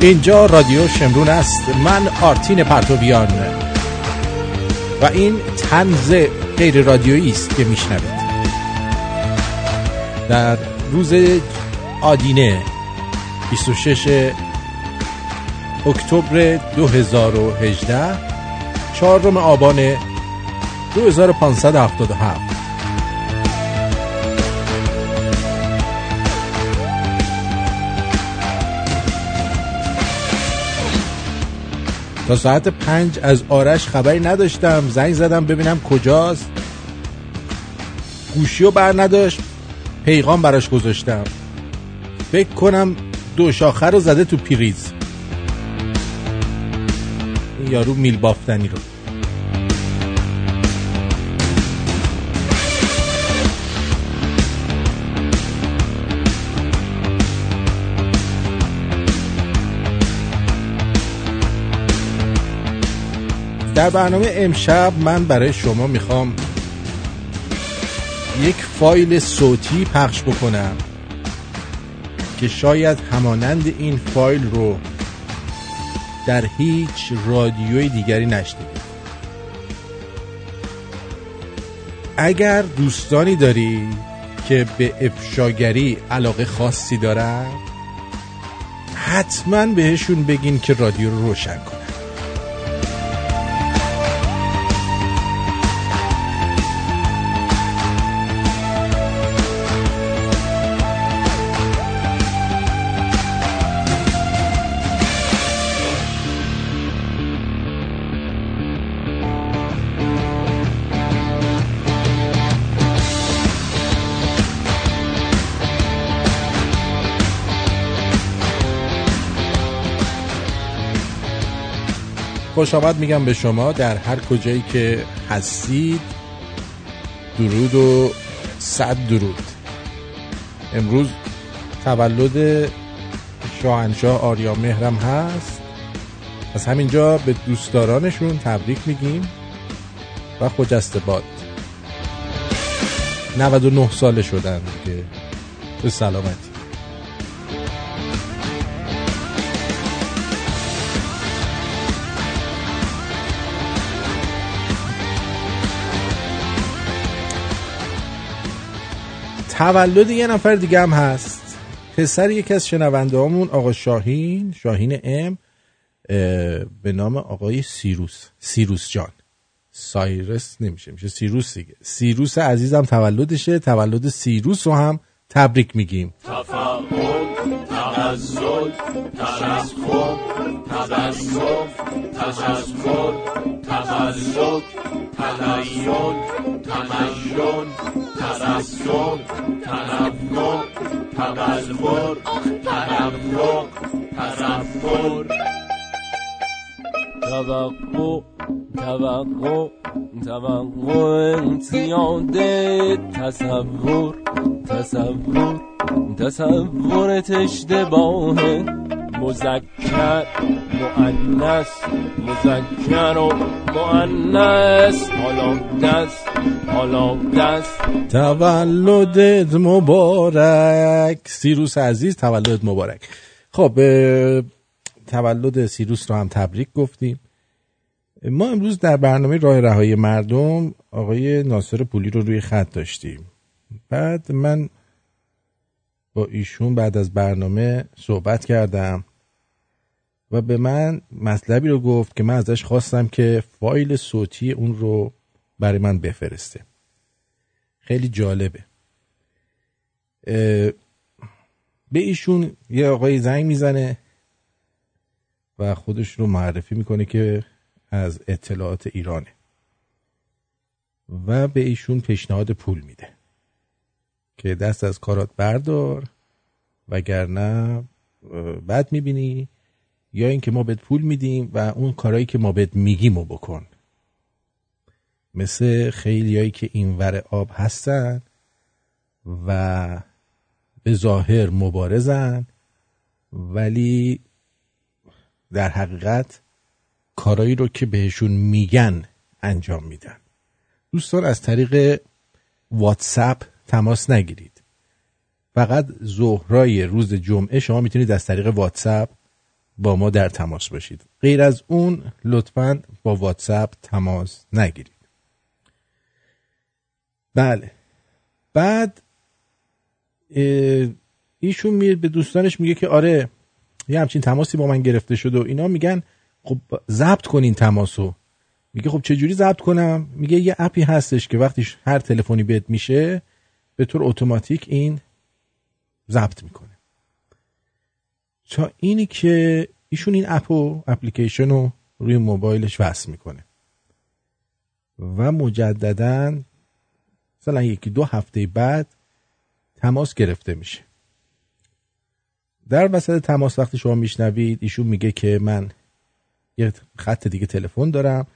اینجا رادیو شمرون است. من آرتین پرتویان و این تنز غیر رادیویی است که میشنوید. در روز آدینه 26 اکتبر 2018 چهارم آبان 2577 تا ساعت پنج از آرش خبری نداشتم. زنگ زدم ببینم کجاست. گوشی رو بر نداشت. پیغام براش گذاشتم. فکر کنم دو شاخه رو زده تو پیریز. یارو میل بافتنی رو. در برنامه امشب من برای شما می‌خوام یک فایل صوتی پخش بکنم که شاید همانند این فایل رو در هیچ رادیوی دیگری نشنیدید. اگر دوستانی داری که به افشاگری علاقه خاصی دارن حتما بهشون بگین که رادیو رو روشن کن. خوش آمد میگم به شما در هر کجایی که هستید. درود و صد درود. امروز تولد شاهنشاه آریا مهرم هست. از همینجا به دوستدارانشون تبریک میگیم و خجسته باد. 99 ساله شدن که به سلامتی. تولد یه نفر دیگه هم هست. پسر یکی از شنونده همون آقا شاهین شاهین ام به نام آقای سیروس سیروس جان. سایرس نمیشه میشه سیروس دیگه. سیروس عزیزم تولدشه تولد سیروس رو هم تبریک میگیم. تنزل تشکر تبسم تشکر تقلب تلیون تمیون تبسم تنفر تنفق تنفر توقع توقع توقع امتیاد تصور تصور تصورت اشتباهه. مذکر مؤنث مذکر و مؤنث. حالا دست حالا دست. تولدت مبارک. سیروس عزیز تولدت مبارک. خب تولد سیروس رو هم تبریک گفتیم. ما امروز در برنامه راه رهایی مردم آقای ناصر پولی رو روی خط داشتیم. بعد من با ایشون بعد از برنامه صحبت کردم و به من مطلبی رو گفت که من ازش خواستم که فایل صوتی اون رو برای من بفرسته. خیلی جالبه. به ایشون یه آقای زنگ می‌زنه و خودش رو معرفی می‌کنه که از اطلاعات ایرانه. و به ایشون پیشنهاد پول میده. که دست از کارات بردار وگرنه بعد می‌بینی یا اینکه ما بهت پول میدیم و اون کارهایی که ما بهت میگیم رو بکن. مثل خیلیایی که این ور آب هستن و به ظاهر مبارزن ولی در حقیقت کارایی رو که بهشون میگن انجام میدن. دوستان از طریق واتساپ تماس نگیرید. فقط ظهرای روز جمعه شما می‌تونید از طریق واتساپ با ما در تماس باشید. غیر از اون لطفا با واتساپ تماس نگیرید. بله. بعد ایشون میره به دوستانش میگه که آره یه همچین تماسی با من گرفته شد و اینا میگن خب ضبط کنین تماسو. میگه خب چجوری ضبط کنم؟ میگه یه اپی هستش که وقتی هر تلفنی بهت میشه به طور اتوماتیک این ضبط می‌کنه. تا اینی که ایشون این اپ اپلیکیشن رو روی موبایلش وصل می‌کنه. و مجددا مثلا یکی دو هفته بعد تماس گرفته میشه. در وسط تماس وقتی شما میشنوید ایشون میگه که من یه خط دیگه تلفن دارم.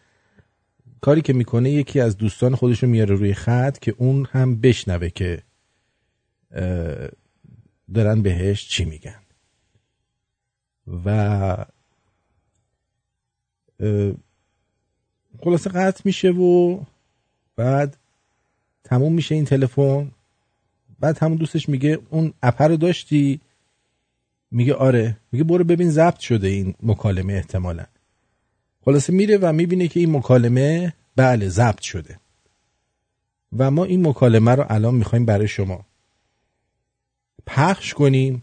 کاری که می‌کنه یکی از دوستان خودشو میاره روی خط که اون هم بشنوه که دارن بهش چی میگن. و خلاصه قطع میشه و بعد تموم میشه این تلفن. بعد همون دوستش میگه اون اپر رو داشتی؟ میگه آره. میگه برو ببین ضبط شده این مکالمه احتمالا. خلاصه میره و می‌بینه که این مکالمه بله ضبط شده. و ما این مکالمه رو الان می‌خوایم برای شما پخش کنیم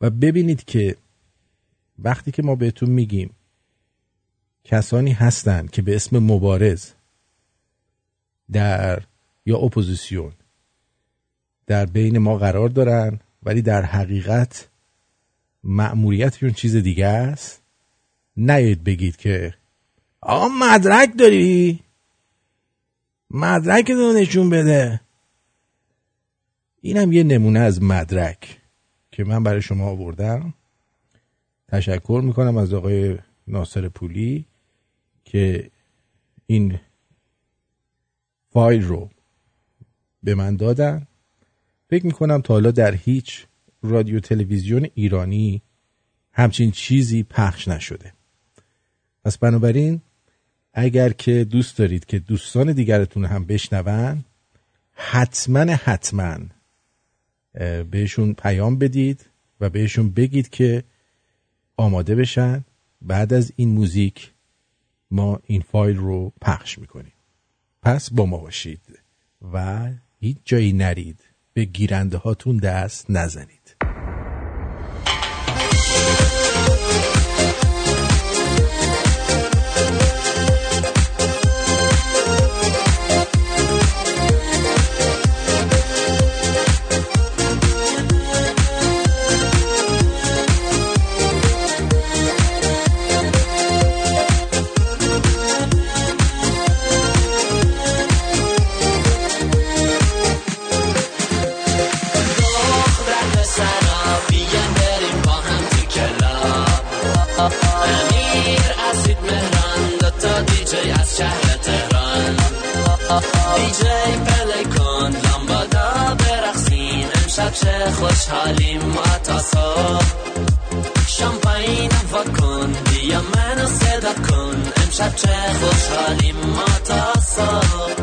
و ببینید که وقتی که ما بهتون میگیم کسانی هستند که به اسم مبارز در یا اپوزیسیون در بین ما قرار دارن ولی در حقیقت مأموریتشون چیز دیگه است. نیاید بگید که آقا مدرک داری؟ مدرک رو نشون بده. اینم یه نمونه از مدرک که من برای شما آوردم. تشکر می‌کنم از آقای ناصر پولی که این فایل رو به من دادن. فکر می‌کنم تا حالا در هیچ رادیو تلویزیون ایرانی همچین چیزی پخش نشده. پس بنابراین اگر که دوست دارید که دوستان دیگرتون هم بشنون حتما حتما بهشون پیام بدید و بهشون بگید که آماده بشن. بعد از این موزیک ما این فایل رو پخش می‌کنیم. پس با ما باشید و هیچ جایی نرید. به گیرنده هاتون دست نزنید. چه خوشحالیم ما تا صبح شامپاینم وا کن بیا منو صدا کن. امشب چه خوشحالیم ما تا صبح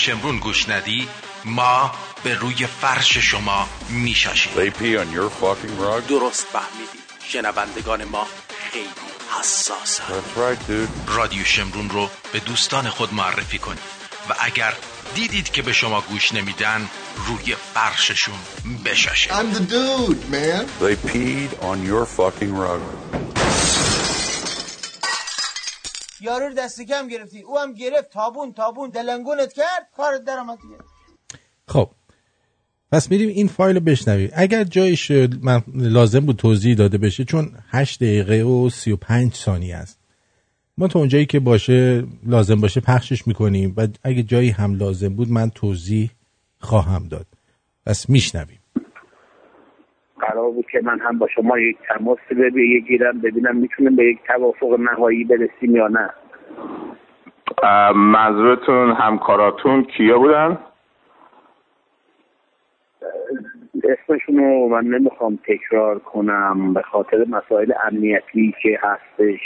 شمرون گوش ندی ما به روی فرش شما میشاشیم? درست فهمیدی شنوندگان ما خیلی حساسن That's right, dude. رادیو شمرون رو به دوستان خود معرفی کنید و اگر دیدید که به شما گوش نمیدن روی فرششون بشاشید I'm the dude, man. They peed on your fucking rug. یارو رو دست کم گرفتی. او هم گرفت. تابون تابون. دلنگونت کرد. کارت در آمد دیگه. خب. پس میریم این فایل رو بشنویم. اگر جایش لازم بود توضیح داده بشه چون 8 دقیقه و 35 ثانیه است. ما تا اونجایی که باشه لازم باشه پخشش می‌کنیم. و اگه جایی هم لازم بود من توضیح خواهم داد. پس میشنویم. قرار بود که من هم با شما یک تماس بگیرم ببینم می‌تونیم به یک توافق نهایی برسیم یا نه منظورتون همکاراتون کیا بودن؟ اسمشون رو من نمی‌خوام تکرار کنم به خاطر مسائل امنیتی که هستش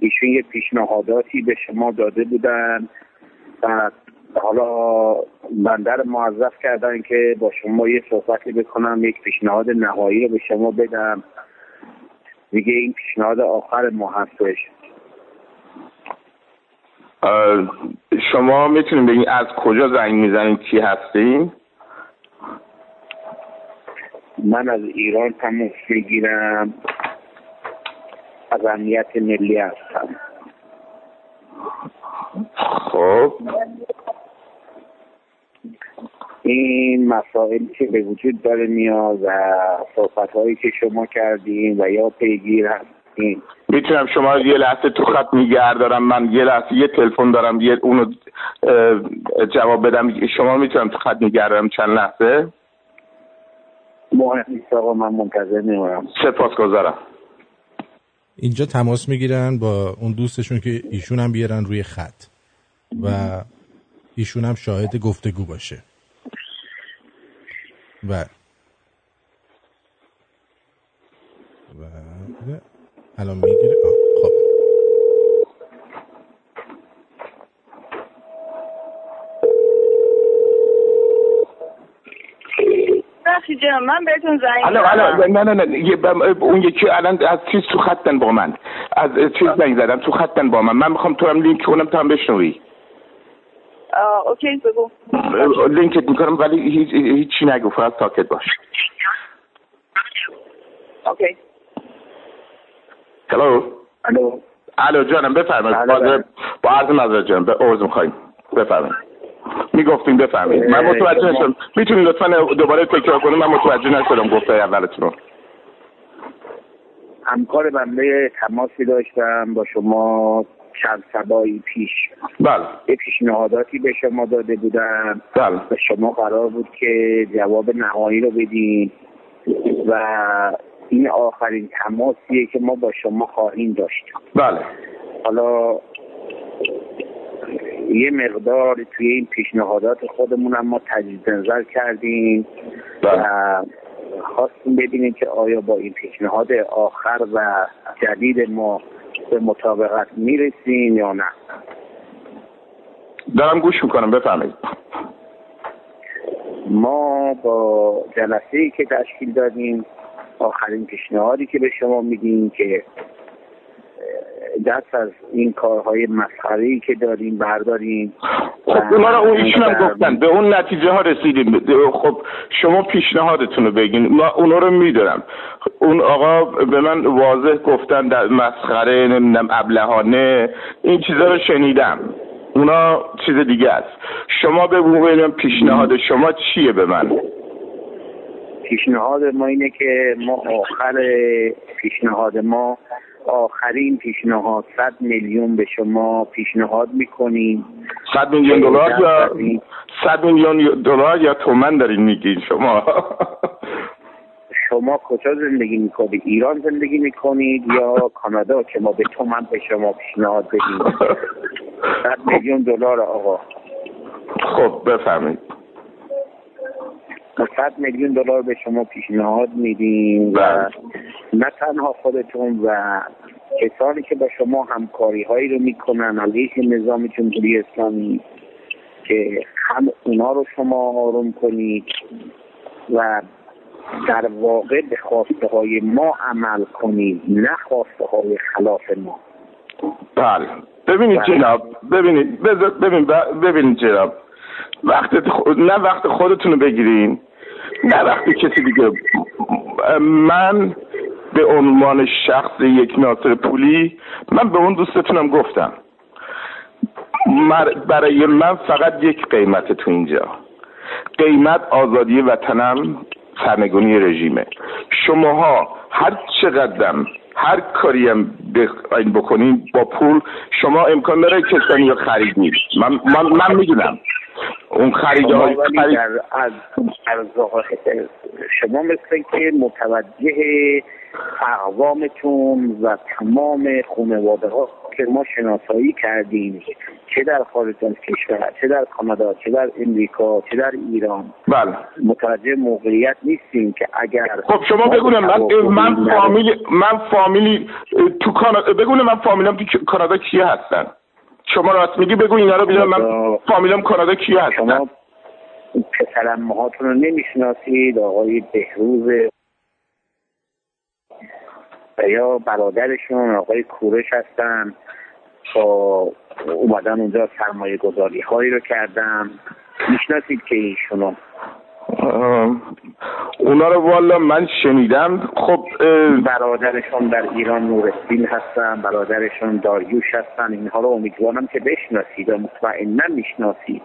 ایشون یه پیشنهاداتی به شما داده بودن و حالا بندر موظف کردن که با شما یه صحبتی بکنم یک پیشنهاد نهایی رو به شما بدم. دیگه این پیشنهاد آخر ما هستش. شما می‌تونید بگین از کجا زنگ می‌زنین کی هستین؟ من از ایران تماس می‌گیرم. از امنیت ملی هستم. خب. این مسائلی که به وجود داره میاد و صحبت هایی که شما کردین و یا پیگیر هستین. می‌تونم شما رو یه لحظه تو خط نگه دارم. من یه لحظه یه تلفن دارم یه اونو جواب بدم. شما می‌تونم تو خط نگه دارم چند لحظه؟ مهم نیست آقا من منتظر میمونم. سپاسگزارم. اینجا تماس می‌گیرن با اون دوستشون که ایشون هم بیارن روی خط و ایشون هم شاهد گفتگو باشه. و و الان می‌گیره. خب. من بهتون زنگ الو نه نه نه اون یکی الان از چیز تو خطن با من. از چیز زنگ زدم تو خطن با من. من می‌خوام تو هم لینک کنم تو هم بشنوی. okay بگو. لینکت می‌کنم ولی هیچ هیچی نگو فقط ساکت باش. اوکی. هلو الو الو جانم بفرمایید. بله، بله. با عرض معذرت جانم به عرض می‌خوایم. بفرمایید. می‌گفتیم بفرمایید. من متوجه نشدم. می‌تونید لطفا دوباره تکرار کنید؟ من متوجه نشدم گفته اولتون رو. همکار بنده تماسی داشتم با شما. چند پیش بله. یه پیشنهاداتی به شما داده بودم. بله. و شما قرار بود که جواب نهایی رو بدین. و این آخرین تماسیه که ما با شما خواهیم داشت. بله. حالا یه مقدار توی این پیشنهادات خودمون هم ما تجدید نظر کردیم. و بله خواستیم ببینیم که آیا با این پیشنهاد آخر و جدید ما به مطابقت می‌رسیم یا نه؟ دارم گوش می‌کنم بفرمایید. ما با جلسه ای که تشکیل دادیم آخرین پیشنهادی که به شما میدیم که دست از این کارهای مسخره ای که داریم برداریم خب رو اون ایشون هم گفتن. به اون نتیجه ها رسیدیم. خب شما پیشنهادتون رو بگین. ما اونا رو می‌دونم. اون آقا به من واضح گفتن در مسخره نمی‌دونم ابلهانه. این چیزا رو شنیدم. اونا چیز دیگه است. شما بگو ببینم پیشنهاد شما چیه به من؟ پیشنهاد ما اینه که ما آخر پیشنهاد ما آخرین پیشنهاد 100 میلیون به شما پیشنهاد می‌کنیم. 100 میلیون دلار یا 100 میلیون دلار یا تومن دارین میگین شما؟ شما کجا زندگی می‌کنید؟ ایران زندگی می‌کنید یا کانادا که ما به تومن به شما پیشنهاد بدیم؟ 100 میلیون دلار آقا. خب بفهمید ما 100 میلیون دلار به شما پیشنهاد میدیم و بله. نه تنها خودتون و کسانی که با شما همکاری هایی رو می‌کنن علیه نظام جمهوری اسلامی که هم اونا رو شما آروم کنید و در واقع به خواسته های ما عمل کنید نه خواسته های خلاف ما بله ببینید بله. جناب ببینید بذار- ببین ب- ببینید جناب وقت نه وقت خودتون رو بگیرین. نه وقت کسی دیگه. من به عنوان شخص یک ناصر پولی من به اون دوستتونم گفتم. برای من فقط یک قیمت تو اینجا. قیمت آزادی وطنم سرنگونی رژیمه. شماها هر چقدرم هر کاری هم بکنین با پول شما امکان داره کسانی رو خریدید من من, من می‌دونم. اون خرید شما های ولی خرید از از شما مثل که متوجه اقوامتون و تمام خانواده ها که ما شناسایی کردیم چه در خارج از کشور چه در کانادا چه در امریکا چه در ایران بله. متوجه موقعیت نیستیم که اگر خب شما بگونه من من فامیل من فامیلی تو کانادا بگونه من فامیلم تو کانادا کیه هستن؟ شما راست میگی بگو اینا رو بیارم من فامیلم کانادا کیه هستن؟ شما پسر ماهاتون رو نمی‌شناسید آقای بهروز یا برادرشون آقای کورش هستن. با اومدن اونجا سرمایه گذاری هایی رو کردم. می‌شناسید که ایشونو اونا رو والا من شنیدم. خب برادرشون در ایران نورالدین هستن برادرشون داریوش هستن اینها رو امیدوارم که بشناسید و مطمئنا می‌شناسید.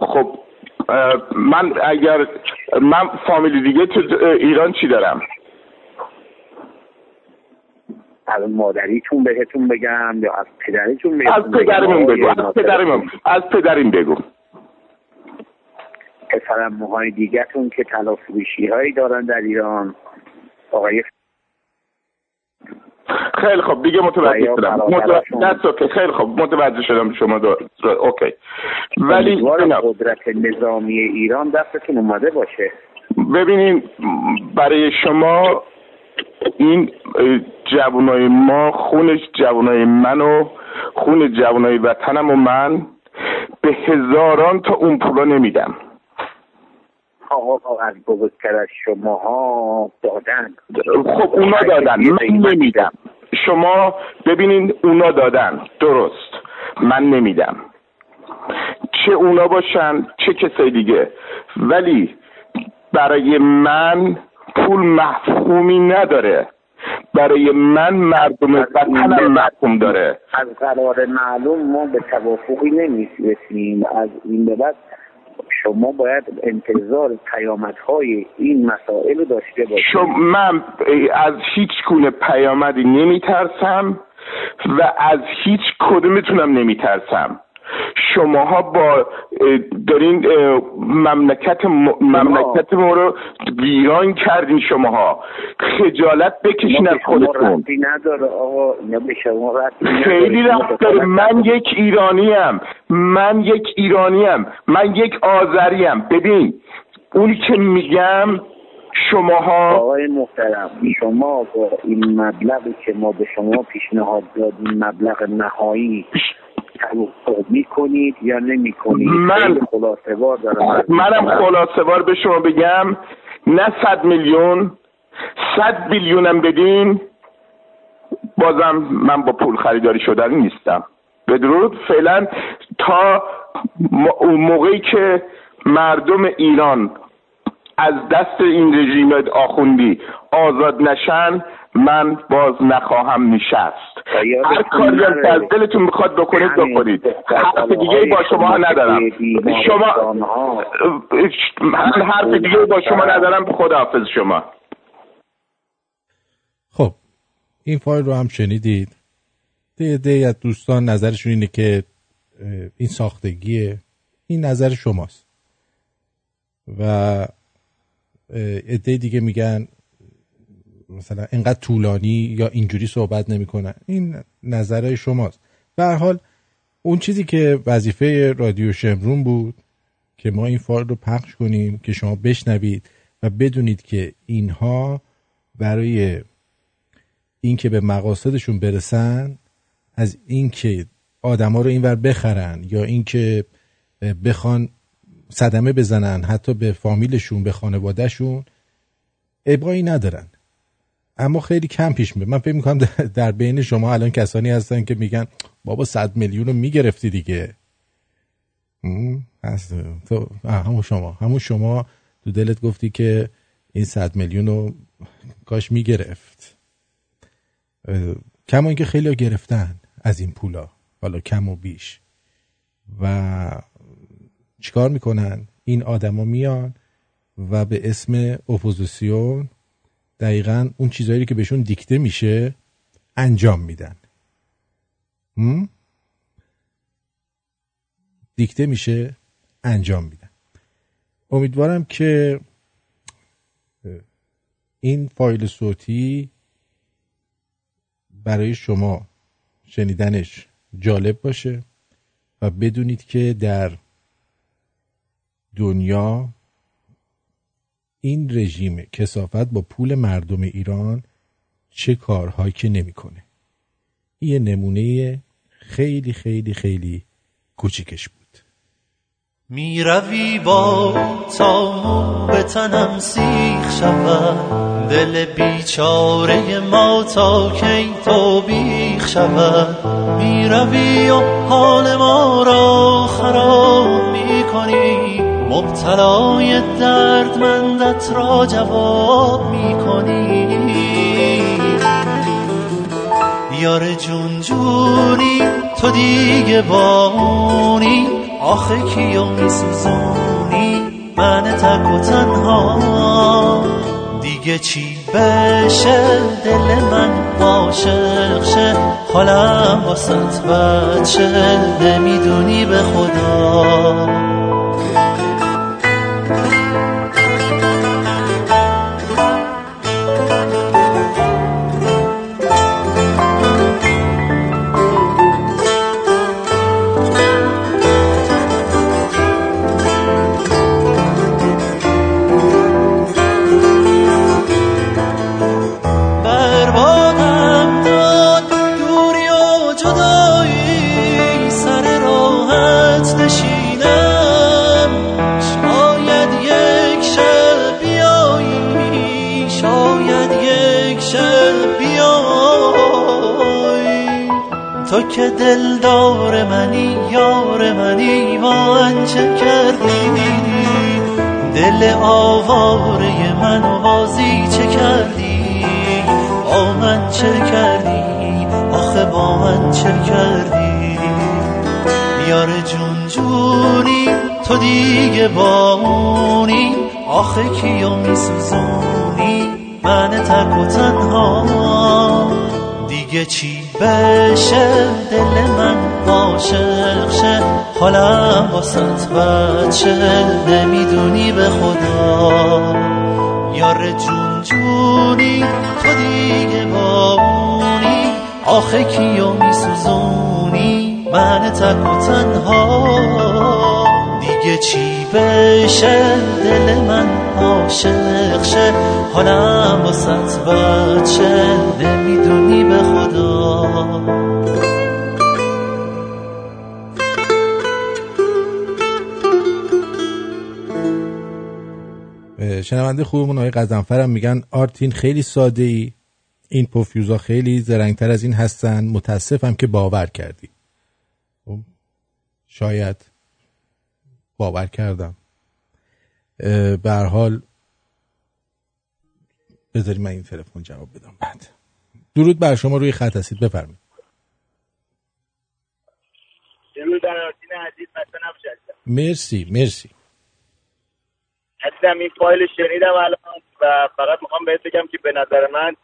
خب من اگر من فامیلی دیگه تو ایران چی دارم؟ از مادریتون بهتون بگم یا از پدریتون بهتون از پدرمون بگم؟ بگو از پدرمون از پدریم بگو. پسرم موهای دیگهتون که تلافروشی هایی دارن در ایران. آقای خیلی خب دیگه متوجه شدم. متوجه خیلی خب متوجه شدم شما دار... اوکی ولی قدرت نظامی ایران دستتون اومده باشه. ببینین برای شما این جوانای ما خون جوانای من و خون جوانای وطنم و من به هزاران تا اون پولا نمیدم. آقا از بزرگتر از شماها دادن. خب اونا دادن. من نمیدم. شما ببینین اونا دادن. درست. من نمیدم. چه اونا باشن چه کسای دیگه. ولی برای من پول مفهومی نداره. برای من مردم وطنم مفهوم داره. از قرار معلوم ما به توافقی نمی‌رسیم. از این به بعد شما باید انتظار پیامدهای این مسائل رو داشته باشید. شما من از هیچ گونه پیامدی نمیترسم و از هیچ کدومتونم نمیترسم. شماها با دارین مملکت م- مملکت ما رو ویران کردین شماها. خجالت بکشین از خودتون. نداره آقا. شما. خیلی رفت داره من یک ایرانیم. من یک ایرانیم. من یک آذریم. ببین اونی که میگم شماها آقای محترم شما با این مبلغی که ما به شما پیشنهاد دادیم مبلغ نهایی توافق می‌کنید یا نمی‌کنید؟ من- خیلی خلاصه وار دارم منم بار به شما بگم نه صد میلیون صد بیلیونم بدین بازم من با پول خریداری شدنی نیستم. بدرود. فعلا تا موقعی که مردم ایران از دست این رژیم آخوندی آزاد نشن من باز نخواهم نشست. هر کاری از دلتون می‌خواد بکنید بکنید. حرف دیگه با شما ندارم. شما من حرف دیگه با شما ندارم. خداحافظ شما. خب این فایل رو هم شنیدید. ده ده از دوستان نظرشون اینه که این ساختگیه. این نظر شماست. و عده دیگه میگن مثلا اینقدر طولانی یا اینجوری صحبت نمی‌کنن. این نظرهای شماست. به حال اون چیزی که وظیفه رادیو شمرون بود که ما این فایل رو پخش کنیم که شما بشنوید و بدونید که اینها برای اینکه به مقاصدشون برسن از اینکه آدما رو اینور بخرن یا اینکه بخوان صدمه بزنن حتی به فامیلشون به خانوادهشون ابقایی ندارن. اما خیلی کم پیش میاد من فکر می‌کنم در- بین شما الان کسانی هستن که میگن بابا صد میلیون رو می‌گرفتی دیگه. تو همون شما. همون شما تو دلت گفتی که این صد میلیون رو کاش می‌گرفت. کما اینکه خیلی ها گرفتن از این پولا حالا کم و بیش. و چیکار می‌کنن؟ این آدما میان و به اسم اپوزیسیون دقیقا اون چیزهایی که بهشون دیکته میشه انجام میدن؟ دیکته میشه انجام میدن. امیدوارم که این فایل صوتی برای شما شنیدنش جالب باشه و بدونید که در دنیا این رژیم کسافت با پول مردم ایران چه کارهایی که نمی‌کنه. یه نمونه خیلی خیلی خیلی کوچیکش بود. می روی با تا به تنم سیخ شود. دل بیچاره ما تا کی تو بیخ شود. می روی و حال ما را خراب می کنی مبتلای دردمندت را جواب می کنی یار جون جونی تو دیگه بامونی آخه کیو میسوزونی؟ من تک و تنها. دیگه چی بشه؟ دل من عاشق شه. حالم واسط بچه نمی‌دونی به خدا. که دلدار منی یار منی من چه کردی دل آواره من بازی چه کردی؟ با من چه کردی؟ آخه با من چه کردی؟ یار جون جونی تو دیگه بامونی. آخه کیو میسوزونی؟ من تک و تنها. دیگه چی؟ بشه دل من عاشق شه حالم واسط بچه نمی‌دونی به خدا. یار جون جونی تو دیگه بامونی آخه کیو میسوزونی؟ من تک و تنها. دیگه چی بشه؟ دل من عاشق شه حالم واسط بچه نمی‌دونی شنونده خوبمون آقای قزنفرم میگن آرتین خیلی ساده ای این پوفیوزا خیلی زرنگتر از این هستن. متاسفم که باور کردی. خب، شاید باور کردم. به حال بذارید من این تلفن جواب بدم بعد. درود بر شما روی خط هستید. بفرمایید. درود بر آرتین عزیز. مرسی مرسی. عزیزم این فایل شنیدم الان و فقط می‌خوام بهت بگم که به نظر من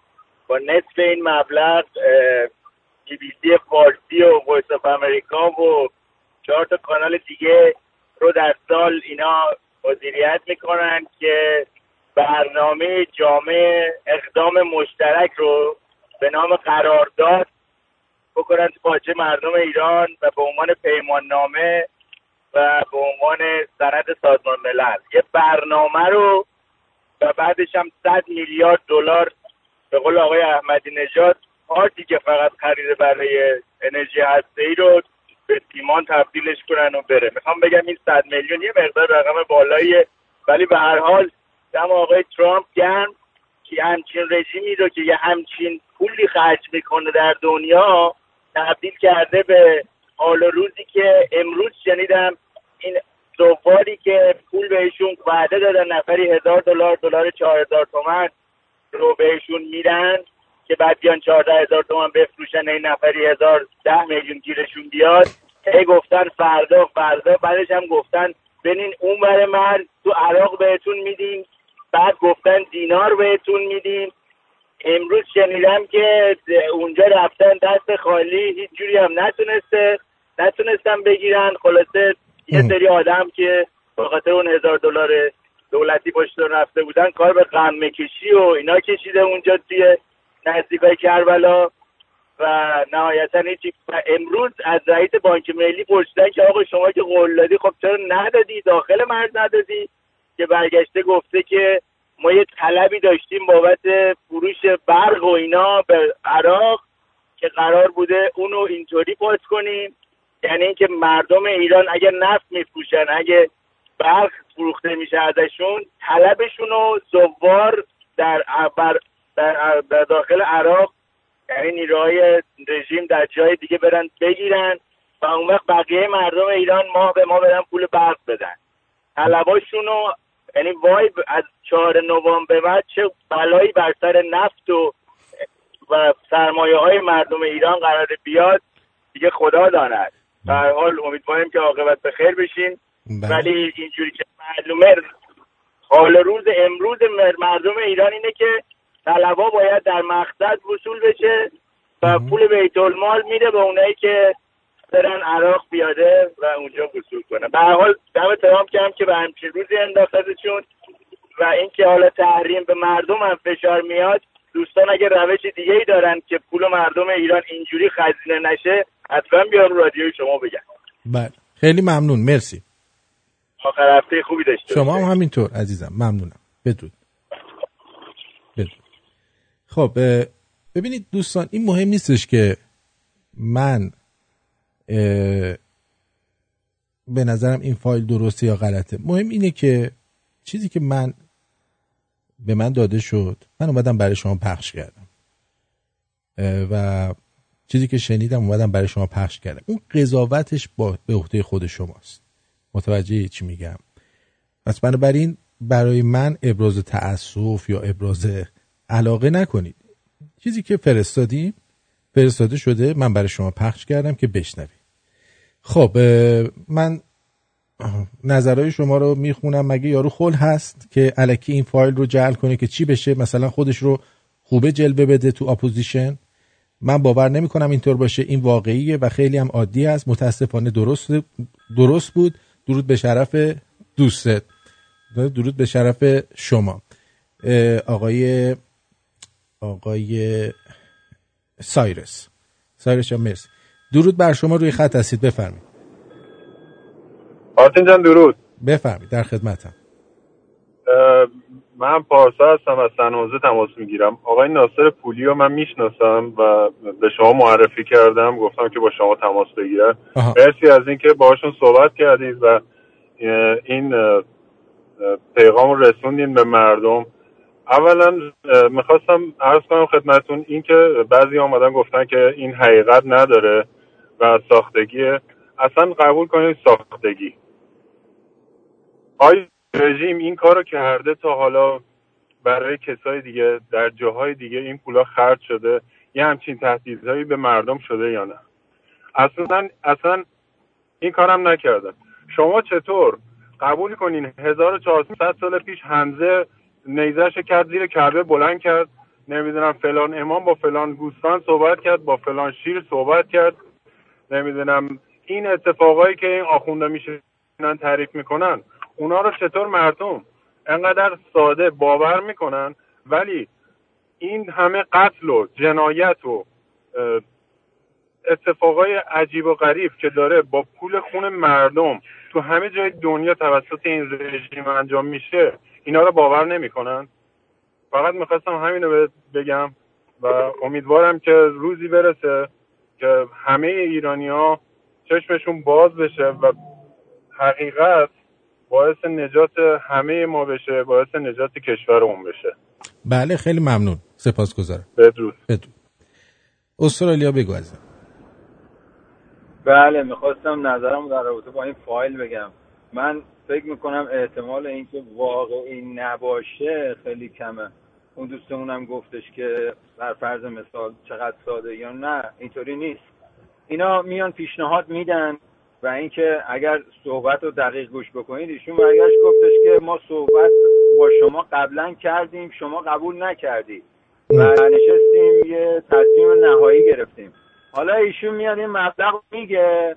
با نصف این مبلغ بی بی سی فارسی و Voice of America و چهار تا کانال دیگه رو در سال اینا مدیریت می‌کنن که برنامه جامع اقدام مشترک رو به نام قرارداد بکنن تو پاچه مردم ایران و به عنوان پیمان نامه و به عنوان سند سازمان ملل یه برنامه رو و بعدش هم 100 میلیارد دلار به قول آقای احمدی نژاد پارتی که فقط خریده برای انرژی هسته ای رو به سیمان تبدیلش کنن و بره. می‌خوام بگم این 100 میلیون یه مقدار رقم بالاییه ولی به هر حال دم آقای ترامپ گرم. که همچین رژیمی رو که یه همچین پولی خرج می‌کنه در دنیا تبدیل کرده به حال روزی که امروز شنیدم این زواری که پول بهشون وعده دادن نفری هزار دلار دلار چهار هزار تومن رو بهشون میدن که بعد بیان چهارده هزار تومن بفروشن این نفری هزار ده میلیون گیرشون بیاد. هی گفتن فردا فردا بعدش هم گفتن بنین اون بر تو عراق بهتون میدیم بعد گفتن دینار بهتون میدیم. امروز شنیدم که اونجا رفتن دست خالی هیچ جوری هم نتونسته نتونستن بگیرن. خلاصه یه سری آدم که به خاطر اون هزار دلار دولتی پشت رفته بودن کار به قمه کشی و اینا کشیده اونجا توی نزدیکای کربلا. و نهایتا هیچی و امروز از رئیس بانک ملی پرسیدن که آقا شما که قول دادی خب چرا ندادی؟ داخل مرز ندادی؟ که برگشته گفته که ما یه طلبی داشتیم بابت فروش برق و اینا به عراق که قرار بوده اونو اینطوری پاس کنیم. یعنی اینکه مردم ایران اگه نفت میفروشن اگه برق فروخته میشه ازشون طلبشون رو زوار در, بر در, داخل عراق یعنی نیروهای رژیم در جای دیگه برن بگیرن و اون وقت بقیه مردم ایران ما به ما بدن پول برق بدن. طلباشون رو یعنی وای از چهار نوامبر به بعد چه بلایی بر سر نفت و و سرمایه های مردم ایران قرار بیاد دیگه خدا داند. به هر حال امیدواریم که عاقبت به خیر بشین. ولی اینجوری که معلومه حال روز امروز مردم ایران اینه که طلبا باید در مقصد وصول بشه و پول بیت المال میره به اونایی که برن عراق بیاده و اونجا وصول کنه به هر حال دم تمام کردم که به همچین روزی انداختتشون و اینکه حالا تحریم به مردم هم فشار میاد دوستان اگه روش دیگه ای دارن که پول مردم ایران اینجوری خزینه نشه حتما بیان رو رادیوی شما بگن. بله. خیلی ممنون. مرسی. آخر هفته خوبی داشته شما هم همینطور عزیزم. ممنونم. بدرود. بدرود. خب ببینید دوستان این مهم نیستش که من به نظرم این فایل درسته یا غلطه. مهم اینه که چیزی که من به من داده شد من اومدم برای شما پخش کردم. و چیزی که شنیدم اومدم برای شما پخش کردم. اون قضاوتش با به عهده خود شماست. متوجه چی میگم؟ پس بنابراین برای من ابراز تأسف یا ابراز علاقه نکنید. چیزی که فرستادیم فرستاده شده من برای شما پخش کردم که بشنوید. خب من نظرهای شما رو می‌خونم. مگه یارو خل هست که الکی این فایل رو جعل کنه که چی بشه؟ مثلا خودش رو خوبه جلوه بده تو اپوزیشن. من باور نمی کنم اینطور باشه. این واقعیه و خیلی هم عادی است. متاسفانه درست درست بود. درود به شرف دوستت. درود به شرف شما. آقای آقای سایرس. سایرس جان مرسی. درود بر شما روی خط هستید. بفرمایید. آرتین جان درود. بفرمایید در خدمتم. من پارسا هستم از سنوزه تماس می‌گیرم. آقای ناصر پولی رو من می‌شناسم و به شما معرفی کردم. گفتم که با شما تماس بگیرم. مرسی از اینکه باشون صحبت کردید و این پیغام رسوندین به مردم. اولا می‌خواستم عرض کنم خدمتون این که بعضی آمدن گفتن که این حقیقت نداره. و ساختگیه اصلا قبول کنید ساختگی. آیا رژیم این کارو کرده تا حالا برای کسای دیگه در جاهای دیگه این پولا خرج شده یه همچین تهدیدهایی به مردم شده یا نه؟ اصلا اصلا این کارم نکردن شما چطور قبول کنین 1400 سال پیش حمزه نیزش کرد زیر کعبه بلند کرد نمی‌دونم فلان امام با فلان گوستان صحبت کرد با فلان شیر صحبت کرد. نمی‌دونم. این اتفاقایی که این آخونده میشنن تعریف می‌کنن اونا رو چطور مردم انقدر ساده باور می‌کنن؟ ولی این همه قتل و جنایت و اتفاقای عجیب و غریب که داره با پول خون مردم تو همه جای دنیا توسط این رژیم انجام میشه اینا رو باور نمی‌کنن؟ فقط می‌خواستم همین رو بگم و امیدوارم که روزی برسه. که همه ایرانی ها چشمشون باز بشه و حقیقت باعث نجات همه ما بشه باعث نجات کشورمون بشه. بله خیلی ممنون. سپاسگزارم. بدرود. بدرود. استرالیا بگو ازم بله می‌خواستم نظرم در رابطه با این فایل بگم. من فکر می‌کنم احتمال اینکه واقعی نباشه خیلی کمه. اون دوستمونم گفتش که بر فرض مثال چقدر ساده یا نه اینطوری نیست. اینا میان پیشنهاد میدن و اینکه اگر صحبت رو دقیق گوش بکنید ایشون برگشت گفتش که ما صحبت با شما قبلا کردیم شما قبول نکردی. و نشستیم یه تصمیم نهایی گرفتیم. حالا ایشون میاد این مبلغ میگه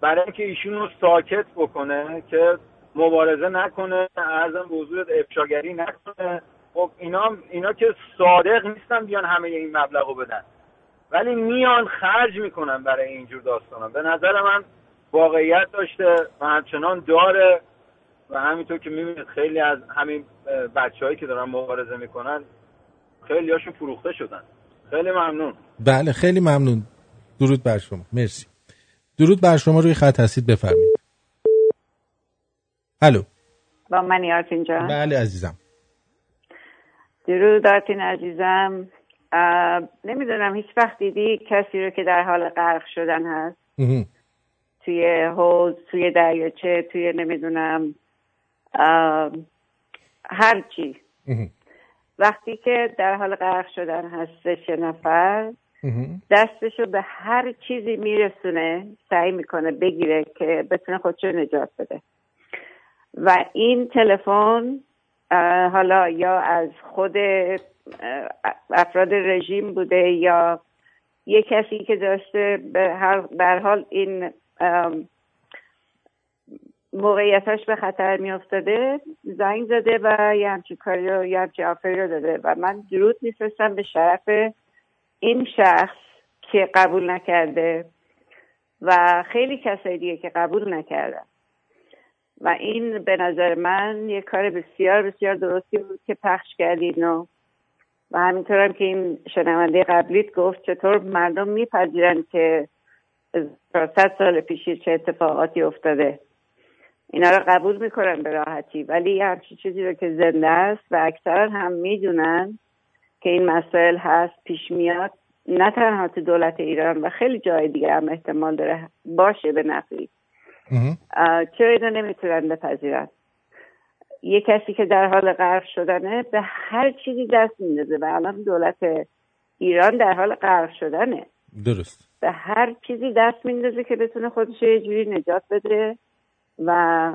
برای اینکه ایشون رو ساکت بکنه که مبارزه نکنه ارزم به حضورت افشاگری نکنه. خب اینا اینا که صادق نیستن بیان همه این مبلغ رو بدن. ولی میان خرج می‌کنن برای اینجور داستانا به نظر من واقعیت داشته و همچنان داره و همینطور که می‌بینید خیلی از همین بچههایی که دارن مبارزه می‌کنن خیلی هاشون فروخته شدن. خیلی ممنون. بله خیلی ممنون. درود بر شما. مرسی. درود بر شما. روی خط هستید بفرمایید. الو. با منی آرتین جان. بله عزیزم. درود آرتین عزیزم نمی‌دونم هیچ وقت دیدی کسی رو که در حال غرق شدن هست. توی حوض توی دریاچه توی نمی‌دونم اه، هر چی مهم. وقتی که در حال غرق شدن هستش یه نفر مهم. دستشو به هر چیزی میرسونه سعی می‌کنه بگیره که بتونه خودشو نجات بده و این تلفن حالا یا از خود افراد رژیم بوده یا یه کسی که داشته به هر حال این موقعیتش به خطر میافتاده زنگ زده و یه همچین کاری رو یه همچین آفری رو داده و من درود میفرستم به شرف این شخص که قبول نکرده و خیلی کسای دیگه که قبول نکردن. و این به نظر من یه کار بسیار بسیار درستی بود که پخش کردین و و همینطور هم که این شنونده قبلیت گفت چطور مردم میپذیرن که صد سال پیشی چه اتفاقاتی افتاده. اینا رو قبول می‌کنن به راحتی ولی همچین چیزی رو که زنده است و اکثرا هم می‌دونن که این مسائل هست پیش میاد نه تنها تو دولت ایران و خیلی جای دیگه هم احتمال داره باشه به نفعی. چرا اینو نمی‌تونن بپذیرن. یه کسی که در حال غرق شدنه به هر چیزی دست میندازه. و الان دولت ایران در حال غرق شدنه. درست. به هر چیزی دست میندازه که بتونه خودش یه جوری نجات بده و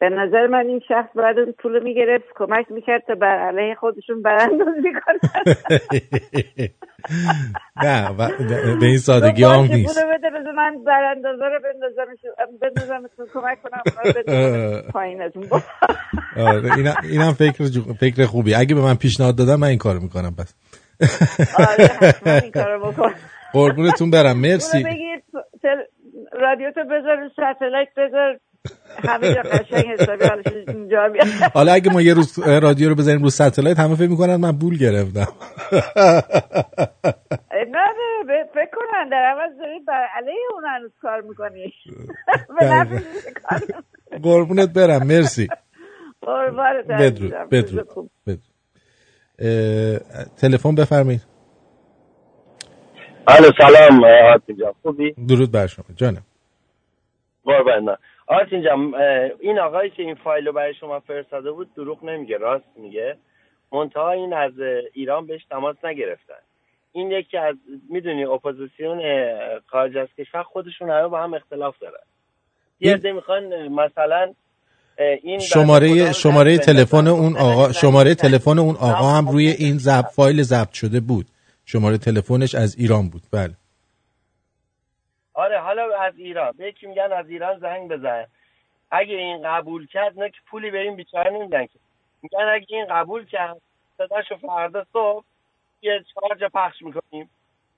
به نظر من این شخص باید اون پول می‌گرفت کمک می‌کرد تا بر علیه خودشون براندازی کنن. نه به این سادگی هم نیست. پولو بده بذار من براندازه رو بندازمتون کمک کنم بندازم پایینتون آره اینم فکر فکر خوبی. اگه به من پیشنهاد دادن من این کارو می‌کنم پس آره این کارو بکن. قربونتون برم. مرسی. رادیو تو بذار رو satellite بذار. همه جا قشنگ حسابی حالش اینجا بیاد حالا اگه ما یه روز رادیو رو بزنیم رو satellite همه فکر می‌کنن من پول گرفتم. نه نه فکر کنن در عوض داری بر علیه اون هنوز کار می‌کنی. قربونت برم مرسی. بدرود. بدرود تلفن بفرمایید. الو سلام آرتین جان خوبی؟ درود بر شما جانم. قربان نه آرتین جان این آقایی که این فایل رو برای شما فرستاده بود دروغ نمیگه راست میگه. منتها این از ایران بهش تماس نگرفتن. این یکی از می‌دونی اپوزیسیون خارج از کشور خودشون همه با هم اختلاف دارن. یه عده می‌خوان مثلا این شماره شماره تلفن. اون آقا شماره تلفن اون آقا هم روی این زب فایل ضبط شده بود. شماره تلفنش از ایران بود. بله. آره حالا از ایران. به یکی میگن از ایران زنگ بزن اگه این قبول کرد نه که پولی به این بیچاره نمیدن که. میگن اگه این قبول کرد صداشو فردا صبح یه چارج پخش می‌کنیم.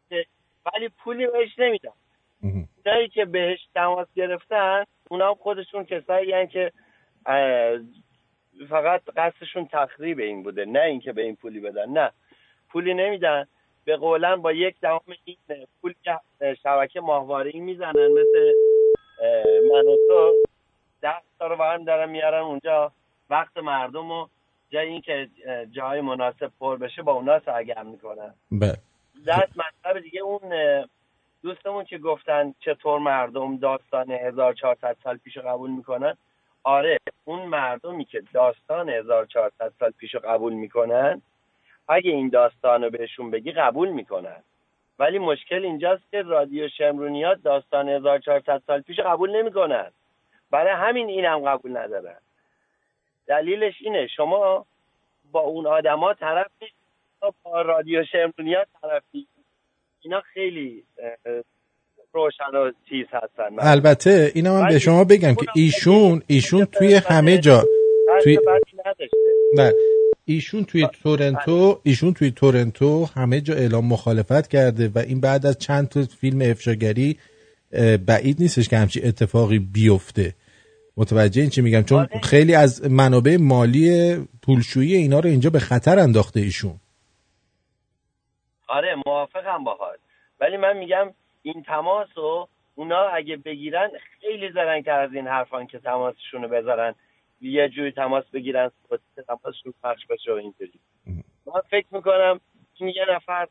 که- ولی پولی بهش نمیدن. اونایی که بهش تماس گرفتن اونا هم خودشون کسایی هن که فقط قصدشون تخریب این بوده. نه اینکه به این پولی بدن. نه. پولی نمیدن. به قولن با یک دهم این پول که شبکه ماهواره می‌زنن مثل من و تو ده تا رو برم دارن میارن اونجا. وقت مردم رو جای اینکه جای مناسب پر بشه با اونا سرگرم می‌کنن. بله. دست مطلب دیگه اون دوستمون که گفتن چطور مردم داستان 1400 سال پیش قبول می‌کنن. آره اون مردمی که داستان 1400 سال پیش قبول می‌کنن اگه این داستان رو بهشون بگی قبول می‌کنن. ولی مشکل اینجاست که رادیو شمرونیات داستان 1400 سال پیش قبول نمی‌کنن. برای همین اینم قبول ندارن. دلیلش اینه شما با اون آدما طرف با رادیو شمرونیات طرفی اینا خیلی روشن و چیز هستن. البته اینم من به شما بگم که ایشون ایشون توی همه جا توی نه ایشون توی تورنتو ایشون توی تورنتو همه جا اعلام مخالفت کرده و این بعد از چند تا فیلم افشاگری بعید نیستش که همچی اتفاقی بیفته. متوجه این چی میگم؟ چون خیلی از منابع مالی پولشویی اینا رو اینجا به خطر انداخته ایشون. آره موافقم باهات. ولی من میگم این تماس رو اونا اگه بگیرن خیلی زرنگ تر از این حرفان که تماسشون رو بذارن. یه جوری تماس بگیرن تماسشون پخش بشه و اینجوری من فکر می‌کنم این یه نفر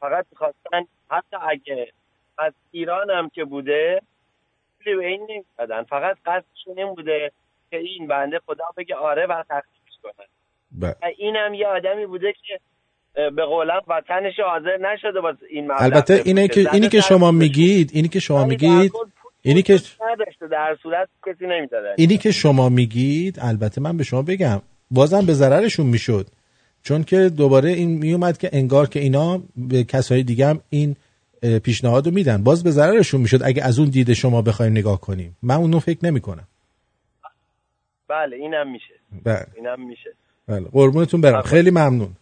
فقط می‌خواستن حتی اگه از ایران هم که بوده پولی به این نمی‌دادن فقط قصدشون این بوده که این بنده خدا بگه آره و تخصیص کنن. و اینم یه آدمی بوده که به قولم وطنش حاضر نشده باز این البته. اینه که اینی که شما. میگید اینی که شما میگید اینی که در صورت کسی نمی‌دادن اینی که شما میگید البته من به شما بگم بازم به ضررشون می‌شد. چون که دوباره این میومد که انگار که اینا به کسای دیگه هم این پیشنهاد رو میدن. باز به ضررشون می‌شد اگه از اون دید شما بخوایم نگاه کنیم. من اونو فکر نمی کنم بله اینم میشه. بله. اینم میشه. بله. قربونتون برم. خیلی ممنون.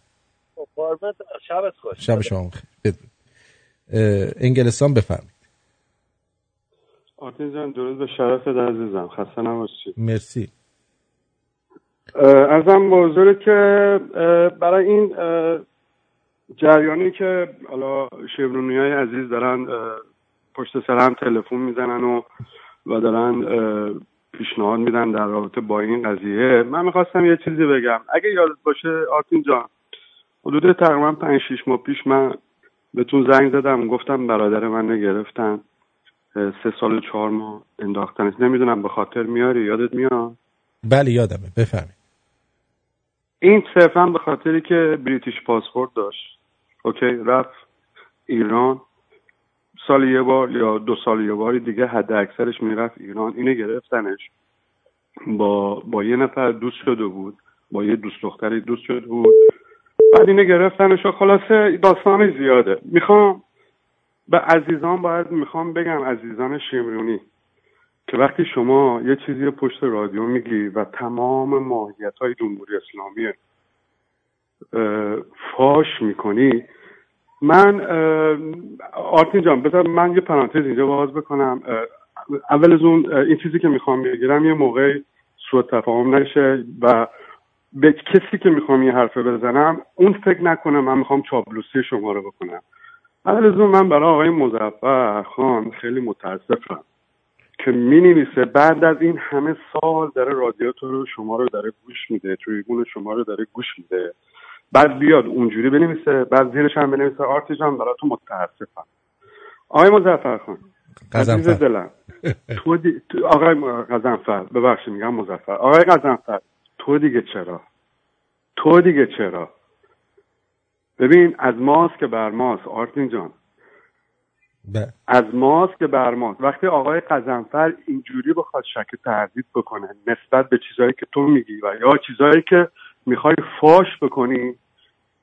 خب، قربونت. شبت خوش. شب شما. اه، انگلستان بفرمایید. آرتین جان درود به شرفت عزیزم. خسته نباشی. مرسی. ازم حضور که برای این جریانی که حالا شبرونی های عزیز دارن پشت سر هم تلفن می‌زنن و و دارن پیشنهاد میدن در رابطه با این قضیه من می‌خواستم یه چیزی بگم. اگه یادت باشه آرتین جان حدود تقریبا پنج شیش ماه پیش من بهتون زنگ زدم گفتم برادر من رو گرفتن. سه سال و چهار ماه انداختنش. نمی‌دونم به خاطر میاری؟ یادت میاد؟ بله یادمه. بفرمایید این صرفا به خاطری که بریتیش پاسپورت داشت. اوکی؟ رفت ایران. سال یه بار یا دو سال یه باری دیگه حد اکثرش می‌رفت ایران. اینو گرفتنش. با با یه نفر دوست شده بود. با یه دوست دختری دوست شده بود. بعد اینو گرفتنش و خلاصه داستان زیاده. می‌خوام به عزیزان باید می‌خوام بگم عزیزان شمرونی که وقتی شما یه چیزی پشت رادیو میگی و تمام ماهیت های جمهوری اسلامی فاش می‌کنی من آرتین جان بذار من یه پرانتز اینجا باز بکنم. اول از اون این چیزی که می‌خوام بگیرم یه موقع سوء تفاهم نشه و به کسی که می‌خوام یه حرفه بزنم اون فکر نکنه من می‌خوام چاپلوسی شما رو بکنم. اون من برای آقای مزفر خان خیلی متاسفم که می نویسه بعد از این همه سال داره رادیو تو رو شما رو داره گوش میده تریبون شما رو داره گوش میده. بعد بیاد اونجوری بنویسه بعد زیرش هم بنویسه. آرتی جان برای تو متاسفم. آقای مزفر خان عزیز قزنفر. دلم تو دی... تو- آقای قزنفر ببخشید میگم مزفر آقای قزنفر تو دیگه چرا؟ تو دیگه چرا؟ ببین از ماست که بر ماست آرتین جان. ب- از ماست که بر ماست. وقتی آقای قزنفر اینجوری بخواد شک تردید بکنه نسبت به چیزهایی که تو میگی و یا چیزهایی که می‌خوای فاش بکنی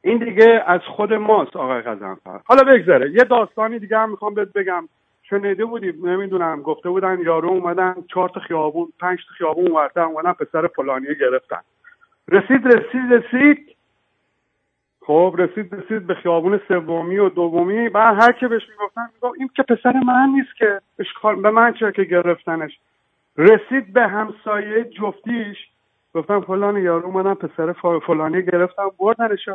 این دیگه از خود ماست آقای قزنفر. حالا بگذره. یه داستانی دیگه هم می‌خوام بهت بگم. شنیده بودی؟ نمی‌دونم. گفته بودن یارو اومدن چهار تا خیابون پنج تا خیابون ورتن اومدن پسر فلانیه گرفتن. رسید رسید رسید. خب رسید رسید به خیابون سومی و دومی. بعد هر که بهش می‌گفتن می‌گفت این که پسر من نیست که اشکال به من چه که گرفتنش؟ رسید به همسایه جفتیش. گفتم فلان یارو اومدن پسر فلانی گرفتن بردنش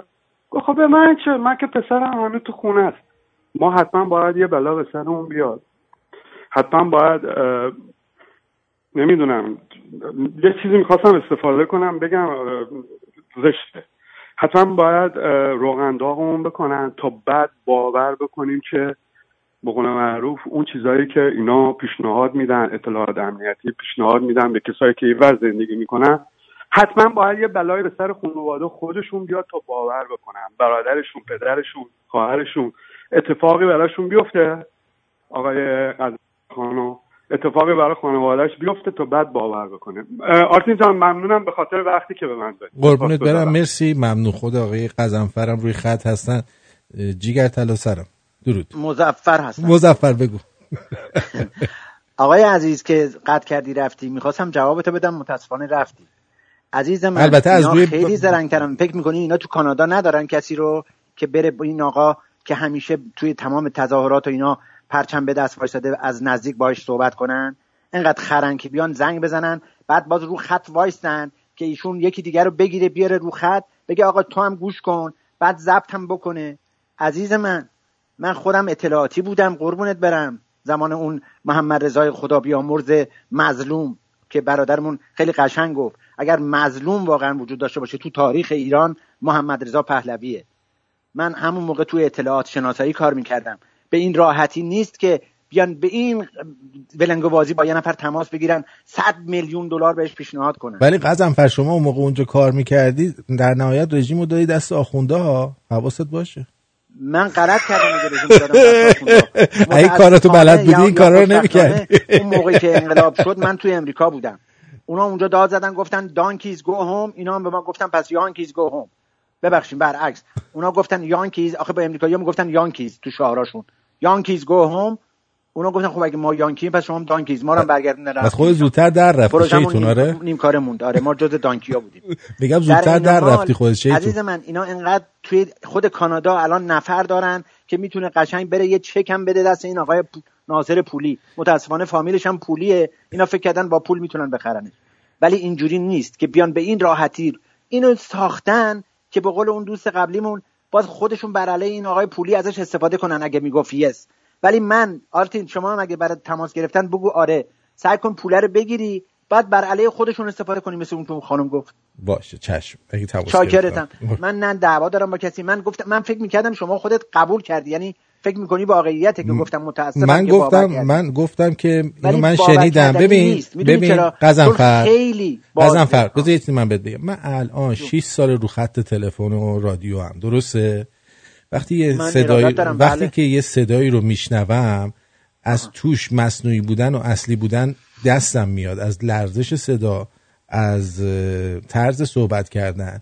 گفت خب به من چه؟ من که پسرم هنوز تو خونه است. ما حتما باید یه بلا به سرمون بیاد. حتما باید نمی‌دونم یه چیزی می‌خواستم استفاده کنم بگم زشته. حتما باید روغن داغمون بکنن تا بعد باور بکنیم که به قول معروف اون چیزهایی که اینا پیشنهاد میدن اطلاعات امنیتی پیشنهاد میدن به کسایی که اینور زندگی می‌کنن حتما باید یه بلایی به سر خانواده خودشون بیاد تا باور بکنن. برادرشون پدرشون خواهرشون اتفاقی براشون بیفته. آقای خانو اتفاقی برای خانوادهش بیفته تا بعد باور بکنه. آرتین جان ممنونم به خاطر وقتی که به من دادی. قربونت برم. مرسی. ممنون. خود آقای قزنفرم روی خط هستن. جیگر طلا سرم. درود. مزفر هستم. مزفر بگو. آقای عزیز که قطع کردی رفتی می‌خواستم جوابتو بدم. متاسفانه رفتی. عزیز من البته از روی- خیلی زرنگترم فکر می‌کنی اینا تو کانادا ندارن کسی رو که بره با این آقا که همیشه توی تمام تظاهرات و اینا پرچم به دست وایساده از نزدیک باهاش صحبت کنن. انقدر خرن که بیان زنگ بزنن بعد باز رو خط وایستن که ایشون یکی دیگر رو بگیره بیاره رو خط بگه آقا تو هم گوش کن بعد ضبط هم بکنه. عزیز من من خودم اطلاعاتی بودم قربونت برم. زمان اون محمد رضای خدا بیامرز مظلوم که برادرمون خیلی قشنگ گفت. اگر مظلوم واقعا وجود داشته باشه تو تاریخ ایران محمد رضا پهلویه. من همون موقع توی اطلاعات شناسایی کار می‌کردم. به این راحتی نیست که بیان به این ولنگو بازی با یه نفر تماس بگیرن صد میلیون دلار بهش پیشنهاد کنن. ولی قزنفر شما اون موقع اونجا کار می‌کردی در نهایت رژیم رو دادی دست آخونده ها؟ حواست باشه. من غلط کردم اگه رژیم دادم. اگه کاراتو بلد بودی این کارا رو یا نمی‌کردی. اون موقعی که انقلاب شد من توی امریکا بودم. اونا اونجا داد زدن گفتن دانکیز گو هوم اینا هم به ما گفتن پس یانکیز گو هوم ببخشید برعکس. اونا گفتن یانکیز آخه به امریکایی می‌گفتن یانکیز تو شعاراشون. یانکیز گو هوم اونا گفتن خب اگه ما یانکی پس شما هم دانکیز ما رو برگردوندن از خود زودتر در رفتی پروژمون شیطون آره؟ نیم کاره موند آره ما جز دانکیا بودیم. میگم زودتر در رفتی خود شیطون. عزیز من اینا انقدر توی خود کانادا الان نفر دارن که می‌تونه قشنگ بره یه چک هم بده دست این آقای ناصر پولی. متاسفانه فامیلش هم پولیه. اینا فکر کردن با پول می‌تونن بخرنش. ولی اینجوری نیست که بیان به این راحتی اینو ساختن که به قول اون دوست قبلیمون باز خودشون بر علیه این آقای پولی ازش استفاده کنن اگه می‌گفت یس. ولی من آرتین شما هم اگه برای تماس گرفتن بگو آره. سعی کن پوله رو بگیری بعد بر علیه خودشون استفاده کنی مثل اون که خانم گفت. باشه چشم. اگه تماس شاکرتم. من نه دعوا دارم با کسی. من گفتم من فکر می‌کردم شما خودت قبول کردی. یعنی فکر می‌کنی واقعیته که گفتم متاسفم من که گفتم. من گفتم که اینو من شنیدم. ببین ببین؟ قزنفر خیلی. قزنفر بذار من بهت بگم. من الان 6 سال رو خط تلفن و رادیو هم. درسته؟ وقتی یه دارم، وقتی بله. که یه صدایی رو میشنوم از توش مصنوعی بودن و اصلی بودن دستم میاد. از لرزش صدا از طرز صحبت کردن.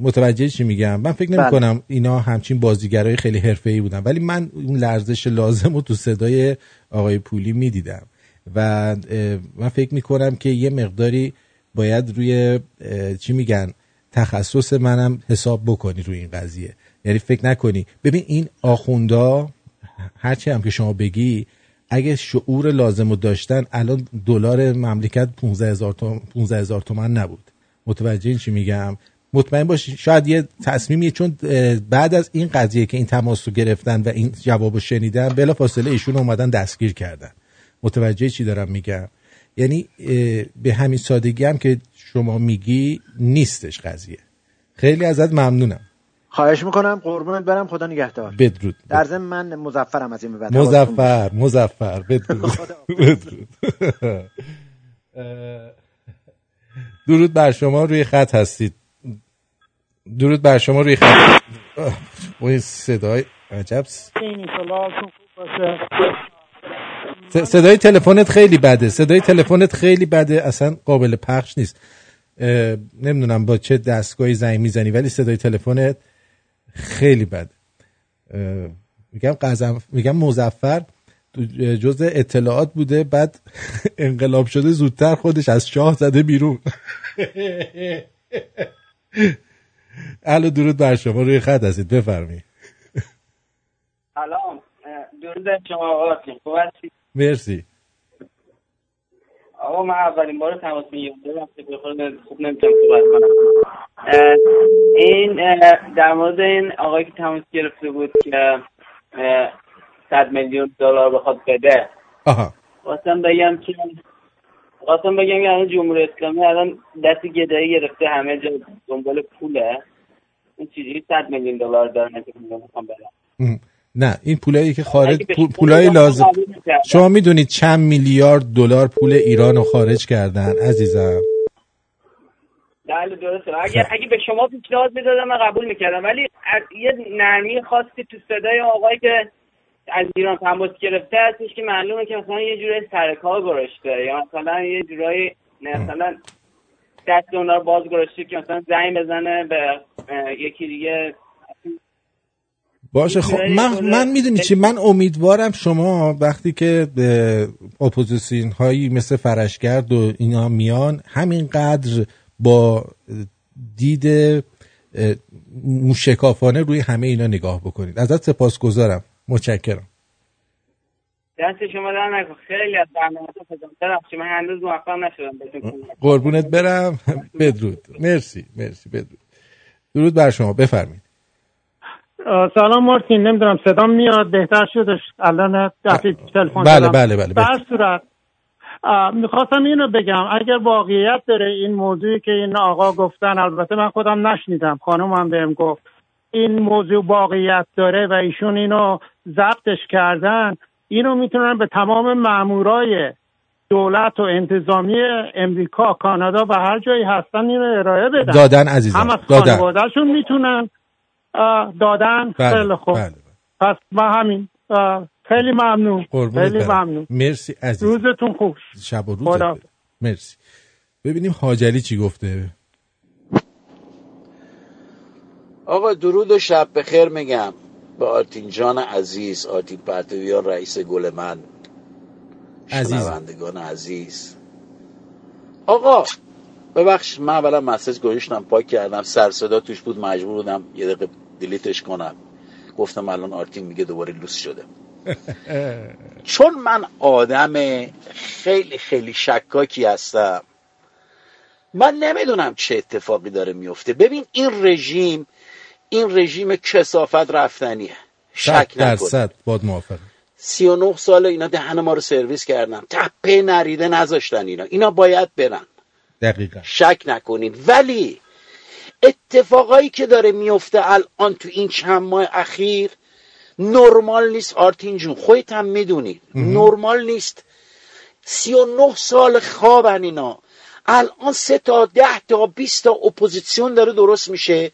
متوجه چی میگم؟ من فکر نمی بله. کنم اینا همچین بازیگرای خیلی حرفه‌ای بودن ولی من اون لرزش لازم رو تو صدای آقای پولی می‌دیدم. و من فکر می‌کنم که یه مقداری باید روی چی میگن تخصص منم حساب بکنی روی این قضیه. یعنی فکر نکنی. ببین این آخوندا هرچی هم که شما بگی اگه شعور لازم رو داشتن الان دلار مملکت 15 هزار تومن, 15 هزار تومن نبود. متوجه این چی میگم؟ مطمئن باشی شاید یه تصمیمیه چون بعد از این قضیه که این تماس رو گرفتن و این جواب رو شنیدن بلا فاصله ایشون اومدن دستگیر کردن. متوجه چی دارم میگم؟ یعنی به همین سادگی هم که شما میگی نیستش قضیه. خیلی ازت ممنونم. خواهش می‌کنم. قربونت برم. خدا نگهدار. بدرود. در ضمن من مزفرم از این بعد. مزفر مزفر بدرود. بدرود. درود بر شما. روی خط هستید. درود بر شما روی خط. وای صدای عجب صدای تلفنت خیلی بده. صدای تلفنت خیلی بده. اصلا قابل پخش نیست. نمی‌دونم با چه دستگاهی زنگ می‌زنی ولی صدای تلفنت خیلی بده. میگم قزم میگم مزفر تو جز اطلاعات بوده بعد انقلاب شده زودتر خودش از شاه زده بیرون. الو درود بر شما روی خط هستید بفرمایید. سلام. درود شما آقا. خوب مرسی. آقا من اولین بار تماس می‌گیرم. خوب نمی‌تونم صحبت کنم. این در مورد این آقایی که تماس گرفته بود که صد میلیون دلار بخواد بده. آها. خواستم بگم که خواستم بگم که الان جمهوری اسلامی الان دست گدایی گرفته همه جا دنبال پوله. این چیزی صد میلیون دلار دارن. نه این پولایی که خارج پول- پولای لازم می‌کردم. شما می‌دونید چند میلیارد دلار پول ایران رو خارج کردن عزیزم؟ بله درسته. اگه اگه به شما پیشنهاد می‌دادم من قبول می‌کردم. ولی یه نرمی خاصی تو صدای آقایی که از ایران تماس گرفته هستش که معلومه که مثلا یه جورایی سرکار گرشته. یا مثلا یه جورایی مثلا دست اونا رو باز گرشته که مثلا زنگ بزنه به یکی دیگه. باشه خب من, من می‌دونی چی؟ من امیدوارم شما وقتی که اپوزیسیون هایی مثل فرشگرد و اینا میان همینقدر با دید موشکافانه روی همه اینا نگاه بکنید. ازت سپاسگزارم. متشکرم. دست شما در نکن. خیلی از برنامه من هنوز موفق نشدم. قربونت برم. بدرود. مرسی مرسی. بدرود. درود بر شما. بفرمایید. سلام مارتین. نمی‌دونم صدام میاد؟ بهتر شدش الان دفعه تلفن بله،. بله، بله، بهتر. صورت می‌خواستم اینو بگم. اگر واقعیت داره این موضوعی که این آقا گفتن البته من خودم نشنیدم. خانومم بهم گفت. این موضوع واقعیت داره و ایشون اینو ضبطش کردن اینو می‌تونن به تمام مامورای دولت و انتظامی امریکا کانادا و هر جایی هستن اینو ارائه بدن دادن عزیزم، هم از دادن. خانوادهشون می‌تونن دادن بله، خیلی خوب بله. پس ما همین خیلی ممنون خیلی برم. ممنون مرسی عزیز روزتون خوب شب و روزت خدا. بخیر. مرسی ببینیم حاجلی چی گفته آقا درود و شب بخیر میگم به آرتین جان عزیز آرتین پرتویان رئیس گل من. شنوندگان عزیز. آقا ببخش من اولا مسیج گذاشتم پاک کردم سر صدا توش بود مجبور بودم یه دقیقه دیلیتش کنم. گفتم الان آرتین میگه دوباره لوس شده. چون من آدم خیلی خیلی شکاکی هستم من نمی‌دونم چه اتفاقی داره میفته. ببین این رژیم این رژیم کسافت رفتنیه. شک درصد باد موافقم. و نه ساله اینا دهن ما رو سرویس کردن. تپه نریده نذاشتن اینا. اینا باید برن. دقیقا. شک نکنید. ولی اتفاقایی که داره میفته الان تو این چند ماه اخیر نرمال نیست آرتین جون. خودت هم می‌دونی. نرمال نیست. سی و نه سال خوابن اینا. الان سه تا ده تا بیست تا اپوزیسیون داره درست میشه.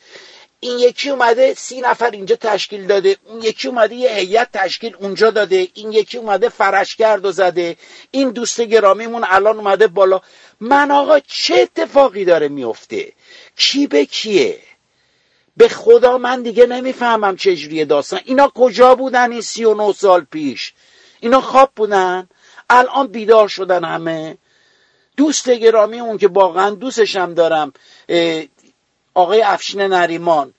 این یکی اومده سی نفر اینجا تشکیل داده اون یکی اومده یه هیئت تشکیل اونجا داده این یکی اومده فرشگرد و زده این دوست گرامیمون الان اومده بالا. من آقا چه اتفاقی داره میفته؟ کی به کیه؟ به خدا من دیگه نمی‌فهمم چجوریه داستان. اینا کجا بودن این سی و نه سال پیش؟ اینا خواب بودن؟ الان بیدار شدن همه؟ دوست گرامی اون که واقعا دوستشم دارم آقای افشین نریمان.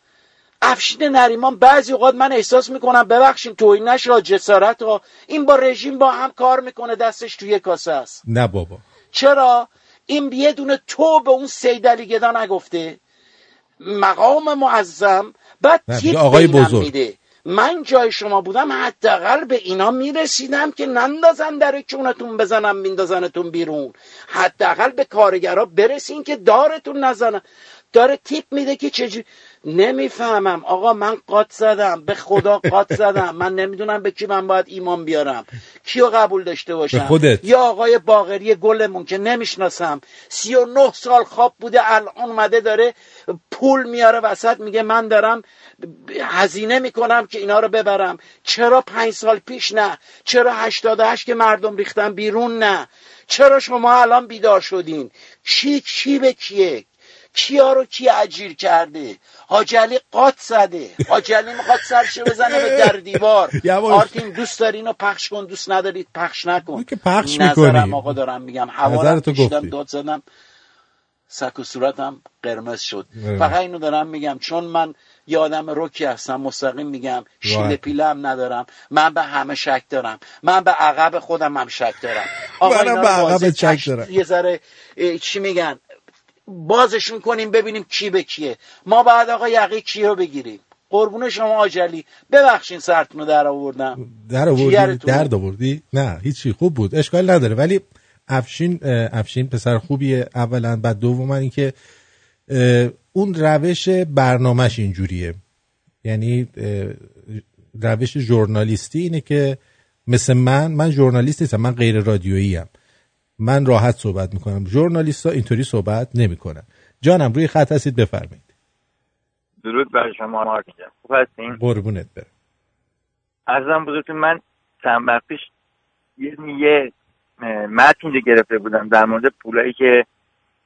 افشین نریمان بعضی اوقات من احساس می‌کنم ببخشین توهینش را جسارت ها این با رژیم با هم کار می‌کنه دستش توی کاسه است. نه بابا. چرا؟ این یه دونه تو به اون سید علی گدا نگفته. مقام معظم بعد تیپ آقای بزرگ. میده. من جای شما بودم حداقل به اینا می‌رسیدم که نندازن در چونتون بزنم میندازنتون بیرون. حداقل به کارگرا برسین که دارتون نزنن. داره تیپ میده که چجوری نمی‌فهمم. آقا من قات زدم. به خدا قات زدم. من نمی‌دونم به کی من باید ایمان بیارم. کیو قبول داشته باشم؟ خودت. یا آقای باغری گلمون که نمی‌شناسم. سی و نه سال خواب بوده الان اومده داره پول میاره وسط میگه من دارم هزینه می‌کنم که اینا رو ببرم. چرا پنج سال پیش نه؟ چرا هشتاد و هشت که مردم ریختن بیرون نه؟ چرا شما الان بیدار شدین؟ کی کی به کیه؟ کیا رو کی اجیر کرده؟ حاج علی قات زده. حاج علی می‌خواد سرشو بزنه به در دیوار. آرتین دوست داری اینو پخش کن دوست ندارید پخش نکن. که پخش نظرم. آقا دارم میگم. نظرتو کشیدم. داد زدم. سک و صورتم قرمز شد. فقط اینو دارم میگم. چون من یه آدم رکی هستم مستقیم میگم. شیل. پیله هم ندارم. من به همه شک دارم. من به عقب خودم هم شک دارم. آقا منم اینا به واضح شک دارم. یه ذره چی میگن؟ بازشون کنیم ببینیم کی به کیه. ما بعد آقا یقه کی رو بگیریم. قربون شما آجلی ببخشین سرتون رو در آوردم. در آوردی. درد آوردی؟ نه هیچی. خوب بود. اشکال نداره. ولی افشین افشین پسر خوبیه اولا. بعد دوما اینکه اون روش برنامهش اینجوریه. یعنی روش ژورنالیستی اینه که مثل من من ژورنالیست نیستم من غیر رادیویی ام. من راحت صحبت می‌کنم. ژورنالیست ها اینطوری صحبت نمی‌کنن. جانم روی خط هستید بفرمایید. درود بر شما جان. خوب هستین؟ قربونت برم. ارزم بزرگتون من چند وقت پیش یه یه اه، متن اینجا گرفته بودم در مورد پولایی که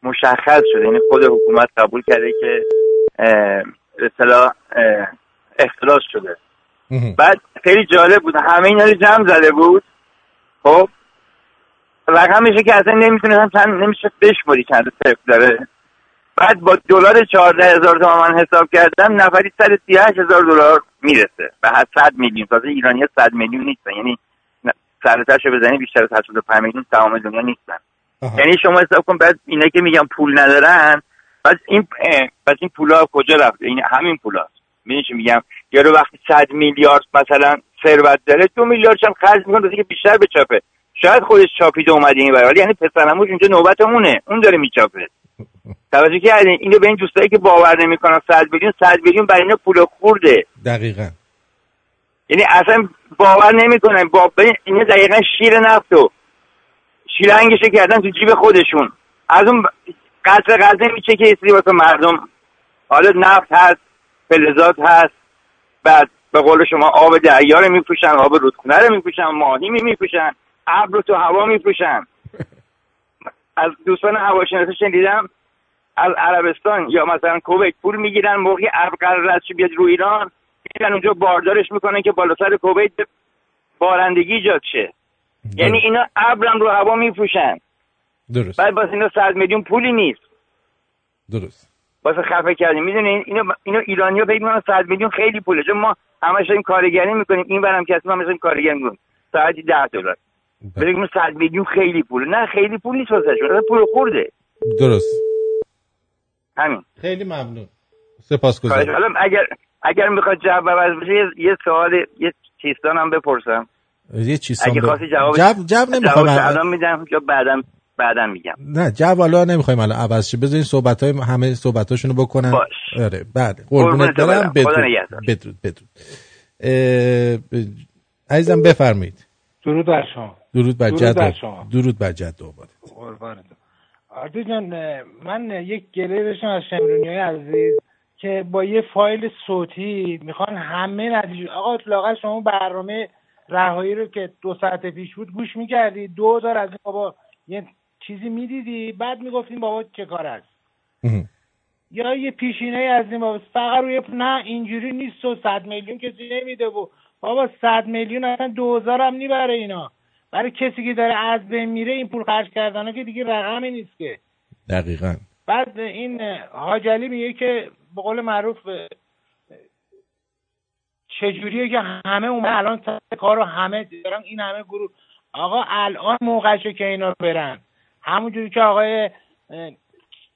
مشخص شده یعنی خود حکومت قبول کرده که اصطلاح اختلاس شده. بعد خیلی جالب بود. همه اینا رو جمع زده بود. خب؟ رقمشه که اصلا نمی‌تونه چند نمیشه بشماری چند صفر داره. بعد با دلار چهارده هزار تومن من حساب کردم نفری سر سی هزار دلار می‌رسه. به هر صد میلیون. تازه ایرانی ها صد میلیون نیستن. یعنی سرتش رو بزنی بیشتر از 85 میلیون تمام دنیا نیستن. یعنی شما حساب کن بعد اینا که میگن پول ندارن پس این پس این پولا کجا رفته؟ این همین پولاست. می‌دونی میگم؟ یارو وقتی 100 میلیارد مثلا ثروت داره دو میلیارد هم خرج می‌کنه که بیشتر بچاپه شاید خودش چاپیده اومده این برای. ولی یعنی پسرموش اونجا نوبت اونه اون داره میچاپه. توجه کردین؟ اینو به این دوستایی که باور نمی‌کنن 100 میلیون 100 میلیون برای اینا پول خورده. دقیقا. یعنی اصلا باور نمی‌کنن. با اینا دقیقا شیر نفت و شیلنگشو کردن تو جیب خودشون. از اون قطر قطره میچه که اسری واسه مردم حالا نفت هست فلزات هست. بعد به قول شما آب دریا رو میپوشن آب رودخونه رو میپوشن ماهی می میپوشن ابر رو تو هوا میپوشن از دوستان هواشناسی شنیدم از عربستان یا مثلا کویت پول می‌گیرن موقعی ابر قرار است بیاد رو ایران میرن اونجا باردارش می‌کنن که بالا سر کویت بارندگی ایجاد شه. یعنی اینا ابرم رو هوا میپوشن. درست. بعد واسه اینا صد میلیون پولی نیست. درست. واسه خفه کردیم می‌دونی؟ اینو اینو ایرانی ها فکر می‌کنن صد میلیون خیلی پوله. چون ما همش این کارگری می‌کنیم. این برم که اصلا مثلا کارگری می‌کنیم. ساعتی ده دلار. بگیم صد میلیون خیلی پوله نه خیلی پول نیست واسه شون پول خورده. درست. همین. خیلی ممنون. سپاسگزارم. حالا اگر اگر می‌خواد جواب عوض بشه یه- یه سوال یه چیستان هم بپرسم. یه چیز اگه خواستی جواب جواب جواب نمی‌خوام الان. الان میدم یا بعدم بعدم میگم. نه جواب حالا نمی‌خوایم الان. عوض شه. بذارین صحبت های همه صحبتاشونو بکنن. باش. آره بله. قربونت برم. بدرود. بدرود بدرود. عزیزم بفرمایید. درود بر شما. درود بر جد. درود بر جد و آباد. قربانتون آرتی جان من یک گله داشتم از شمرونی های عزیز که با یه فایل صوتی می‌خوان همه نتیجه آقا لاغر شما برنامه رهایی رو که دو ساعت پیش بود گوش می‌کردی. دو دار از این بابا یه چیزی می‌دیدی. بعد می‌گفتیم بابا چه کار است؟ یا یه پیشینه از این بابا. فقط روی نه اینجوری نیست و صد میلیون کسی نمیده و بابا صد میلیون اصلا دوزار هم نیبره اینا. برای کسی که داره از بین میره این پول خرج کردنه که دیگه رقمی نیست که. دقیقا. بعد این حاجلی میگه که به قول معروف چجوریه که همه اومد الان سر کار رو همه دارن این همه گروه. آقا الان موقعشه که اینا برن. همونجوری که آقای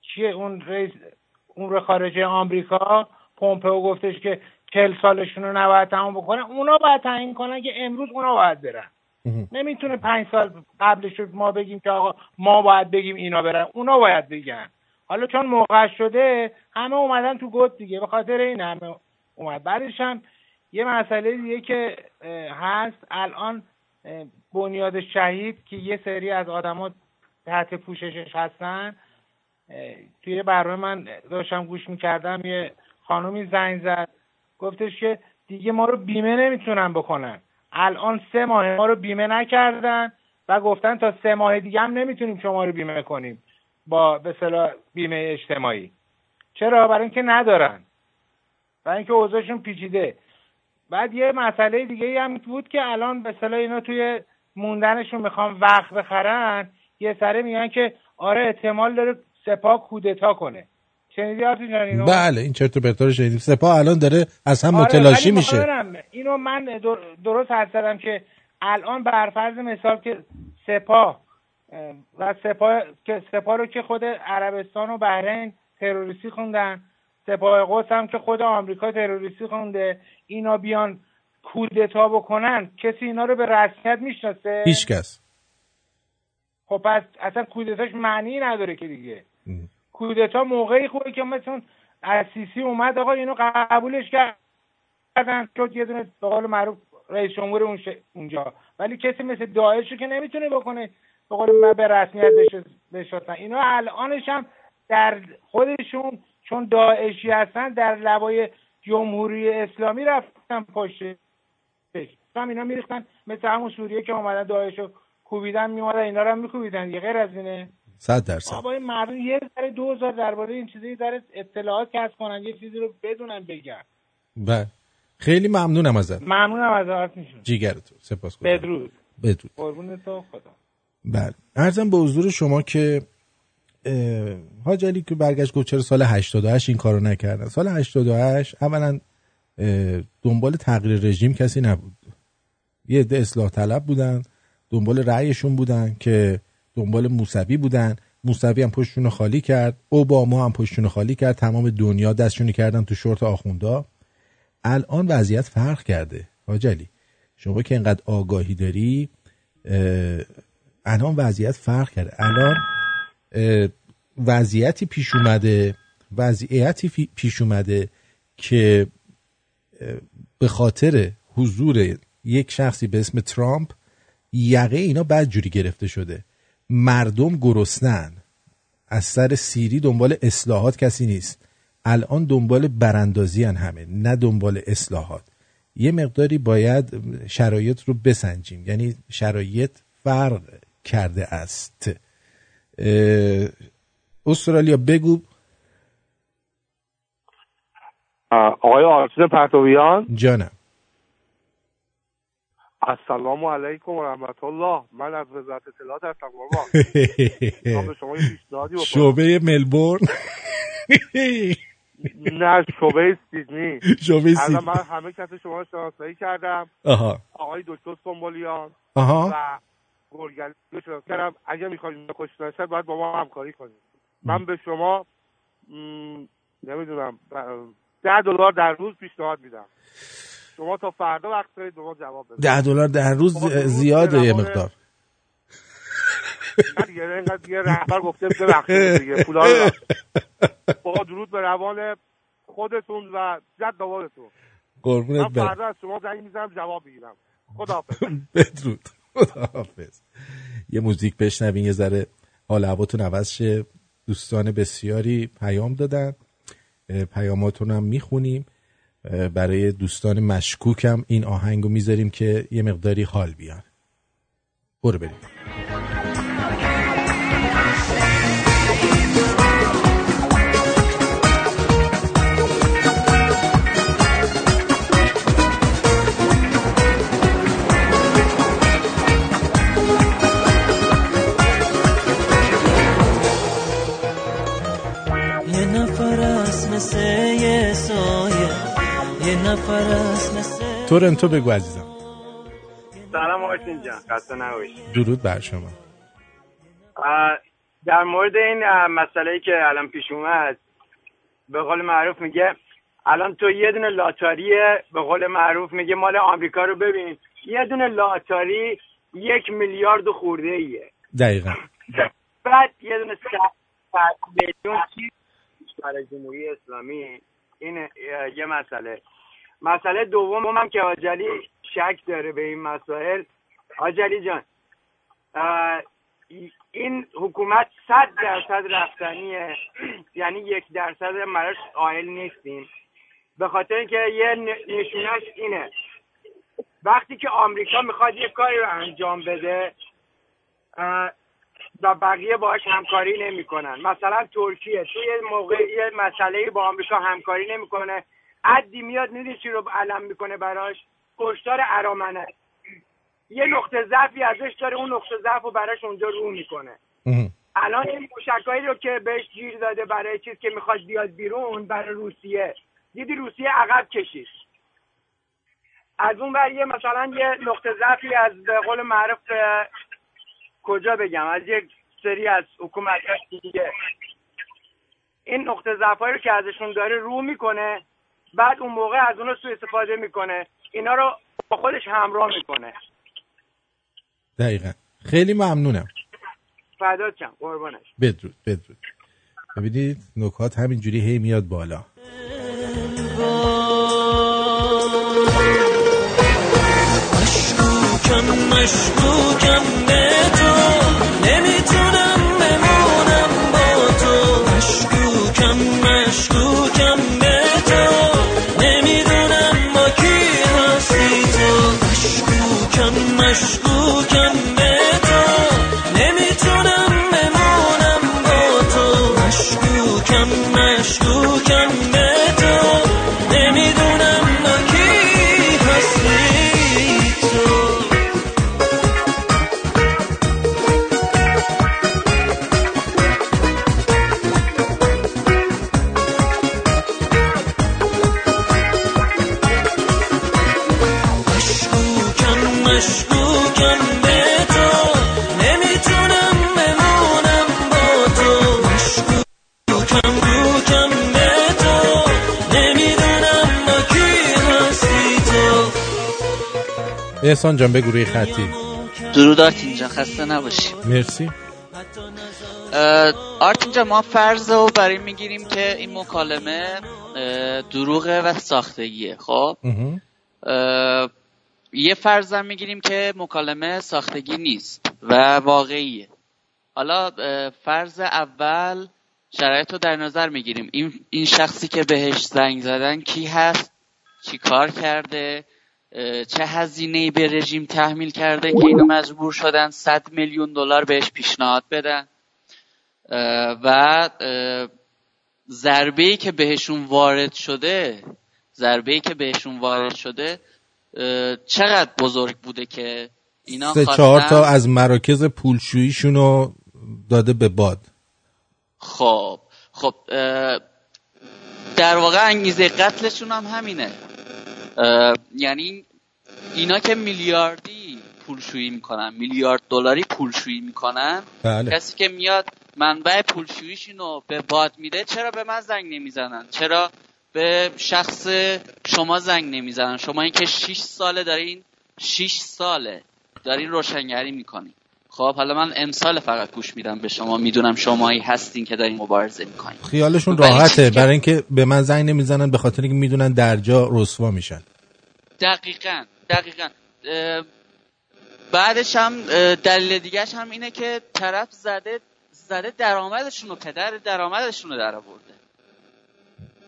چیه اون رئیس امور خارجه آمریکا پومپئو گفتش که چل سالشون رو نباید تمام بکنن اونا باید تعیین کنن که امروز اونا باید برن. نمی‌تونه پنج سال قبلش رو ما بگیم که آقا ما باید بگیم اینا برن اونا باید بگن. حالا چون موقع شده همه اومدن تو گد دیگه به خاطر این همه اومد. بعدش هم یه مسئله دیگه که هست. الان بنیاد شهید که یه سری از آدما تحت پوششش هستن. توی برنامه من داشتم گوش می‌کردم یه خانومی زنگ زد. گفتش که دیگه ما رو بیمه نمی‌تونن بکنن. الان سه ماه ما رو بیمه نکردن و گفتن تا سه ماه دیگه هم نمی‌تونیم شما رو بیمه کنیم با به اصطلاح بیمه اجتماعی. چرا؟ برای اینکه ندارن. برای اینکه اوضاعشون پیچیده. بعد یه مسئله دیگه ای هم بود که الان به اصطلاح اینا توی موندنشون می‌خوان وقت بخرن یه سره میگن که آره احتمال داره سپاه کودتا کنه. شنیدی اینو بله این چرت و پرتا رو شنیدیم سپاه الان داره از هم آره، متلاشی میشه. اینو من در- درست حد زدم که الان بر فرض مثال که سپاه اه، و سپاه که سپاه رو که خود عربستان و بحرین تروریستی خوندن سپاه قدس هم که خود آمریکا تروریستی خونده اینا بیان کودتا بکنن کسی اینا رو به رسمیت می‌شناسه؟ هیچ کس. خب پس اصلا کودتاش معنی نداره که دیگه. کودتا موقعی خوبه که مثلا از سیسی اومد آقا اینو قبولش کردن. شد یه دونه به قول معروف رئیس جمهور اون اونجا. ولی کسی مثل داعش رو که نمی‌تونه بکنه. به قول من به رسمیت بش- بشناسن. اینا الانش هم در خودشون چون داعشی هستن در لبای جمهوری اسلامی رفتن پشتش. هم اینا میریختن. مثل همون سوریه که اومدن داعش رو کوبیدن میومدن اینا رو هم میکوبیدن یه غیر از اینه. صد درصد. این مردم یه ذره دوزار درباره این چیزی در اطلاعات کسب کنن یه چیزی رو بدونن بگن. بله خیلی ممنونم ازت. ممنونم از آرتینشون جیگرتون. سپاس بدرود. بدرود. قربون تو خدا. بله. ارزم به حضور شما که حاج علی که برگشت گفت چرا سال 88 این کارو نکردن. سال 88 اولا دنبال تغییر رژیم کسی نبود. یه عده اصلاح طلب بودن دنبال رأیشون بودن که دنبال موسوی بودن. موسوی هم پشتشون خالی کرد. اوباما هم پشتشون خالی کرد. تمام دنیا دستشون کردن تو شورت آخوندا. الان وضعیت فرق کرده. حاج علی شما که اینقدر آگاهی داری الان وضعیت فرق کرده. الان وضعیتی پیش اومده وضعیتی پیش اومده که به خاطر حضور یک شخصی به اسم ترامپ یقه اینا بد جوری گرفته شده. مردم گرسنن. از سر سیری دنبال اصلاحات کسی نیست. الان دنبال براندازی هن همه نه دنبال اصلاحات. یه مقداری باید شرایط رو بسنجیم. یعنی شرایط فرق کرده است. استرالیا بگو. آقای آرتین پرتویان. جانم. السلام علیکم و رحمت الله من از وزارت اطلاعات هستم قربان به شما یه پیشنهادی شعبه ملبورن. نه شعبه سیدنی. شعبه سیدنی. من همه کس شما شناسایی کردم. آها. آقای دکتر سنبولیان آها. و گرگلی شناسایی کردم. اگه می‌خواید اینا کشته نشد باید با ما همکاری کنید. من به شما نمی‌دونم ده دلار در روز پیشنهاد میدم. شما تا فردا وقت دارید به ما جواب بدید. ده دلار در روز زیاده یه مقدار. دیگه اینقدر رهبر گفته ببخشید دیگه پولا. با درود به روان خودتون و جد داوودتون من قربونت برم. فردا از شما زنگ می‌زنم جواب می‌گیرم. خداحافظ. بدرود. خداحافظ. یه موزیک بشنوین یه ذره حال هواتون عوض شه. دوستان بسیاری پیام دادن. پیاماتون هم می‌خونیم. برای دوستان مشکوکم این آهنگ رو می‌ذاریم که یه مقداری حال بیان. برو بریم. نفر است مثل تورنتو بگو عزیزم. سلام آرتین جان خسته نباشی. درود بر شما. در مورد این مسئله که الان پیش اومد به قول معروف میگه الان تو یه دونه لاتاری به قول معروف میگه مال آمریکا رو ببین. یه دونه لاتاری یک میلیارد و خورده ایه دقیقا. بعد یه دونه میلیون چی برای جمهوری اسلامی. این یه مسئله. مسئله دوم هم که آجلی شک داره به این مسائل. آجلی جان این حکومت صد درصد رفتنیه. یعنی یک درصد براش قائل نیستیم. به خاطر اینکه یه نشونش اینه. وقتی که آمریکا می‌خواد یه کاری رو انجام بده و بقیه باهاش همکاری نمی‌کنن. مثلا ترکیه توی موقع یه مسئله با آمریکا همکاری نمی‌کنه. عدی میاد می‌دونی چی رو علم می‌کنه براش؟ کشتار ارامنه. یه نقطه ضعفی ازش داره اون نقطه ضعف رو براش اونجا رو می‌کنه. الان این موشکایی رو که بهش گیر داده برای چیز که می‌خواد بیاد بیرون برای روسیه. دیدی روسیه عقب کشید. از اون بر یه مثلا یه نقطه ضعفی از به قول معروف اه، کجا بگم؟ از یک سری از حکومت دیگه. این نقطه ضعفایی رو که ازشون داره رو می‌کنه بعد اون موقع از اون سوء استفاده می‌کنه. اینا رو با خودش همراه می‌کنه. دقیقا. خیلی ممنونم. فدات شم. قربانش بدرود بدرود. ببینید نکات همینجوری هی میاد بالا. مشکوکم مشکوکم به تو. به تو نمی‌دونم با کی هستی تو. احسان جان بگو روی خطی. درود آرتین جان خسته نباشی. مرسی. آرتین جان ما فرض رو برای می‌گیریم که این مکالمه دروغه و ساختگیه خب؟ اه، یه فرض هم می‌گیریم که مکالمه ساختگی نیست و واقعیه. حالا فرض اول شرایط رو در نظر می‌گیریم. این, این شخصی که بهش زنگ زدن کی هست؟ چی کار کرده؟ چه هزینه به رژیم تحمیل کرده که اینو مجبور شدن 100 میلیون دلار بهش پیشنهاد بدن؟ و ضربه ای که بهشون وارد شده ضربه ای که بهشون وارد شده چقدر بزرگ بوده که اینا سه چهار تا از مراکز پولشوییشون رو داده به باد. خب. خب در واقع انگیزه قتلشون هم همینه. یعنی اینا که میلیاردی پولشویی می‌کنن میلیارد دلاری پولشویی می‌کنن بله. کسی که میاد منبع پولشوییشون رو به باد میده چرا به من زنگ نمی‌زنن؟ چرا به شخص شما زنگ نمی‌زنن؟ شما این که 6 ساله دارین 6 ساله دارین روشنگری می‌کنین. خب حالا من امسال فقط گوش میدم به شما. می‌دونم شمایی هستین که دارین مبارزه می‌کنین. خیالشون راحته. برای اینکه به من زنگ نمی‌زنن به خاطر اینکه می‌دونن در جا رسوا میشن. دقیقا دقیقا. بعدش هم دلیل دیگهش هم اینه که طرف زده زده درآمدشون رو پدر درآمدشون رو در آورده.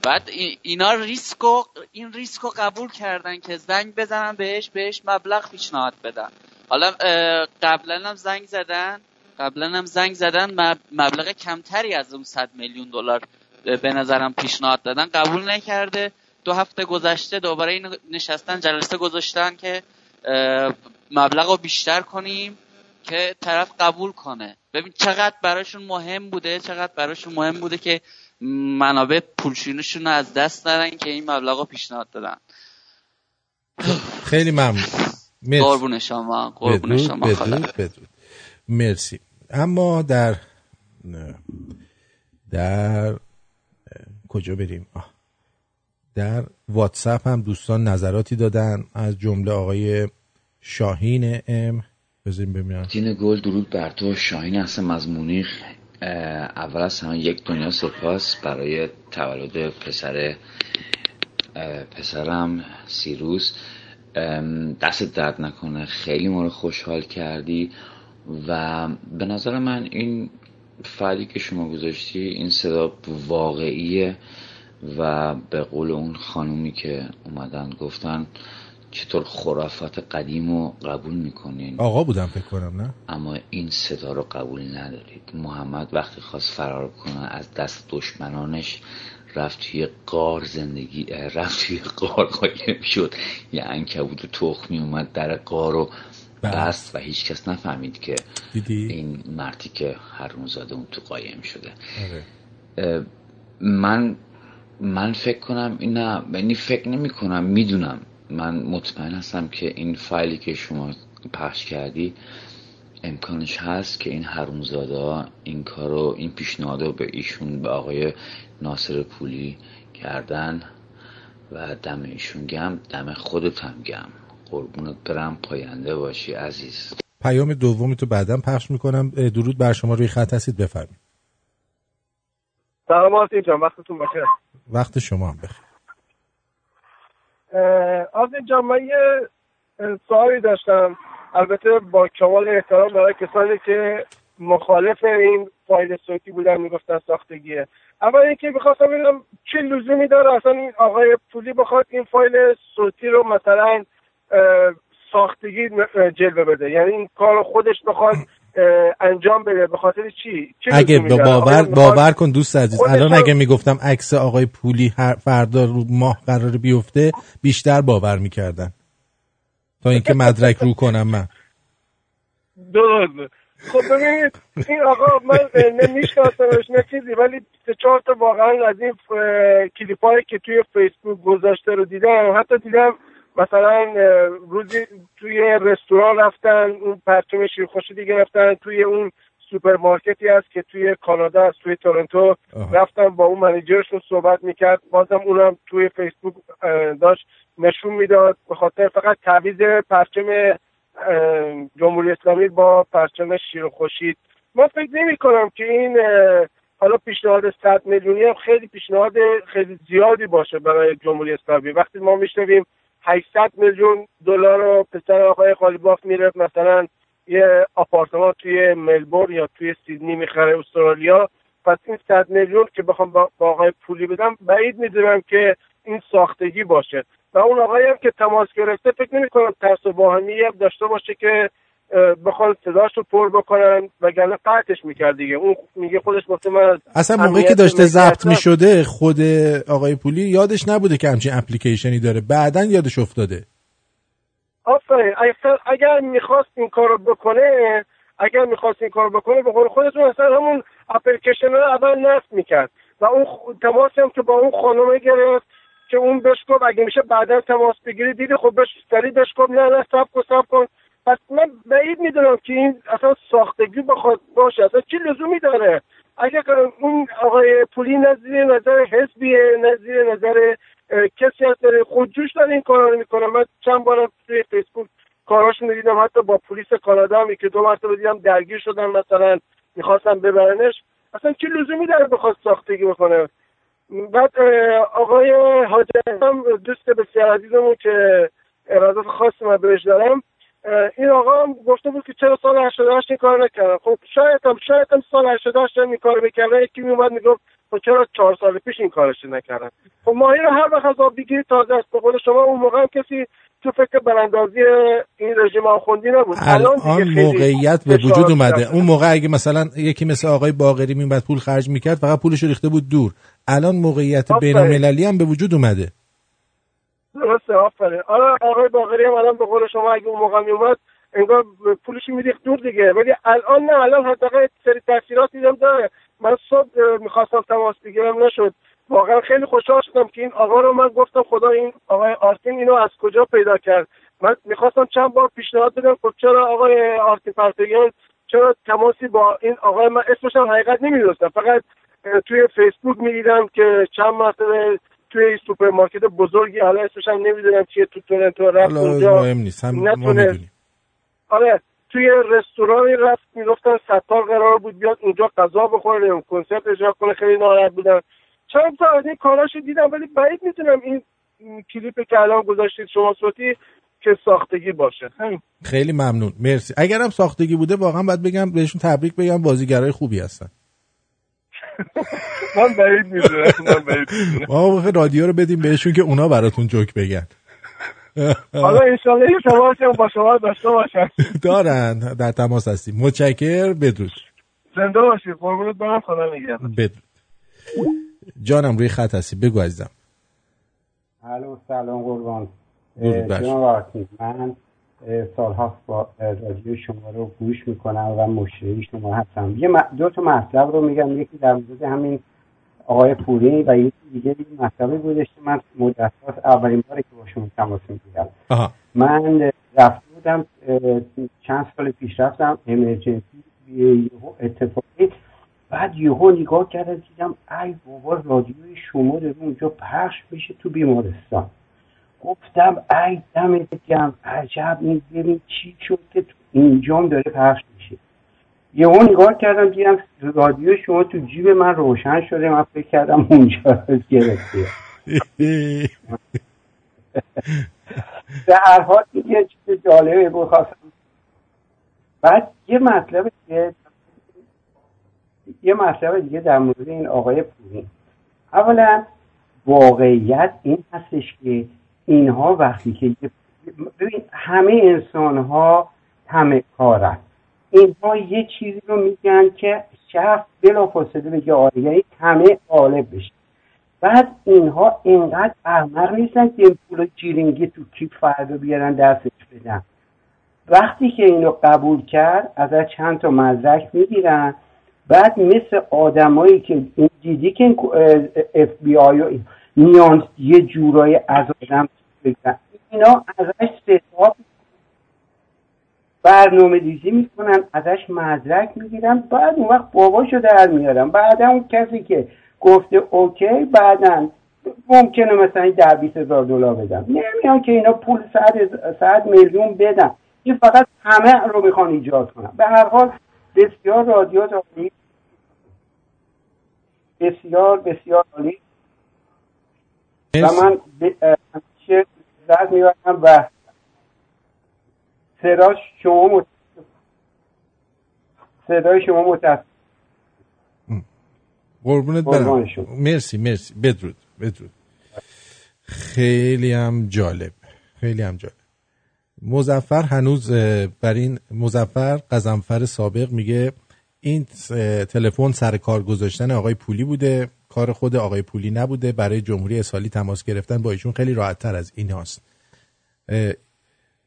بعد ای- اینا ریسکو این ریسکو قبول کردن که زنگ بزنن بهش بهش مبلغ پیشنهاد بدن. حالا قبلا هم زنگ زدن. قبلا هم زنگ زدن. مب- مبلغ کمتری از اون 100 میلیون دلار به نظرم پیشنهاد دادن. قبول نکرده. دو هفته گذشته دوباره نشستن جلسه گذاشتن که مبلغ رو بیشتر کنیم که طرف قبول کنه. ببین چقدر براشون مهم بوده چقدر براشون مهم بوده که منابع پولشونشون رو از دست ندن که این مبلغ رو پیشنهاد دادن. خیلی ممنون. قربون شما قربون بدرود شما خدا بدرود بدرود. مرسی. اما در نه. در کجا بریم؟ آه. در واتساپ هم دوستان نظراتی دادن. از جمله آقای شاهین ام. بذاریم ببینم. تین گل درود بر تو. شاهین هستم از مونیخ اول از همه یک دنیا سپاس برای تولد پسر پسرم سیروس. دست درد نکنه خیلی ما رو خوشحال کردی و به نظر من این فعلی که شما گذاشتی این صدا واقعیه و به قول اون خانومی که اومدن گفتن چطور خرافات قدیم رو قبول می‌کنین آقا بودم فکر کنم نه؟ اما این صدا رو قبول ندارید. محمد وقتی خواست فرار کنه از دست دشمنانش رفت توی قار زندگی رفت توی قار قایم شد یه انکبوت تخمی اومد در قار رو بست و هیچکس نفهمید که دیدی؟ این مردی که هرونزاده اون تو قایم شده آره. من من فکر کنم این نه یعنی فکر نمی کنم می‌دونم من مطمئن هستم که این فایلی که شما پخش کردی امکانش هست که این حرومزاده ها این کارو این پیشنهاد رو به ایشون به آقای ناصر پولی کردن و دم ایشون گم دم خودت هم گم. قربونت برم پاینده باشی عزیز. پیام دومی تو بعدا پخش می‌کنم. درود بر شما روی خط هستید بفرمایید. سلام آرتین جان وقتتون بخیر. وقت شما هم بخیر. آرتین جان من یه سوالی داشتم. البته با کمال احترام برای کسانی که مخالف این فایل صوتی بودن می‌گفتن ساختگیه. اول اینکه می‌خواستم ببینم چه لزومی داره. اصلا این آقای پولی بخواد این فایل صوتی رو مثلا ساختگی جلوه بده. یعنی این کار خودش بخواد انجام بده. به خاطر چی؟ چه اگه؟ باور باور کن دوست عزیز. الان اگه می‌گفتم عکس آقای پولی هر فردا رو ماه قرار بیفته بیشتر باور می‌کردن. تا اینکه مدرک رو کنم من. درست خب ببینید این آقا من نمیشناسمش نه چیزی ولی سه چهار تا واقعا از این کلیپ هایی که توی فیسبوک گذاشته رو دیدم حتی دیدم مثلا روزی توی رستوران رفتن اون پرچم شیرخورشیدی گرفتن توی اون سوپرمارکتی هست که توی کانادا است توی تورنتو رفتن با اون manager شون صحبت می‌کرد بازم اونم توی فیسبوک داشت نشون می‌داد به خاطر فقط تعویض پرچم جمهوری اسلامی با پرچم شیر و خورشید. من فکر نمی کنم که این حالا پیشنهاد 100 میلیونی هم خیلی پیشنهاد خیلی زیادی باشه برای جمهوری اسلامی. وقتی ما میشنویم 800 میلیون دلار رو پسر آقای قالیباف میره مثلا یه آپارتمان توی ملبورن یا توی سیدنی می‌خره استرالیا. پس این 100 میلیون که بخوام با آقای پولی بدم بعید می‌دونم که این ساختگی باشه. و اون آقایی هم که تماس گرفته فکر نمی کنم ترس و واهمی هم داشته باشه که اه، بخوان صداش رو پر بکنن وگرنه قطعش می‌کرد دیگه. اون میگه خودش گفته من اصلا موقعی که داشته ضبط هستم. می شده خود آقای پولی یادش نبوده که همچین اپلیکیشنی داره. بعدا یادش افتاده. آفرین. اگر, می‌خواست این کارو بکنه اگر می‌خواست این کارو بکنه به قول خودتون اصلا همون اپلیکیشن رو اول نصب می‌کرد. و اون تماسی هم که با اون خانمه گرفت که اون بهش گفت اگه میشه بعدا تماس بگیری دیدی خب بهش سریع بهش گفت نه نه سب کن سب کن. پس من بعید می‌دونم که این اصلا ساختگی بخواد باشه. اصلا چی لزومی داره؟ اگر اون آقای پولی نظیر نظر حزبیه نظیر نظر کسی هست داره خودجوش داره این کارا رو می‌کنه. من چند بارم توی فیسبوک کاراشون رو دیدم حتی با پلیس کانادا هم که دو مرتبه دیدم درگیر شدن مثلا می‌خواستم ببرنش. اصلا چه لزومی داره بخواد ساختگی بکنه؟ بعد آقای حاجی هم دوست بسیار عزیزمون که ارادت خاصی من بهش دارم این آقا هم گفته بود که چرا سال 88 این کار نکردن خب شاید هم شاید هم سال 88 هم این کار می‌کردن یکی میومد می‌گفت خب چرا چهار سال پیش این کارش نکردن خب ماهی رو هر وقت از آب بگیری تازه است. به قول شما اون موقع هم کسی تو فکر براندازی این رژیم آخوندی نبود. الان موقعیت به وجود اومده. اون موقع اگه مثلا یکی مثل آقای باقری میمد پول خرج می‌کرد فقط پولش ریخته بود دور. الان موقعیت. بین المللی هم به وجود اومده. درسته آفرین. آره آقای باقری هم الان به قول شما اگه اون موقع میومد انگار پولش میریخت دور دیگه. ولی الان نه الان حداقل سری تاثیراتی هم داره. من صبح می‌خواستم تماس بگیرم نشد. واقعا خیلی خوشحال شدم که این آقا رو من گفتم خدا این آقای آرتین اینو از کجا پیدا کرد. من می‌خواستم چند بار پیشنهاد بدم خب چرا آقای آرتین پرتویان چرا تماسی با این آقای من؟ اسمش هم حقیقت نمی‌دونستم. فقط توی فیسبوک می‌دیدم که چند مرتبه توی سوپرمارکت بزرگی حالا اسمش هم نمی‌دونم چیه تو تورنتو رفت اونجا. مهم نیست هم ما نتونه می‌دونیم. آره توی رستورانی رفت می‌گفتن ستار قرار بود بیاد اونجا غذا بخوره کنسرت اجرا کنه خیلی ناراحت بودن. چند تا از این کاراشو دیدم ولی بعید می‌دونم این کلیپ که الان گذاشتید شما صوتی که ساختگی باشه. همین خیلی ممنون. مرسی. اگرم ساختگی بوده واقعا باید بگم بهشون تبریک بگم بازیگرای خوبی هستن. من بعید می‌دونم ما رادیو رو بدیم بهشون که اونا براتون جوک بگن. حالا انشالله این هم با شما داشته باشن. دارن. در تماس هستیم. متشکر بدرود. زنده باشید. قربونت برم. خدا نگهدار. بدرود. جانم روی خط هستی. بگو عزیزم. الو سلام قربان. جناب من اه، سالهاست با رادیو شما رو گوش می‌کنم و مشتری شما هستم. یه دو تا مطلب رو میگم. یکی در مورد همین آقای پوری و یکی دیگه یه مطلبی بودش که من مدت اولین باری که با شما تماس می‌گیرم. من رفته بودم چند سال پیش رفتم. امرجنسی اتفاقی بعد یهو نگاه کردم دیدم ای بابا رادیوی شما داره اونجا پخش میشه تو بیمارستان. گفتم ای دمت گرم عجب این ببین چی شد که تو اینجام داره پخش میشه. یهو نگاه کردم دیدم رادیو شما تو جیب من روشن شده من فکر کردم اونجا گرفته. به هر حال یه چیز جالبه بود خواستم بعد یه مطلب دیگه یه مطلب دیگه در مورد این آقای پوری اولا واقعیت این هستش که اینها وقتی که ببین همه انسان ها همه کارن. اینها یه چیزی رو میگن که شخص بلافاصله بگه آره یعنی همه غالب بشه. بعد اینها اینقدر احمق نیستن که این پول جیرینگی تو کیف فردا بیارن دستش بدن. وقتی که اینو قبول کرد ازش چند تا مدرک می‌گیرن. بعد مثل آدمایی که دیدی که اف بی آی و نیانس یه جورایی از آدم بگن اینا ازش ستاب برنامه ریزی می‌کنن ازش مدرک می‌گیرن. بعد اون وقت باباشو در میارن. بعدا اون کسی که گفته اوکی بعدا ممکنه مثلا ده بیست هزار دلار بدن نمیان که اینا پول صد میلیون بدن. این فقط همه رو می‌خوان ایجاد کنن. به هر حال بسیار رادیو عالی بسیار بسیار عالی. و. من همیشه لذت می‌برم و شما مت... صدای شما متاسف قربونت برم. مرسی مرسی. بدرود بدرود. خیلی هم جالب خیلی هم جالب. مزفر هنوز بر این مزفر قزنفر سابق میگه این تلفن سر کار گذاشتن آقای پولی بوده. کار خود آقای پولی نبوده. برای جمهوری اسلامی تماس گرفتن با ایشون خیلی راحت تر از این هاست.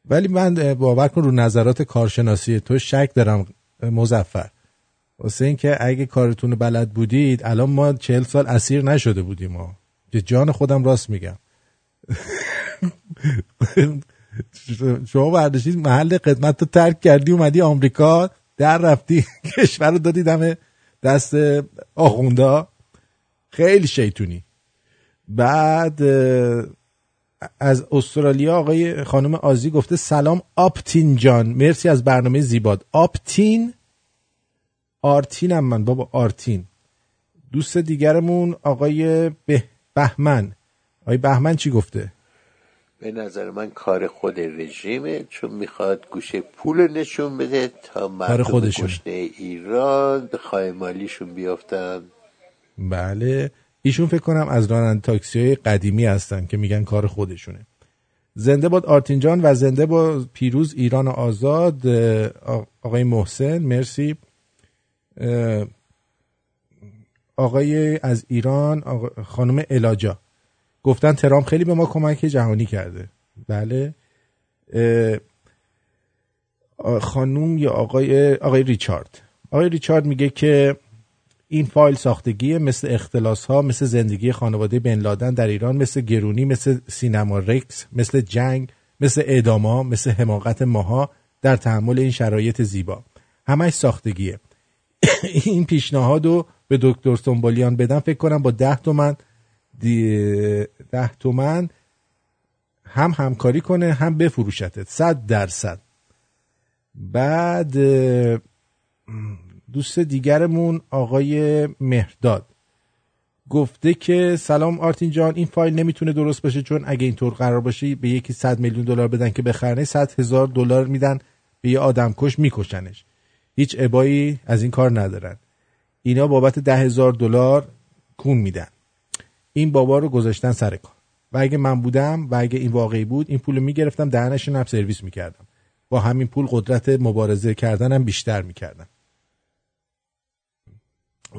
ولی من باور کن رو نظرات کارشناسی تو شک دارم مزفر واسه اینکه اگه کارتون بلد بودید الان ما چهل سال اسیر نشده بودیم ما. که جان خودم راست میگم. شما برداشتید محل خدمت رو ترک کردی اومدی آمریکا. در رفتی کشور رو دادی دم دست آخوندا. خیلی شیطونی. بعد از استرالیا آقای خانم آزی گفته سلام آپتین جان. مرسی از برنامه زیباد. آپتین؟ آرتینم من بابا آرتین. دوست دیگرمون آقای به بهمن آقای بهمن چی گفته؟ به نظر من کار خود رژیمه چون می‌خواد گوشه پول نشون بده تا مردم خودشون. گشنه ایران به خایمالیشون بیافتن. بله. ایشون فکر کنم از راننده تاکسی های قدیمی هستن که میگن کار خودشونه. زنده باد آرتین جان و زنده با پیروز ایران آزاد آقای محسن مرسی. آقای از ایران خانم الاجا. گفتن ترامپ خیلی به ما کمک جهانی کرده. بله. خانوم یا آقای آقای ریچارد. آقای ریچارد میگه که این فایل ساختگی مثل اختلاس ها مثل زندگی خانواده بن لادن در ایران مثل گرونی مثل سینما رکس مثل جنگ مثل اعدام ها مثل حماقت ماها در تحمل این شرایط زیبا. همش ساختگیه. این پیشنهاد رو به دکتر سنبالیان بدم. فکر کنم با ده تومن ده تومن هم همکاری کنه هم بفروشتت. صد درصد. بعد دوست دیگرمون آقای مهرداد گفته که سلام آرتین جان این فایل نمی‌تونه درست باشه چون اگه اینطور قرار باشه به یکی 100 میلیون دلار بدن که بخرنه 100 هزار دلار میدن به یه آدم کش میکشنش. هیچ ابایی از این کار ندارن. اینا بابت ده هزار دلار کون میدن. این بابا رو گذاشتن سر کار. و اگه من بودم و اگه این واقعی بود این پول می‌گرفتم دهنش هم سرویس می‌کردم. با همین پول قدرت مبارزه کردنم بیشتر می‌کردم.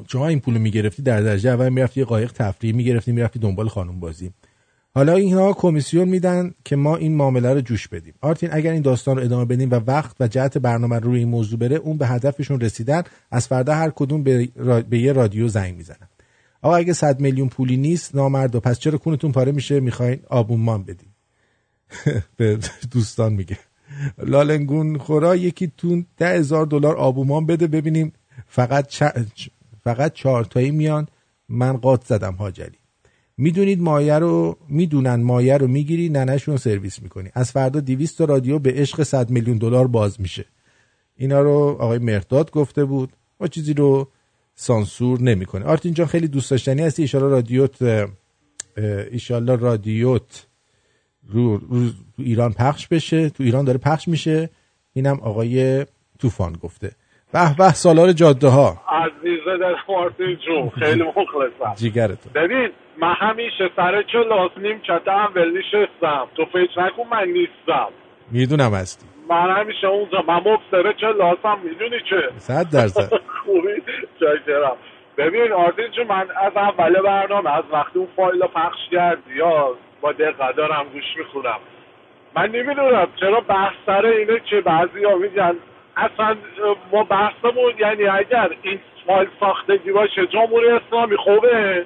شما این پول می‌گرفتی در درجه اول می‌رفتی یه قایق تفریحی می‌گرفتی می‌رفتی دنبال خانم بازی. حالا اینها کمیسیون میدن که ما این معامله رو جوش بدیم. آرتین اگر این داستان رو ادامه بدیم و وقت و جهت برنامه رو روی این موضوع بره اون به هدفشون رسیدن از فردا هر کدوم به, را... به یه رادیو زنگ می‌زنن. آقا اگه 100 میلیون پولی نیست نامرد و پس چرا کونتون پاره میشه؟ می‌خواین آبونمان بدیم به دوستان میگه. لالنگون خورا یکی تون ده هزار دلار آبومان بده ببینیم. فقط چ- فقط چهار تایی میان. من قات زدم حاجلی. می‌دونید مایه رو می‌دونن مایه رو می‌گیری ننشون سرویس می‌کنی. از فردا 200 تا رادیو به عشق 100 میلیون دلار باز میشه. اینا رو آقای مرداد گفته بود. ما چیزی رو سانسور نمی‌کنه. آرتین جان خیلی دوست داشتنی هستی. ایشالا رادیوت ایشالا رادیوت رو, رو, رو ایران پخش بشه. تو ایران داره پخش میشه. اینم آقای طوفان گفته. به به سالار جاده ها عزیزه در مارتین جون خیلی مخلصم. جیگرتون. ببین من همیشه سر کلاس نیم چته اول نشستم تو فکر نکن من نیستم. می‌دونم هستی. من همیشه اونجا من مبصر کلاسم می‌دونی چه؟ صد درصد. خوبی. چاکرم ببین آرتین جون من از اول برنامه از وقتی اون فایل رو پخش کردی یا با دقت دارم گوش می‌خونم. من نمی‌دونم چرا بحث سر اینه که بعضی ها میگن اصلا ما بحثمون یعنی اگر این فایل ساختگی باشه جمهوری اسلامی خوبه؟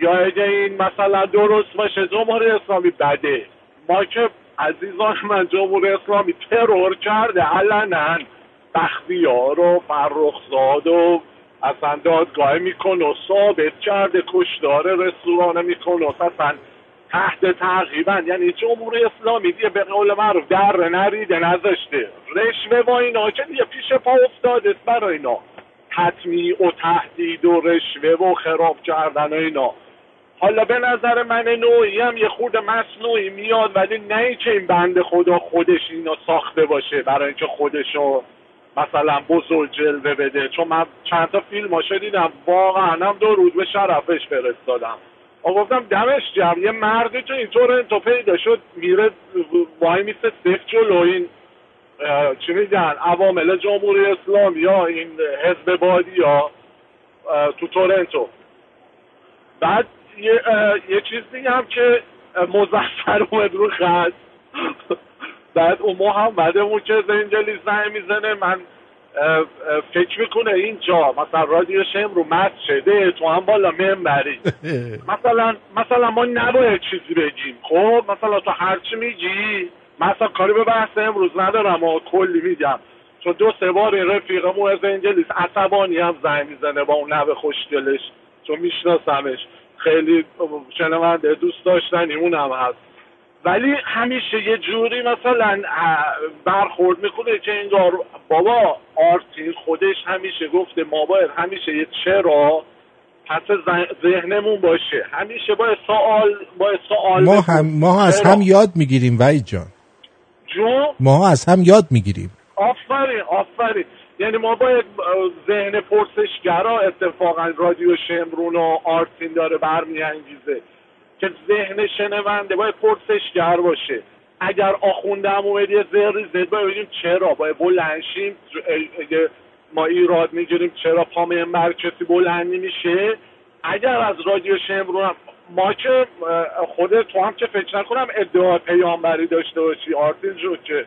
یا اگه این مثلا درست باشه جمهوری اسلامی بده؟ ما که عزیزان من جمهوری اسلامی ترور کرده. علنا بختیار و فرخزاد و اصلا دادگاه می‌کنه و ثابت کرده کشدار رستوران می‌کنه اصلا تحت تعقیبن. یعنی جمهوری اسلامی دیگه به قول معروف در نریده نذاشته. رشوه و اینا که دیگه پیش پا افتاده برای اینا. تطمیع و تهدید و رشوه و خراب کردن و اینا. حالا به نظر من نوعی هم یه خورده مصنوعی میاد ولی نه اینکه این بند خدا خودش اینو ساخته باشه برای اینکه خودشو مثلا بزرگ جلوه بده. چون من چند تا فیلم ها دیدم واقعا هم درود به شرفش فرستادم. و گفتم دمش گرم یه مردی تو اینطور انتو پیدا شد میره وای میسه سفت جلو این چی میگن عوامل جمهوری اسلام یا این حزب بادی یا تو تورنتو. بعد یه, یه چیز دیگه هم که مزفر اومد رو خط. بعد اون محمدمون که زنجلی زنگ می‌زنه من فکر می‌کنه اینجا مثلا رادیو شم رو مد شده تو هم بالا منبری. مثلا مثلا ما نباید چیزی بگیم. خب مثلا تو هرچی میگی مثلا کاری به بحث امروز ندارم و کلی میگم. چون دو سه بار این رفیقمون از انجلیس عصبانی هم زنگ می‌زنه با اون نوه خوشگلش. چون میشناسمش. خیلی شنونده دوست داشتنی اونم هست. ولی همیشه یه جوری مثلا برخورد می‌کنه که انگار بابا آرتین خودش همیشه گفته ما باید همیشه یه چرا؟ پس ذهن- ذهنمون باشه. همیشه باید سوال باید سوال ما. هم ما از؟ هم یاد می‌گیریم وحید جان. جون؟ ما از هم یاد می‌گیریم. آفرین آفرین. یعنی ما باید ذهن پرسشگرا اتفاقا رادیو شمرون و آرتین داره برمیانگیزه. که ذهن شنونده باید پرسشگر باشه. اگر آخونده اومد یه ذری زد باید بگیم چرا. باید بلنشیم اگه ما ایراد می‌گیریم چرا پا منبر کسی بلند نمیشه. اگر از رادیو شمرون هم ما که اه، خودت تو هم که فکر نکنم ادعا پیامبری داشته باشی آرتین جون که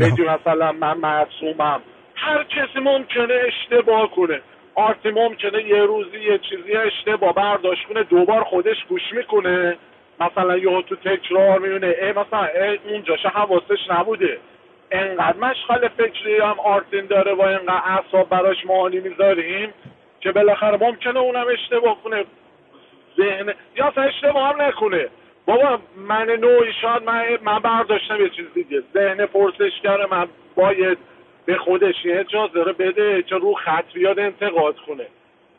بگی مثلا من معصومم. هر کسی ممکنه اشتباه کنه. آرتی ممکنه یه روزی یه چیزی اشتباه. برداشت کنه دوبار خودش گوش می‌کنه. مثلا یه تو تکرار میونه ای مثلا ای اونجاش حواسش نبوده. انقدر مشغل فکری هم آرتین داره و انقدر اعصاب براش معانی می‌ذاریم که بالاخره ممکنه اونم اشتباه کنه. ذهن یا اصلا اشتباه هم نکنه. بابا من نوعی شاید من, من برداشتم یه چیز دیگه. ذهن پرسشگر من باید به خودش این اجازه رو بده که رو خط بیاد انتقاد کنه.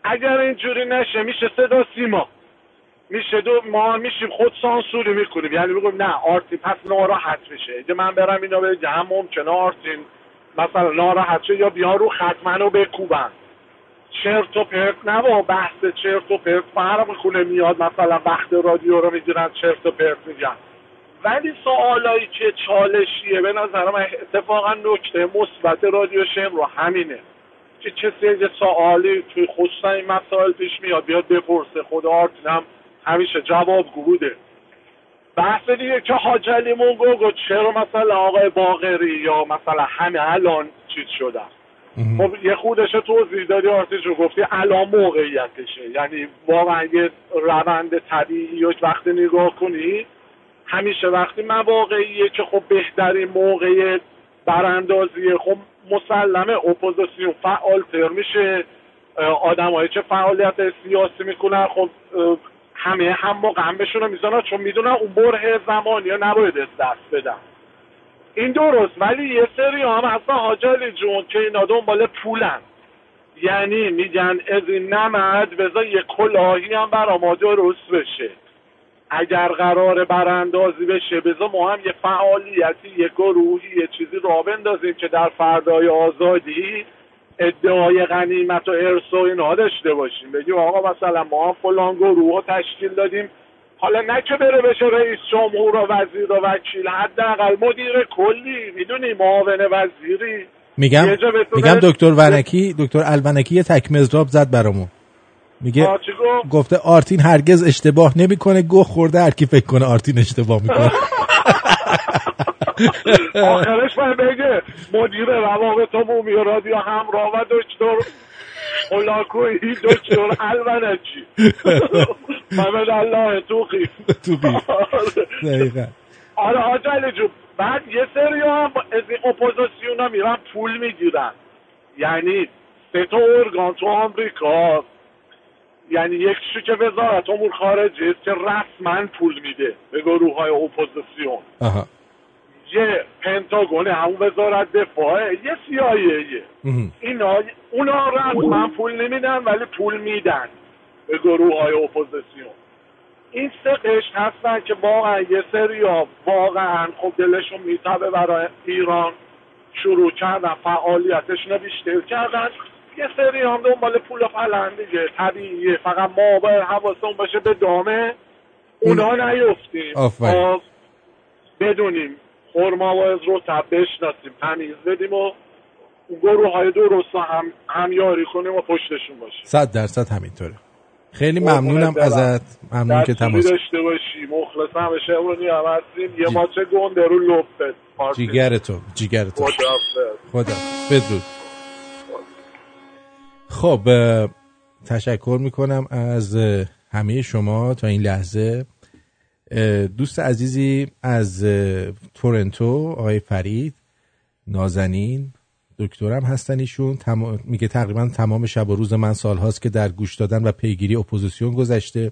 اگر اینجوری نشه میشه صدا سیما. میشه دو ما میشیم خود سانسوری می‌کنیم. یعنی بگم نه آرتین پس ناراحت میشه. اگه من برم اینا بگم ممکنه آرتین. مثلا ناراحت شه یا بیا رو خط منو بکوبن. چرت و پرت نه با بحث چرت و پرت. فرق می‌کنه میاد مثلا وقت رادیو رو می‌گیرن چرت و پرت میگن. ولی سوالایی که چالشیه. به نظر من اتفاقا نکته مثبت رادیو شم رو همینه. که کسی یه سوالی توی خصوصا این مسائل پیش میاد بیاد بپرسه. خود آرتین هم همیشه جوابگو بوده بحث دیگه که حاج علی گفت چرا مثلا آقای باقری یا مثلا همه الان چیز شدن خب یه خودش توضیح دادی آرتیش رو گفتی الان موقعیتشه. یعنی واقعا یه روند طبیعی و وقتی نگاه کنی همیشه وقتی مواقعیه که خب بهترین موقع براندازیه خب مسلمه اپوزیسیون فعالتر میشه. آدمایی که فعالیت سیاسی می‌کنن خب همه هم موقع هم بهشون رو چون می‌دونن اون برهه زمانی ها نباید دست بدن. این درست ولی یه سری هم اصلا حاجالی جون که اینا دنبال پولن. یعنی میگن از این نمد بذار یه کلاهی هم برا ما درست بشه. اگر قرار براندازی بشه بذار ما هم یه فعالیتی یه گروهی یه چیزی را بندازیم که در فردای آزادی ادعای غنیمت و ارث و اینها داشته باشیم. بگیم آقا مثلا ما هم فلان گروه رو تشکیل دادیم. حالا نه که بره بشه رئیس جمهور و وزیر و وکیل حداقل مدیر کلی می‌دونی معاون وزیری. میگم میگم دکتر ونکی دکتر الونکی یه تک مزراب زد برامون. میگه؟ گفته آرتین هرگز اشتباه نمی‌کنه. گو خورده هر کی فکر کنه آرتین اشتباه می‌کنه. آخرش من بگه مدیر روابط عمومی رادیو همراه و دکتر هلاکویی دکتر الونکی محمد الله توقی توقی دقیقا. آره حاج علی جون بعد یه سری هم از این اپوزیسیون ها میرن پول می‌گیرن. یعنی سه تا ارگان تو آمریکا یعنی یکیشو که وزارت امور خارجه است که رسما پول میده به گروه های اپوزیسیون. آها. یه پنتاگون همون وزارت دفاعه یه CIA ه اینا اونا رسما پول نمیدن ولی پول میدن به گروه های اپوزیسیون. این سه قشر هستن که واقعا یه سری ها واقعا خب دلشون میتابه برای ایران. شروع کردن فعالیتشون رو بیشتر کردن. یه سری هم دنبال پول و دیگه. طبیعیه. فقط ما باید حواسمون باشه به دامه. اونا نیفتیم. آفرین. خب، بدونیم. خورما و از بشناسیم. تمیز بدیم و گروه های درست رو هم همیاری کنیم و پشتشون باشیم. صد درصد همینطوره. خیلی ممنونم ازت. ممنون که تماس داشته باشی. مخلص هم بشه. اونی هم هستیم. یه ماچه گنده رو لپت جیگر تو جیگر تو خداحافظ. خدا بدرود. خب تشکر می‌کنم از همه شما تا این لحظه. دوست عزیزی از تورنتو آقای فرید نازنین دکترم هستن ایشون. تمام میگه تقریبا تمام شب و روز من سالهاست که در گوش دادن و پیگیری اپوزیسیون گذشته.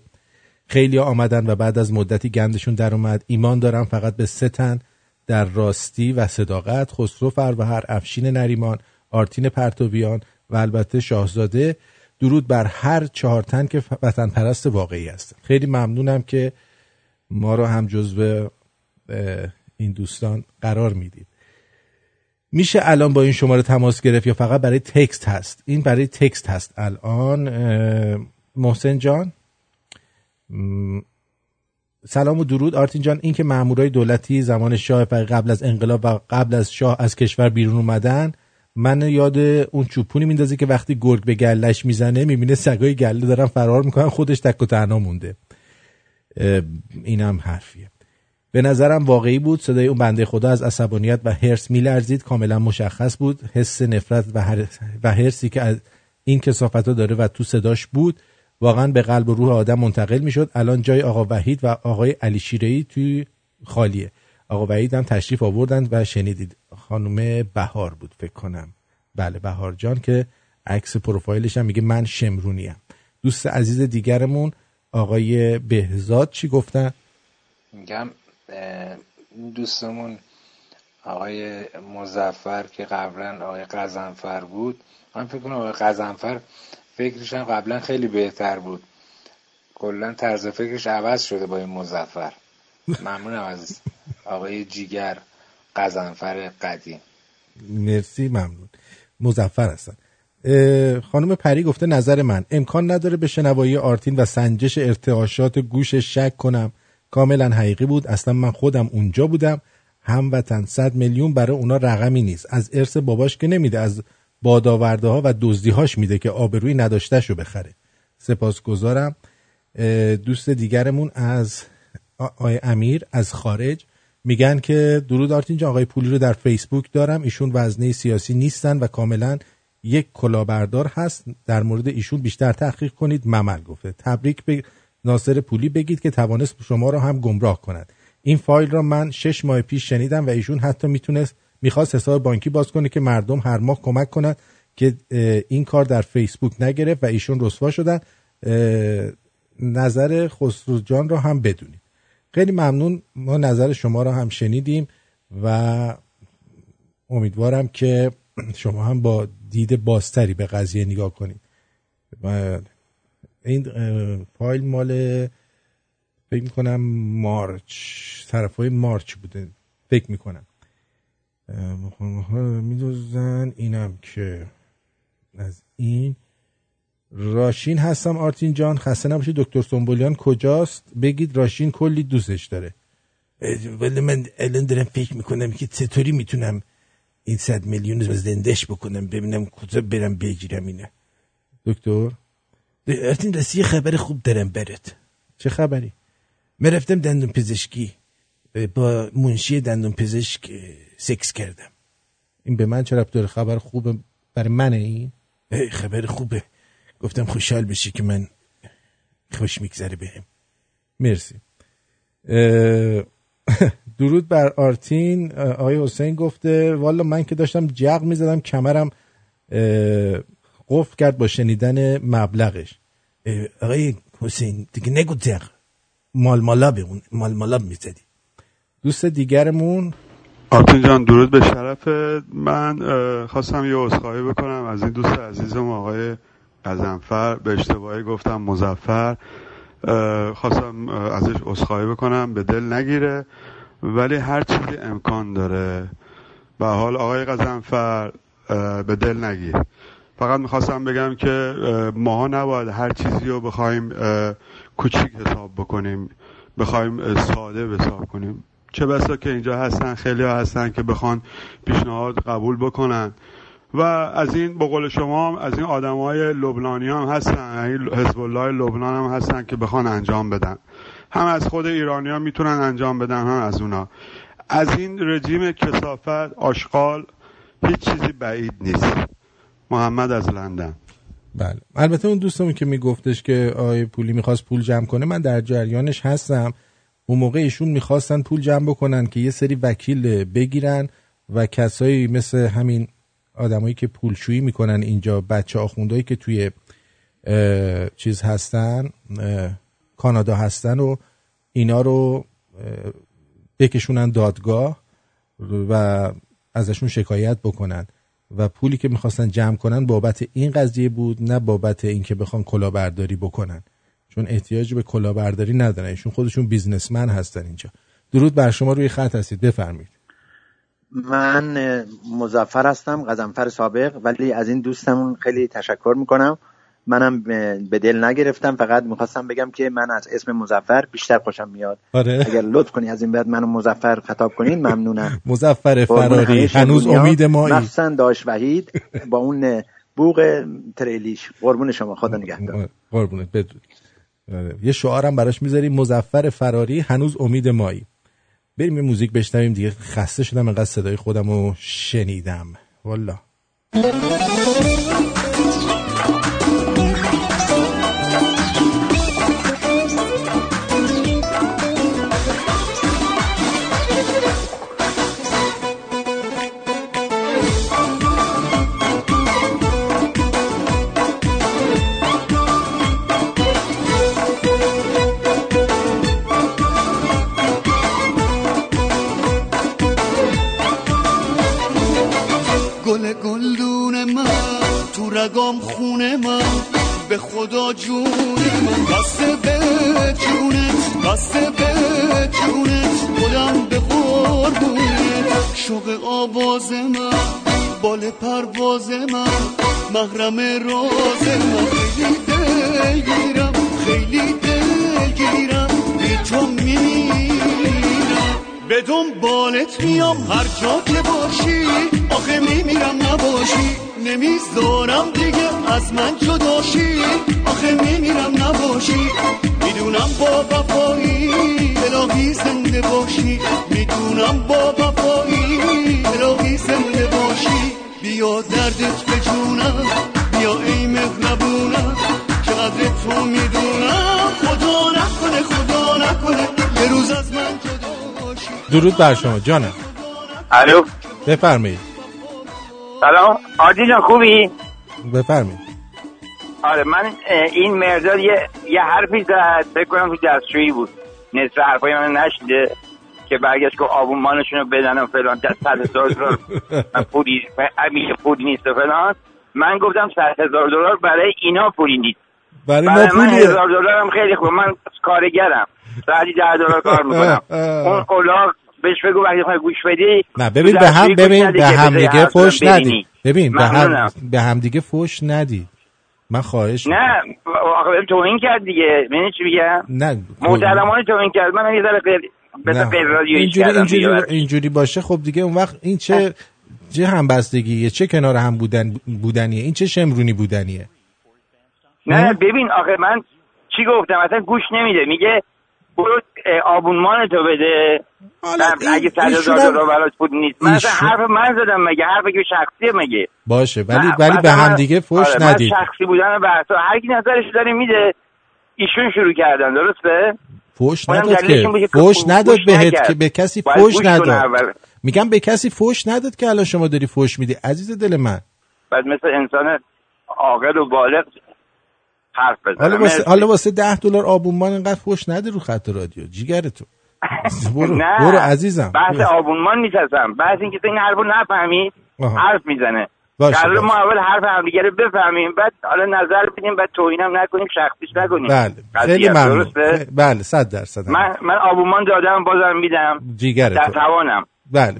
خیلی آمدن و بعد از مدتی گندشون در اومد. ایمان دارم فقط به سه تن در راستی و صداقت خسرو فروهر افشین نریمان آرتین پرتویان و البته شاهزاده درود بر هر چهار تن که وطن پرست واقعی هستن. خیلی ممنونم که ما رو هم جزو این دوستان قرار می‌دید. میشه الان با این شماره تماس گرفت یا فقط برای تکست هست؟ این برای تکست هست. الان محسن جان. سلام و درود. آرتین جان این که مامورای دولتی زمان شاه قبل از انقلاب و قبل از شاه از کشور بیرون اومدن من یاد اون چوپونی میندازه که وقتی گرگ به گلش می‌زنه می‌بینه سگای گله دارن فرار می‌کنن خودش تک و تنها مونده. اینم حرفیه. به نظرم واقعی بود صدای اون بنده خدا از عصبانیت و هرس میلرزید کاملا مشخص بود. حس نفرت و, هر... و هرسی که از این کسافت ها داره و تو صداش بود واقعا به قلب و روح آدم منتقل می‌شد. الان جای آقا وحید و آقای علی شیرهی توی خالیه. آقا وحید هم تشریف آوردند و شنیدید. خانم بهار بود فکر کنم. بله بهار جان که عکس پروفایلش هم میگه من شمرونیم دوست عزیز دیگرمون آقای بهزاد چی گفتن؟ میگم دوستمون آقای مزفر که قبلا آقای قزنفر بود. من فکر کنم آقای قزنفر فکرش هم قبلا خیلی بهتر بود. کلا طرز فکرش عوض شده با این مزفر ممنونم از آقای جیگر قزنفر قدیم. مرسی ممنون. مزفر هستن خانم پری گفته نظر من. امکان نداره به شنوایی آرتین و سنجش ارتعاشات گوش شک کنم. کاملا حقیقی بود. اصلا من خودم اونجا بودم. هموطن صد میلیون برای اونا رقمی نیست. از ارث باباش که نمیده از بادآورده ها و دزدیهاش میده که آبروی نداشتهش رو بخره. سپاسگزارم. دوست دیگرمون از آقای امیر از خارج. میگن که درود آرتین جان آقای پولی رو در فیسبوک دارم. ایشون وزنه سیاسی نیستن و کاملا یک کلاهبردار هست. در مورد ایشون بیشتر تحقیق کنید. ممل گفته. تبریک به ناصر پولی بگید که توانست شما را هم گمراه کند. این فایل را من شش ماه پیش شنیدم و ایشون حتی می‌تونست می‌خواست حساب بانکی باز کنه که مردم هر ماه کمک کنند که این کار در فیسبوک نگرفت و ایشون رسوا شدن. نظر خسرو جان را هم بدونید. خیلی ممنون. ما نظر شما را هم شنیدیم و امیدوارم که شما هم با دید بازتری به قضیه نگاه کنید. این فایل مال فکر می‌کنم مارچ طرف های مارچ بوده. فکر می‌کنم. میدوزن اینم که از این راشین هستم آرتین جان. خسته نباشید. دکتر سنبولیان کجاست؟ بگید راشین کلی دوستش داره. ولی من الان دارم فکر می‌کنم که چطوری می‌تونم این صد میلیون رو زندش بکنم ببینم کجا برم بگیرم اینه دکتر؟ آرتین یه خبر خوب دارم برات. چه خبری؟ من رفتم دندون پزشکی با منشی دندون پزشک سکس کردم. این به من ربط داره؟ خبر خوبه برای منه این؟ خبر خوبه. گفتم خوشحال بشی که من خوش میگذره بهم. مرسی. درود بر آرتین. آقای حسین گفته والا من که داشتم جغ می‌زدم کمرم قفل کرد با شنیدن مبلغش. آقای حسین دیگه نگو جغ. اون مال مالا می‌زدی. دوست دیگرمون؟ آرتین جان درود به شرف من خواستم یه عذرخواهی بکنم از این دوست عزیزم آقای قزنفر به اشتباهی گفتم مزفر. خواستم ازش عذرخواهی بکنم به دل نگیره ولی هر چیزی امکان داره. به حال آقای قزنفر به دل نگیر. فقط می‌خواستم بگم که اه، ماها نباید هر چیزی رو بخوایم کوچیک حساب بکنیم بخوایم ساده حساب کنیم. چه بسا که اینجا هستن خیلی هستن که بخوان پیشنهاد قبول بکنن. و از این به قول شما از این آدم های لبنانی هم هستن یعنی حزب الله لبنان هم هستن که بخوان انجام بدن. هم از خود ایرانی ها می‌تونن انجام بدن هم از اونا. از این رژیم کسافت آشغال هیچ چیزی بعید نیست. محمد از لندن. بله. البته اون دوستمون که میگفتش که آقای پولی می‌خواست پول جمع کنه من در جریانش هستم. اون موقع ایشون می‌خواستن پول جمع بکنن که یه سری وکیل بگیرن و کسایی مثل همین آدمایی که پولشویی می‌کنن اینجا بچه آخوندهایی که توی چیز هستن کانادا هستن و اینا رو بکشونن دادگاه و ازشون شکایت بکنن و پولی که می‌خواستن جمع کنن بابت این قضیه بود نه بابت اینکه بخوان کلاهبرداری بکنن. چون احتیاج به کلاهبرداری ندارن. ایشون خودشون بیزنسمن هستن اینجا. درود بر شما روی خط هستید. بفرمایید. من مزفر هستم قزنفر سابق ولی از این دوستمون خیلی تشکر می‌کنم. منم به دل نگرفتم فقط می‌خواستم بگم که من از اسم مزفر بیشتر خوشم میاد. آره. اگر لطف کنی از این بعد منو مزفر خطاب کنین ممنونم. مزفر فراری هنوز امید مایی. مخصوصا داش وحید با اون بوق تریلیش. قربون شما خدا نگهدار. قربونت بدرود آره. یه شعارم براش می‌ذاریم مزفر فراری هنوز امید مایی. بریم یه موزیک بشنویم دیگه. خسته شدم انقدر صدای خودم رو شنیدم. والا رگام خونه من به خدا جون من. بسته به جونت بسته به جونت. خودم به شوق آواز من بال پرواز من. محرم راز من. خیلی دلگیرم خیلی دلگیرم. بی تو میمیرم. به دنبالت میام هر جا که باشی آخه میمیرم نباشی. نمی‌ذارم دیگه از من جداشی. آخه میمیرم نباشی. می‌دونم با وفایی الهی زنده باشی. می‌دونم با وفایی الهی زنده باشی. بیا دردت به جونم بیا ای مهربونم. چقدر تو می‌دونم. خدا نکنه خدا نکنه. یه روز از من درود بر شما جانم. الو. بفرمایید. سلام. آدی جان خوبی؟ بفرمایید. آره من این مرداد یه یه حرفی زد فکر کنم تو دستشویی بود. نصف حرفای من نشیده که برگشت که آبونمانشون رو بدن و فلان دست صد هزار دلار. من پولی همیشه پولی نیست و فلان. من گفتم صد هزار دلار برای اینا پولی نیست. برای ما برای من هزار دلارم خیلی خوب. من کارگرم. ساعتی ده دلار کار می‌کنم. اون اولاغ بهش بگو وقتی خواهی گوش بدی نه ببین به هم ببین به هم دیگه فوش. ندی. ببین به هم. به هم دیگه فوش ندی. من خواهش نه آخه توهین کرد دیگه. می‌دونی چی میگم؟ نه محترمانه توهین کرد. من یه ذره اینجوری اینجوری. اینجوری باشه. خب دیگه اون وقت این چه چه همبستگیه چه کنار هم بودن بودنیه؟ این چه شمرونی بودنیه؟ نه؟ ببین آخه من چی گفتم؟ اصلا گوش نمیده. میگه برو آبونمان تو بده. اگه صد هزار دلار برات پول نیست. من حرف من زدم مگه؟ حرف که شخصیه مگه؟ باشه ولی ولی به هم دیگه فوش آره، من ندید. شخصی بودن بحثا. هر کی نظرش داره میده. ایشون شروع کردن درسته؟ فوش نداد که بود فوش نداد بهت. که به کسی فوش نداد. میگم به کسی فوش نداد که الان شما داری فوش میدی. عزیز دل من. بعد مثل انسان عاقل و بالغ حرف بزنه حالا واسه مرسی. حالا واسه 10 دلار آبونمان اینقدر فوش نده رو خط رادیو. جیگر تو برو نه. برو عزیزم. بحث آبونمان نیستم بحث این که تو این حرفو نفهمید آها. حرف می‌زنه. قرار ما. اول حرف همدیگه رو بفهمیم بعد حالا نظر بدیم بعد توهینم نکنیم شخصیش نکنیم. بله. خیلی ممنون. بله 100 درصد من من آبونمان دادم بازم میدم. جیگر در تو توانم. بله.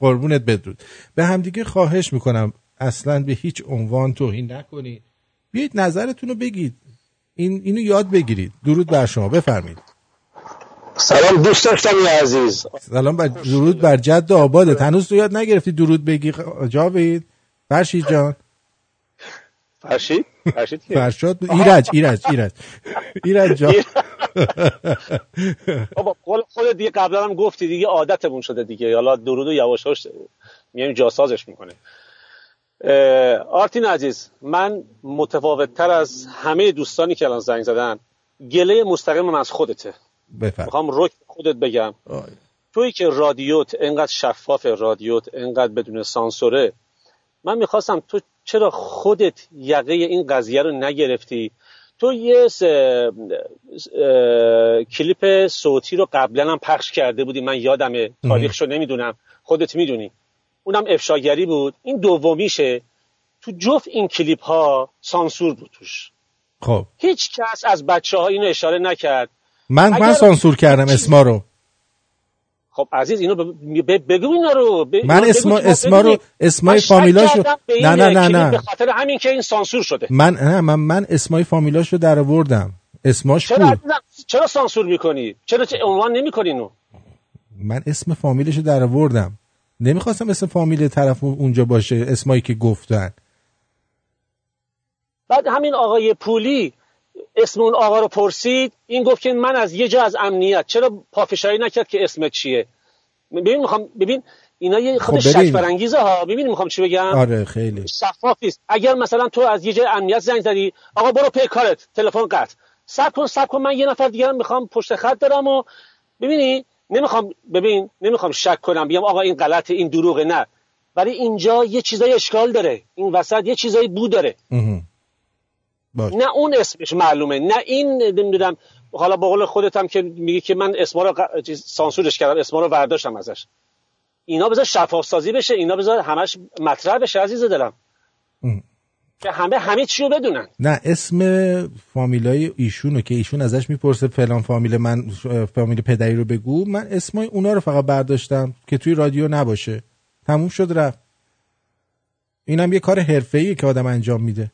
قربونت بدرود. به همدیگه خواهش می‌کنم اصلا به هیچ عنوان توهین نکنید بیایید نظرتون رو بگید. این اینو یاد بگیرید. درود بر شما. بفرمایید. سلام دوست داشتم عزیز. سلام بر درود بر جد آبادت. هنوز تو یاد نگرفتی درود بگی. جاوید. فرشید جان. فرشید؟ کیه؟ فرشاد. ایرج ایرج ایرج. ایرج جان. بابا قول خودت دیگه قبلا هم گفتی دیگه عادتمون شده دیگه. حالا درود و یواشاش میایم جاسازش می‌کنه آرتین عزیز من متفاوت تر از همه دوستانی که الان زنگ زدن گله مستقیمم از خودته. بفرم می‌خوام رک خودت بگم. تویی که رادیوت انقدر شفاف رادیوت انقدر بدون سانسوره من می‌خواستم تو چرا خودت یقه این قضیه رو نگرفتی؟ تو یه س... اه، کلیپ صوتی رو قبلا هم پخش کرده بودی. من یادمه تاریخشو نمی‌دونم. خودت می‌دونی. اونم افشاگری بود. این دومیشه. تو جفت این کلیپ ها سانسور بود توش. خب. هیچ کس از بچه ها اینو اشاره نکرد. من من سانسور کردم اسما رو. خب عزیز اینو ب- بگو اینا رو. ب- من اسما اسما رو. اسمای فامیلاشو نه نه نه نه. به خاطر همین که این سانسور شده. من نه من من اسمای فامیلاشو در آوردم. اسماش چرا بود چرا سانسور می‌کنی؟ چرا چه عنوان نمی‌کنی اینو؟ من اسم فامیلشو در آوردم. نمی‌خواستم اسم فامیل طرف اونجا باشه اسمایی که گفتن. بعد همین آقای پولی اسم اون آقا رو پرسید این گفت که من از یه جا از امنیت. چرا پافشاری نکرد که اسمت چیه؟ ببین می‌خوام ببین اینا یه خود خب شک. برانگیزه ها. ببین می‌خوام چی بگم؟ آره خیلی. شفاف نیست اگر مثلا تو از یه جای امنیت زنگ زدی آقا برو پی کارت تلفن قطع. صبر کن صبر کن. من یه نفر دیگه می‌خوام پشت خط دارم و ببینی نمی‌خوام ببین نمی‌خوام شک کنم بیام آقا این غلطه این دروغه نه. ولی اینجا یه چیزای اشکال داره. این وسط یه چیزایی بو داره. نه اون اسمش معلومه نه این نمی‌دونم. حالا با قول خودت هم که میگی که من اسما رو ق- سانسورش کردم اسما رو برداشتم ازش. اینا بذار شفاف سازی بشه اینا بذار همش مطرح بشه عزیز دلم. که همه همه چی رو بدونن. نه اسم فامیلای ایشونو که ایشون ازش می‌پرسه فلان فامیل من فامیل پدری رو بگو. من اسمای اونا رو فقط برداشتم که توی رادیو نباشه. تموم شد رفت. اینم یه کار حرفه‌ایه که آدم انجام میده.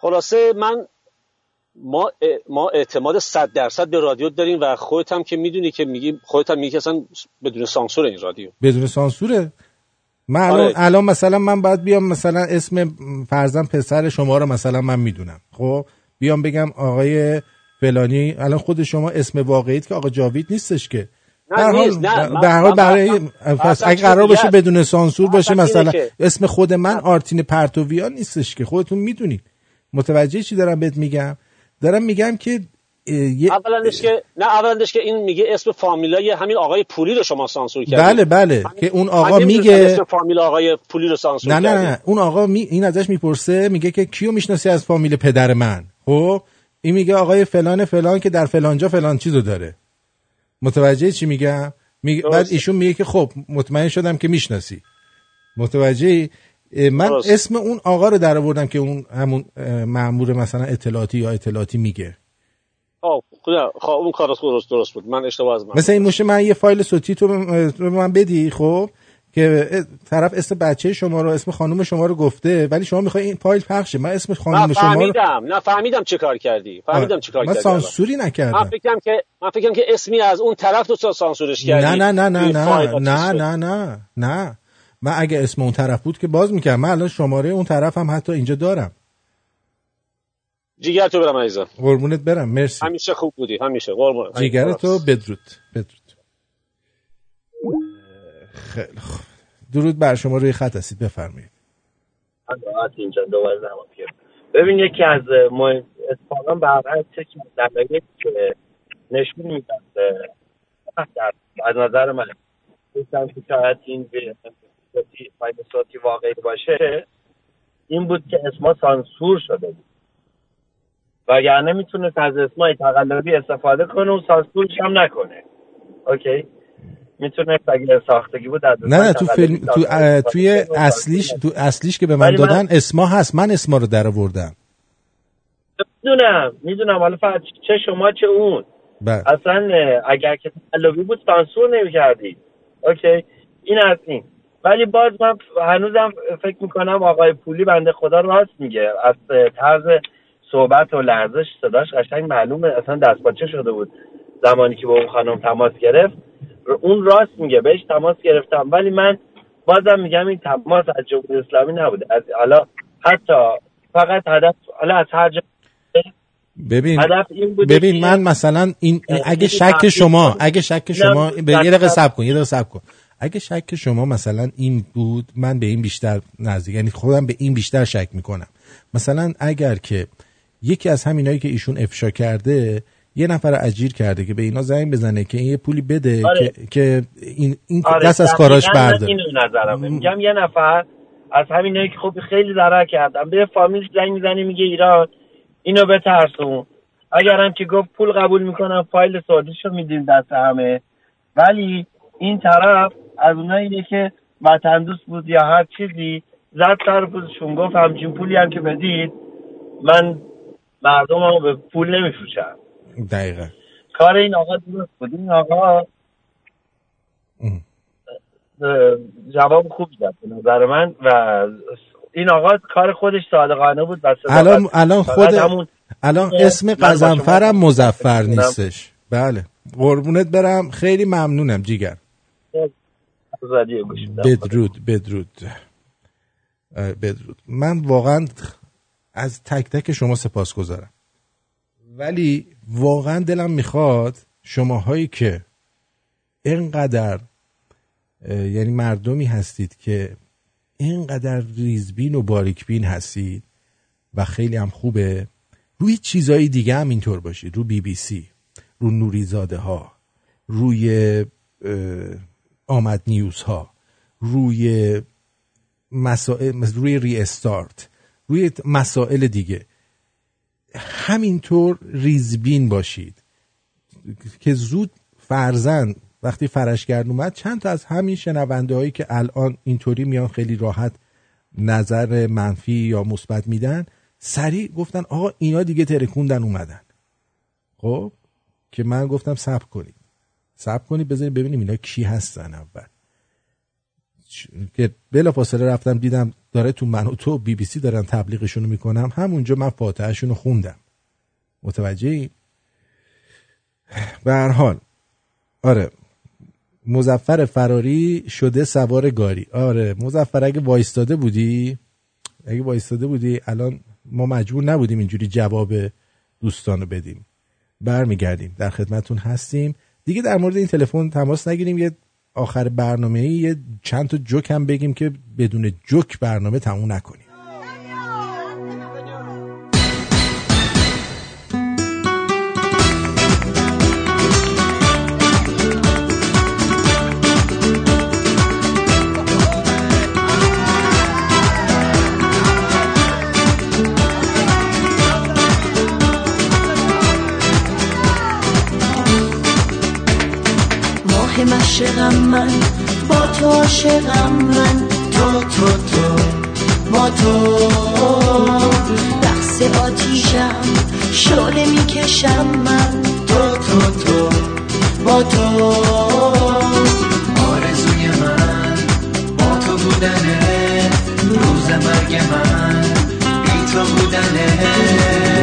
خلاصه من ما ما اعتماد 100 درصد به رادیو داریم و خودت هم که می‌دونی که میگی خودت هم میگی اصلا بدون سانسور این رادیو. بدون سانسوره. من الان, آره. الان مثلا من باید بیام مثلا اسم فرزن پسر شما رو مثلا من می‌دونم. خب؟ بیام بگم آقای فلانی. الان خود شما اسم واقعیت که آقا جاوید نیستش که. نه، نیست. نه، به حال برای پس اگه قرار باشه. بدون سانسور باشه مثلا اسم خود من آرتین پرتویان نیستش که. خودتون می‌دونید. متوجه چی دارم بهت میگم؟ دارم میگم که اولندش که نه اولندش که این میگه اسم فامیلای همین آقای پولی رو شما سانسور کردید. بله بله که اون آقا میگه اسم فامیل آقای پولی رو سانسور نه نه کردید. نه. اون آقا می... این ازش می‌پرسه میگه که کیو می‌شناسی از فامیل پدر من؟ خب؟ این میگه آقای فلان فلان که در فلانجا فلان چیزو داره. متوجه چی میگم؟ میگه بعد ایشون میگه که خب مطمئن شدم که می‌شناسی. متوجه من درست. اسم اون آقا رو در آوردم که اون همون مأمور مثلا اطلاعاتی یا اطلاعاتی میگه. خب خدا خب اون کار درست درست بود. من اشتباه از من مثلا این موشه من یه فایل صوتی تو به من بدی خب؟ که طرف اسم بچه شما رو اسم خانم شما رو گفته ولی شما می‌خوای این فایل پخشه من اسم خانم شما رو فهمیدم نه فهمیدم چه کار کردی. فهمیدم چه کار من کردی. سانسوری من نکردم فکرم که من فکرم که اسمی از اون طرف تو سانسورش کردی. نه نه نه نه نه نه نه نه نه. من اگه اسم اون طرف بود که باز می‌کردم. من الان شماره اون طرف هم حتی اینجا دارم. جیگر تو برم عزیزم. قربونت برم مرسی. همیشه خوب بودی همیشه. قربون جیگر تو بدرود بدرود. خیلی خوب. درود بر شما روی خط هستید بفرمایید. اینجا دوباره ببین یکی از مهم اتفاقا برعکس که دلایلی که نشون میدن در از نظر من گفتم که شاید این صوتی واقعی باشه. این بود که اسما سانسور شده بود. وگرنه می‌تونست از اسمای تقلبی استفاده کنه و سانسورش هم نکنه. اوکی؟ می‌تونست اگه ساختگی بود از نه نه تو فیلم تو توی اصلیش تو اصلیش که به من ولی من- دادن اسما هست من اسما رو در آوردم می‌دونم می‌دونم حالا فقط چه شما چه اون. بله. اصلا اگر که تقلبی بود سانسور نمی کردی اوکی؟ این از این. ولی باز من هنوزم فکر می‌کنم آقای پولی بنده خدا راست میگه. از طرز صحبت و لرزش صداش قشنگ معلومه. اصلا دستپاچه شده بود زمانی که با اون خانم تماس گرفت. اون راست میگه بهش تماس گرفتم. ولی من بازم میگم این تماس از جمهوری اسلامی نبوده. از حالا حتی فقط هدف حالا از هر جا ببین هدف این بوده ببین من مثلا این اگه شک شما. اگه شک شما به یه دقیقه صبر کن یه دقیقه صبر کن. اگه شک شما مثلا این بود من به این بیشتر نزدیک یعنی خودم به این بیشتر شک می‌کنم. مثلا اگر که یکی از همینایی که ایشون افشا کرده یه نفر رو اجیر کرده که به اینا زنگ بزنه که این یه پولی بده آره. که, که این, این آره، دست از کاراش برداره. اینو نظرمه میگم یه نفر از همینایی که خب خیلی ضرر کردم به فامیل زنگ می‌زنی میگه ایران اینو بترسون. اگرم که گفت پول قبول می‌کنم فایل سعودیشو میدیم دست همه. ولی این طرف از اوناییه که وطن دوست بود یا هر چیزی زد سر گفت همچین پولی هم که بدید من مردم به پول نمیفروشم دقیقا. کار این آقا درست بود. این آقا اه، جواب خوب داد به نظر من و این آقا کار خودش صادقانه بود. و صداقت الان بود. الان فقط خود همون الان اسم من با قزنفرم مزفر. نیستش. بله. قربونت برم. خیلی ممنونم جیگر. رادیو گوش میدم. بدرود بدرود. اه، بدرود. من واقعا از تک تک شما سپاس گذارم ولی واقعا دلم می‌خواد شماهایی که اینقدر یعنی مردمی هستید که اینقدر ریزبین و باریکبین هستید و خیلی هم خوبه روی چیزایی دیگه هم اینطور باشید. رو بی بی سی رو نوریزاده ها روی آمد نیوز ها روی مسائل روی ری استارت. روی مسائل دیگه. همینطور ریزبین باشید. که زود فرزن وقتی فرشگرد اومد چند تا از همین شنونده هایی که الان اینطوری میان خیلی راحت نظر منفی یا مثبت میدن سریع گفتن آقا اینا دیگه ترکوندن اومدن. خب؟ که من گفتم صبر کنید. صبر کنید بذارید ببینیم اینا کی هستن اول. که بلا فاصله رفتم دیدم داره تو من و تو بی بی سی دارن تبلیغشون رو می‌کنم همونجا من فاتحهشون رو خوندم. متوجه به هر حال. آره. مزفر فراری شده سوار گاری. آره. مزفر اگه وایستاده بودی؟ اگه وایستاده بودی الان ما مجبور نبودیم اینجوری جواب دوستان رو بدیم. برمیگردیم. در خدمتون هستیم. دیگه در مورد این تلفن تماس نگیریم. یه آخر برنامه یه چند تا جوک هم بگیم که بدون جوک برنامه تموم نکنیم. ماه مشرقم من. با تو عاشقم من. تو تو تو. با تو. رقص آتیشم شعله می‌کشم من. تو تو تو. با تو. آرزوی من با تو بودنه. روز مرگ من بی تو بودنه.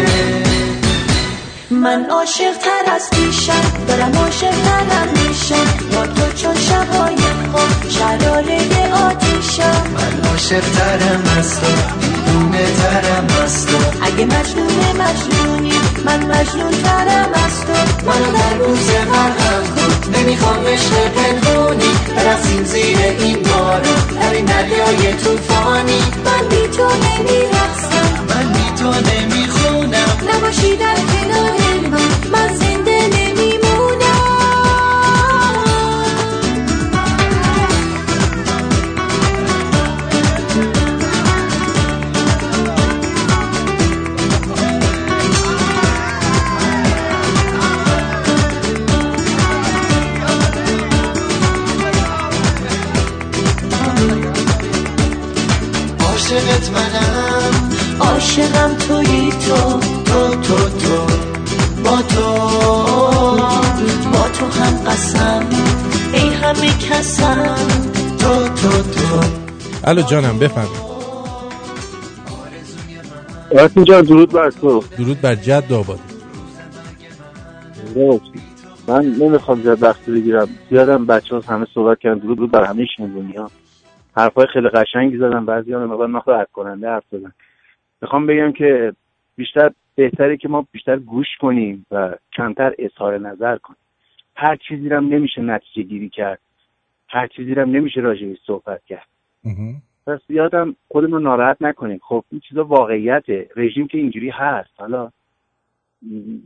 من عاشق تر از پیشم دارم عاشق ترم میشم با تو چون شبای خواب شلاله آتیشم. من عاشق ترم از تو دیوونه ترم از تو. اگه مجنون مجنونی من مجنون ترم از تو. منو در روز غرقم کن نمی‌خوام عشق پنهونی برسیم زیر این بارو در این دریای توفانی من بی تو نمیرقصم. من بی تو نمی‌خونم نباشی در کنار من. من زنده نمیمونم. عاشقت منم. عاشقم تویی تو. تو تو با تو با تو هم قسم ای همه کسم. تو تو تو. الو جانم بفهم راستی جان درود بر تو. درود بر جد آباد. من نمی‌خوام زیاد وقت بگیرم. زیادم بچه همه صحبت کردن. درود بود بر همه شنگونی ها حرفای خیلی قشنگی زدن. بعضی ها مقدار نخواه کننده حرف زدن می‌خوام بگم که بیشتر بهتره که ما بیشتر گوش کنیم و کمتر اظهار نظر کنیم. هر چیزی رو هم نمیشه نتیجه گیری کرد. هر چیزی رو هم نمیشه راجعش صحبت کرد. پس یادم خودمون رو ناراحت نکنیم. خب این چیزا واقعیته. رژیم که اینجوری هست. حالا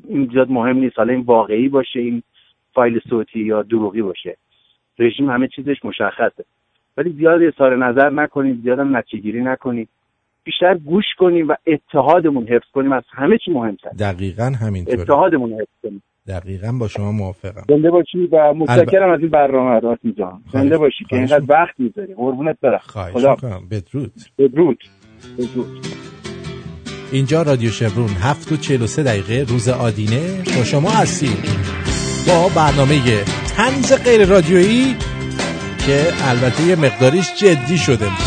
این زیاد مهم نیست. حالا این واقعی باشه این فایل صوتی یا دروغی باشه. رژیم همه چیزش مشخصه. ولی زیاد اظهار نظر نکنیم زیاد هم نتیجه گیری نکنیم بیشتر گوش کنیم و اتحادمون حفظ کنیم. از همه چی مهمتر. دقیقا همینطوره. اتحادمون حفظ کنیم. دقیقا با شما موافقم. زنده باشی و متشکرم از این برنامه راست جان. زنده باشی که اینقدر وقت می‌ذاری. قربونت برم. خدا بدرود بدرود. بدرود. اینجا رادیو شبرون هفت و چهل و سه دقیقه روز آدینه با شما هستیم. با برنامه تنز غیر رادیویی که البته یه مقداریش جدی شده.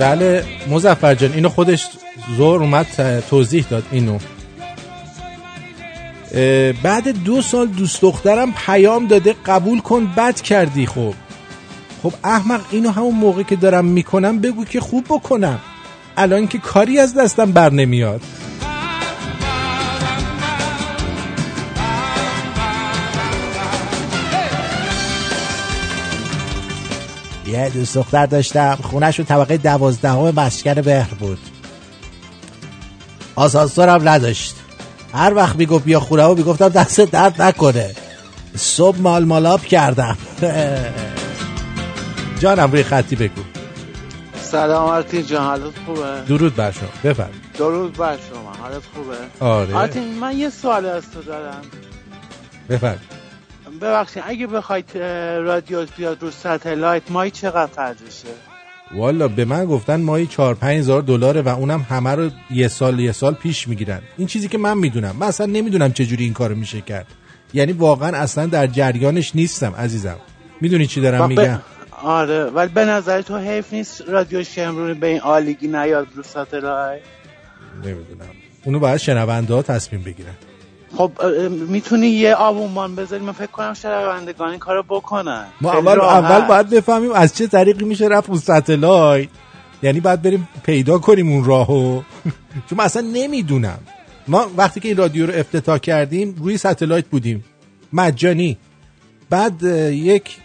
بله مزفر جان اینو خودش زور اومد توضیح داد اینو. بعد دو سال دوست دخترم پیام داده قبول کن بد کردی خب. خب احمق اینو همون موقع که دارم می‌کنم بگو که خوب بکنم. الان که کاری از دستم بر نمیاد. یه دوست دختر داشتم. خونش رو طبقه دوازدهم مسکن بهر بود. آسانسور هم نداشت. هر وقت می‌گفت بیا خوره و می‌گفتم دست درد نکنه. صبح مال مالاب کردم. جانم روی خطی بگو. سلام آرتین جان حالت خوبه؟ درود بر شما. بفرم درود بر شما حالت خوبه؟ آره. آرتین من یه سوال از تو دارم. بفرم ببخشید اگه بخواید رادیو بیاد رو satellite ماهی چقدر خرجشه والا به من گفتن ماهی 4 5 هزار دلاره و اونم همه رو یه سال یه سال پیش می‌گیرن. این چیزی که من می‌دونم. من اصلا نمی‌دونم چجوری این کارو میشه کرد. یعنی واقعا اصلا در جریانش نیستم عزیزم. می‌دونی چی دارم ب- میگم؟ آره ولی به نظر تو حیف نیست رادیو شمرونی به این عالی‌ای نیاد رو satellite نمی‌دونم. اونو باید شنونده ها تصمیم بگیرن. خب می‌تونی یه آبونمان بذاری؟ من فکر کنم شنوندگان این کارو بکنن. ما اول. اول باید بفهمیم از چه طریقی میشه رفت اون satellite یعنی باید بریم پیدا کنیم اون راهو. چون اصلا نمی‌دونم. ما وقتی که این رادیو رو افتتاح کردیم روی satellite بودیم. مجانی. بعد یک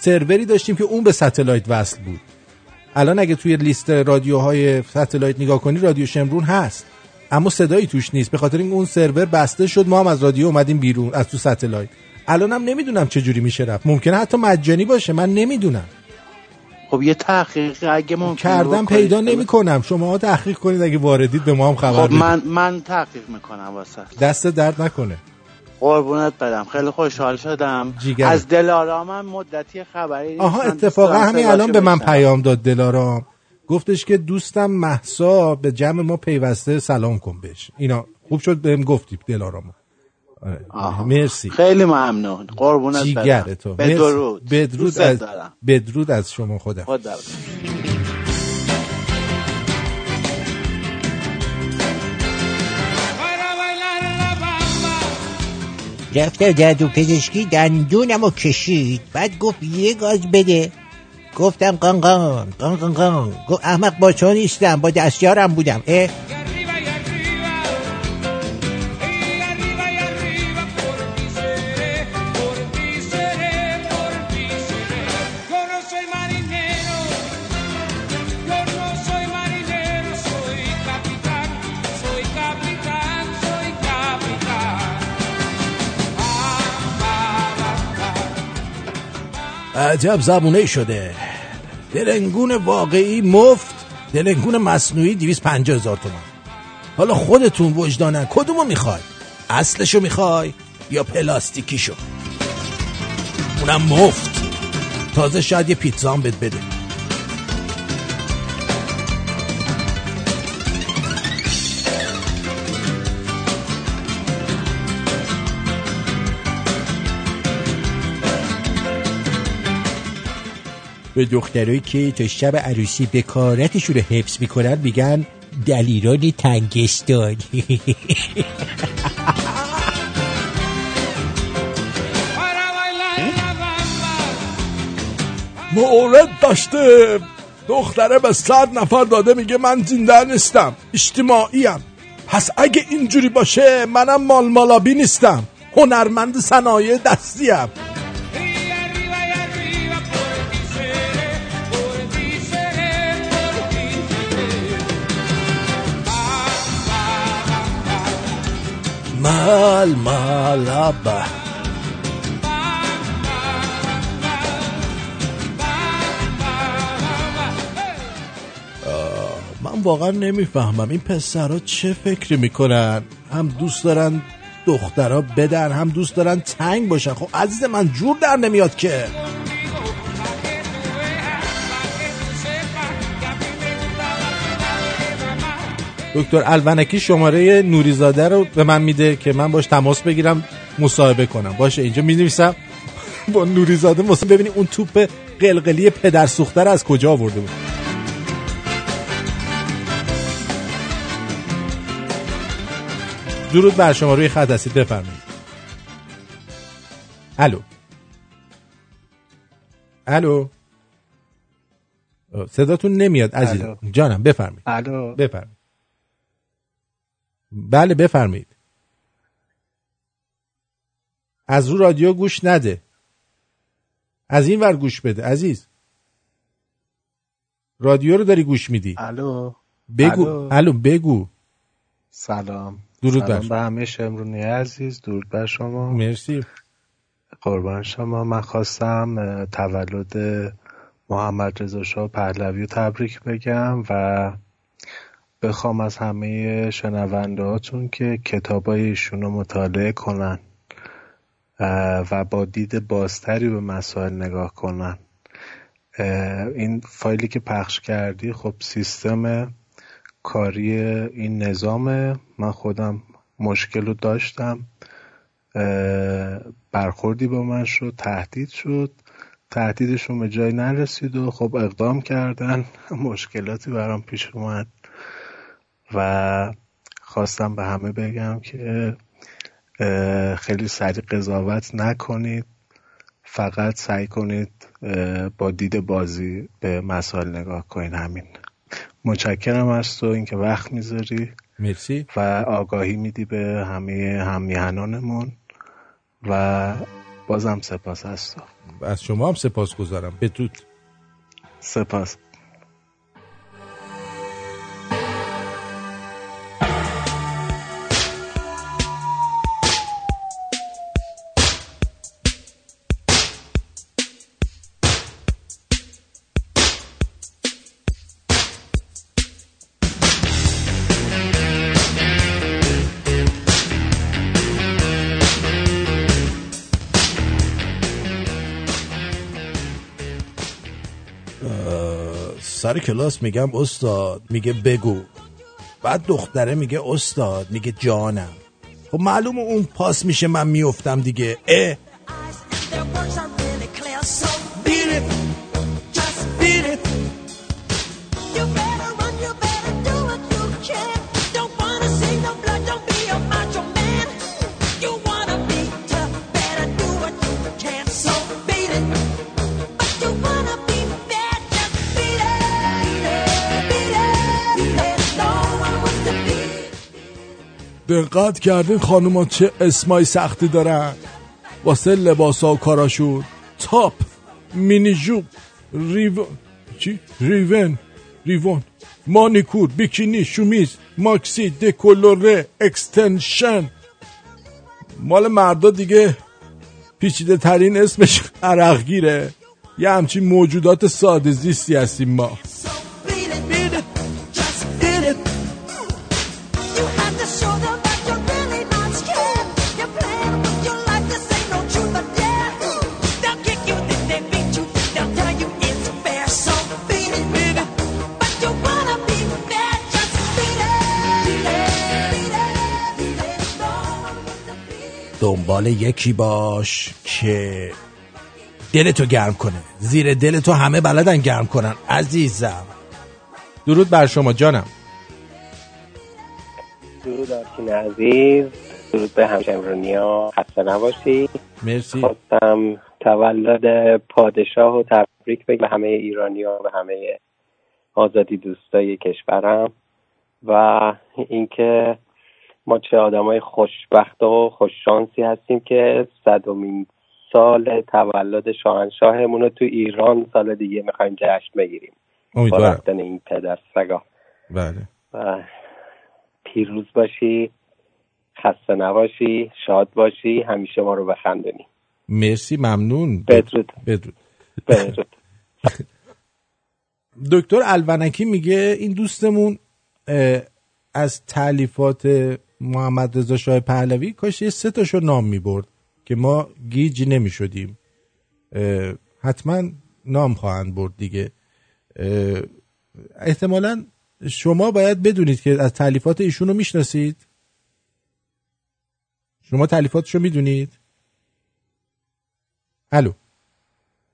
سروری داشتیم که اون به satellite وصل بود. الان اگه توی لیست رادیوهای satellite نگاه کنی رادیو شمرون هست. اما صدایی توش نیست به خاطر اینکه اون سرور بسته شد ما هم از رادیو اومدیم بیرون از تو satellite الانم نمی‌دونم چه جوری میشه رفت ممکنه حتی مجانی باشه من نمی‌دونم خب یه تحقیق اگه ممکن کردم. پیدا نمی‌کنم شما تحقیق کنید اگه واردید به ما هم خبر خب. من من تحقیق می‌کنم واسه دست درد نکنه قربونت برم خیلی خوشحال شدم جیگر. از دلارامم مدتی خبری. آها من اتفاقا همین الان به من. پیام داد دلارام گفتش که دوستم محسا به جمع ما پیوسته سلام کن بهش. اینا خوب شد بهم گفتی دلارام آره. مرسی. خیلی ممنون. قربونت جیگر برم تو. بدرود. دوست از دارم. بدرود از شما خدا. خدا رفتم دندون پزشکی دندونم رو کشید. بعد گفت یه گاز بده. گفتم قان قان قان قان قان. احمق با نیستم؟ با دستیارم بودم. عجب زبونه شده. دلنگون واقعی مفت دلنگون مصنوعی 250 هزار تومن حالا خودتون وجدانن کدومو می‌خوای؟ اصلشو می‌خوای یا پلاستیکیشو؟ اونم مفت. تازه شاید یه پیتزا هم بهت بده. به دخترایی که تا شب عروسی بکارتشون رو حفظ می‌کنن میگن دلیران تنگستان. مورد داشته. دختره به صد نفر داده میگه من زنده نیستم اجتماعیم. پس اگه اینجوری باشه منم مال مالابی نیستم. هنرمند صنایع دستیم. آه، من واقعا نمی‌فهمم این پسرها چه فکری می‌کنن؟ هم دوست دارن دخترها بدن هم دوست دارن تنگ باشن. خب عزیز من جور در نمیاد که. دکتر الونکی شماره نوریزاده رو به من میده که من باش تماس بگیرم مصاحبه کنم. باشه اینجا می نویسم با نوریزاده مصاحبه. ببینی اون توپ قلقلی پدر سوخته از کجا آورده بود؟ درود بر شما روی خط هستید بفرمایید. الو. الو. صداتون نمیاد عزیز الو. جانم بفرمایید. الو. بفرمایید. بله بفرمایید. از رو رادیو گوش نده. از این ور گوش بده عزیز. رادیو رو داری گوش میدی. الو. بگو. الو. بگو. سلام. درود بر سلام. به همه شمرونی عزیز. درود بر شما. مرسی. قربان شما. من خواستم تولد محمد رضا شاه پهلوی رو تبریک بگم و بخوام از همه شنونده هاتون که کتابای ایشون رو مطالعه کنن و با دید بازتری به مسائل نگاه کنن. این فایلی که پخش کردی خب سیستم کاری این نظامه. من خودم مشکل رو داشتم. برخوردی با من شد تهدید شد. تهدیدشون به جای نرسید و خب اقدام کردن. مشکلاتی برام پیش اومد. و خواستم به همه بگم که خیلی سریع قضاوت نکنید. فقط سعی کنید با دید بازی به مسائل نگاه کنید. همین. متشکرم از تو اینکه وقت می‌ذاری. مرسی. و آگاهی میدی به همه همیهنانمون. و بازم سپاس از تو. از شما هم سپاس گذارم بدرود. سپاس. سر کلاس میگم استاد میگه بگو. بعد دختره میگه استاد میگه جانم. خب معلومه اون پاس میشه من میفتم دیگه. اه دقت کردین خانوما چه اسمای سختی دارن. واسه لباسا و کاراشون. تاپ مینی ژوپ ریو چی؟ ریون ریوون مانیکور بیکینی شومیز ماکسی دکولوره extension. مال مردا دیگه پیچیده ترین اسمش عرقگیره. یه همچین موجودات ساده زیستی هستیم ما. دنبال یکی باش که دلتو گرم کنه. زیر دلتو همه بلدن گرم کنن. عزیزم. درود بر شما جانم. درود آرتین عزیز. درود به همشمرونیا خسته نباشی. مرسی. خواستم تولد پادشاه و تبریک بگم به همه ایرانی ها و همه آزادی دوستای کشورم و اینکه ما چه آدمای خوشبخت و خوششانسی هستیم که صدومین سال تولد شاهنشاهمون رو تو ایران سال دیگه می‌خوایم جشن بگیریم. با امیدوارم. رفتن این پدر سگا. بله. و پیروز باشی خسته نباشی شاد باشی همیشه ما رو بخندونی. مرسی ممنون. بدرود. بدرود. بدرود. دکتر الونکی میگه این دوستمون از تعلیفات محمد رضا شاه پهلوی کاش یه سه تاشو نام می‌برد که ما گیج نمی‌شدیم. حتما نام خواهند برد دیگه. احتمالا شما باید بدونید که از تعلیفات ایشون رو می‌شناسید. شما تعلیفاتشو می‌دونید. الو.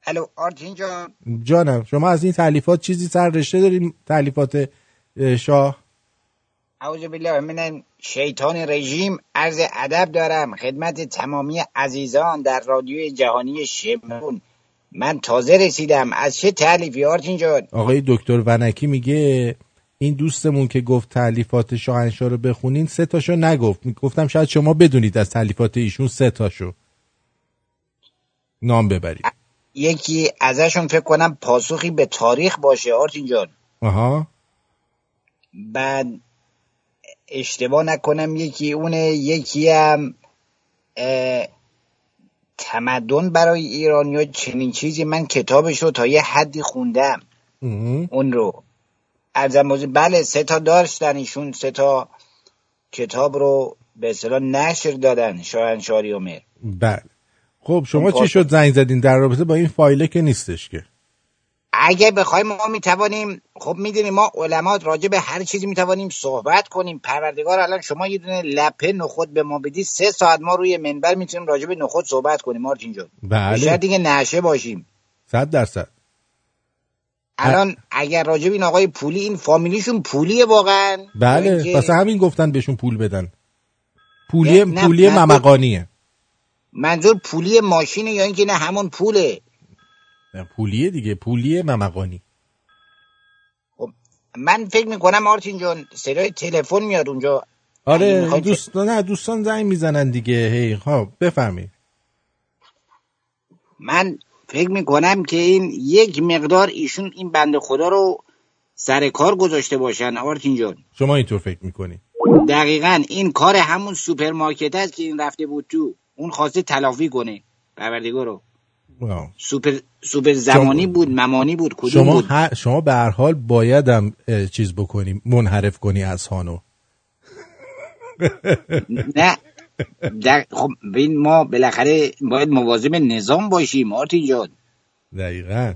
الو آرتین جان. جانم شما از این تعلیفات چیزی سر رشته داریم تعلیفات اه، شاه؟ اعوذ بالله من شیطان رژیم عرض ادب دارم. خدمت تمامی عزیزان در رادیوی جهانی شمرون. من تازه رسیدم. از چه تعلیفی آرتین جان؟ آقای دکتر ونکی میگه این دوستمون که گفت تعلیفات شاهنشاه رو بخونین سه تاشو نگفت. گفتم شاید شما بدونید از تعلیفات ایشون سه تاشو. نام ببرید. یکی ازشون فکر کنم پاسخی به تاریخ باشه آرتین جان. آها. بعد اشتباه نکنم یکی اونه یکی هم تمدن برای ایرانی چنین چیزی من کتابش رو تا یه حدی خوندم. اون رو. ارزم بزرگ بله سه تا داشتن ایشون سه تا کتاب رو به اصطلاح نشر دادن شاهنشاری عمر بله. خب شما چی شد زنگ زدین در رابطه با این فایله که نیستش که؟ اگه بخوایم ما می‌توانیم خب می‌دونیم ما علما راجع به هر چیزی می‌توانیم صحبت کنیم. پروردگار الان شما یه دونه لپه نخود به ما بدی سه ساعت ما روی منبر می‌تونیم راجع به نخود صحبت کنیم مارتین جان. بله. دیگه نشه باشیم. صد درصد. الان اگر راجع به این آقای پولی این فامیلیشون پولیه واقعا. بله. واسه همین گفتن بهشون پول بدن. پولی نه، پولی نه، ممقانیه. منظور پولی ماشینه یا اینکه نه همون پوله. پولیه دیگه پولی ممقانی. من فکر می‌کنم مارتین جان صدای تلفن میاد اونجا. آره دوستان نه دوستان زنگ می‌زنن دیگه هی ها بفهمید من فکر می‌کنم که این یک مقدار ایشون این بنده خدا رو سر کار گذاشته باشن آرتین جان. شما اینطور فکر می‌کنی؟ دقیقا این کار همون سوپرمارکت است که این رفته بود تو. اون خواسته تلافی کنه. پروردگار رو سوپر سوپر زمانی بود ممانی بود کدوم شما بود؟ هر شما به هر حال بایدم چیز بکنی منحرف کنی اذهانو. نه. در... خب ببین ما بالاخره باید مواظب نظام باشیم آرتین جان. دقیقا.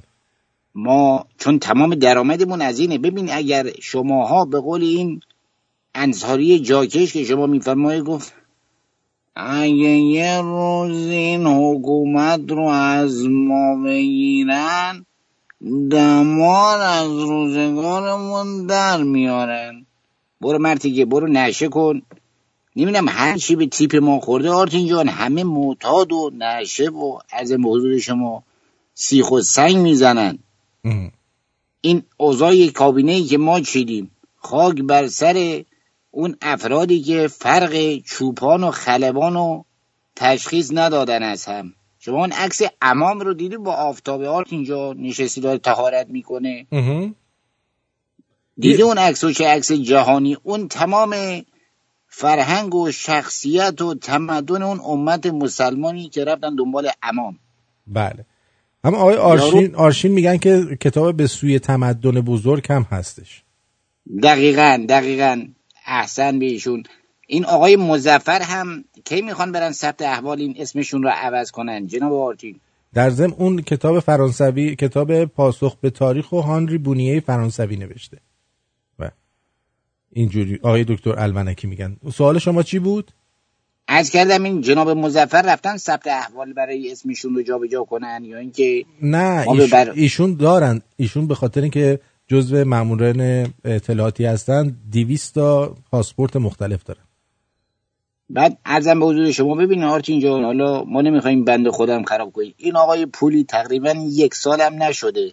ما چون تمام درآمدمون از اینه. ببین اگر شماها به قول این انصاری جاکش که شما میفرمایید گفت اگه یه روز این حکومت رو از ما بگیرن دمار از روزگارمون در میارن. برو مرتیگه برو نشه کن. نمی‌دونم هر چی به تیپ ما خورده آرتین جان همه معتاد و نشه و از موضوع شما سیخ و سنگ می‌زنن. این اوضاع کابینه ای که ما چیدیم خاک بر سر اون افرادی که فرق چوپان و خلبان و تشخیص ندادن از هم. شما اون عکس امام رو دیدی با آفتاب آرت اینجا نشستی داره تهارت می‌کنه؟ دیدی اون عکس رو که عکس جهانی؟ اون تمام فرهنگ و شخصیت و تمدن اون امت مسلمانی که رفتن دنبال امام. بله. اما آقای آرشین آرشین میگن که کتاب به سوی تمدن بزرگ هم هستش. دقیقا دقیقا. احسن بهشون. این آقای مزفر هم کی می‌خوان برن ثبت احوال این اسمشون رو عوض کنن؟ جناب آرتین در ضمن اون کتاب فرانسوی کتاب پاسخ به تاریخ و هانری بونیه فرانسوی نوشته. و اینجوری آقای دکتر الونکی میگن. سوال شما چی بود؟ از کردم این جناب مزفر رفتن ثبت احوال برای اسمشون رو جابجا کنن یا اینکه نه ایش- ببر- ایشون دارن. ایشون به خاطر اینکه جزو ماموران اطلاعاتی هستن 200 تا پاسپورت مختلف دارن. بعد ارزم به حضور شما ببین آرتین جان حالا ما نمی‌خوایم بند خودم خراب کنیم. این آقای پولی تقریبا یک سالم نشده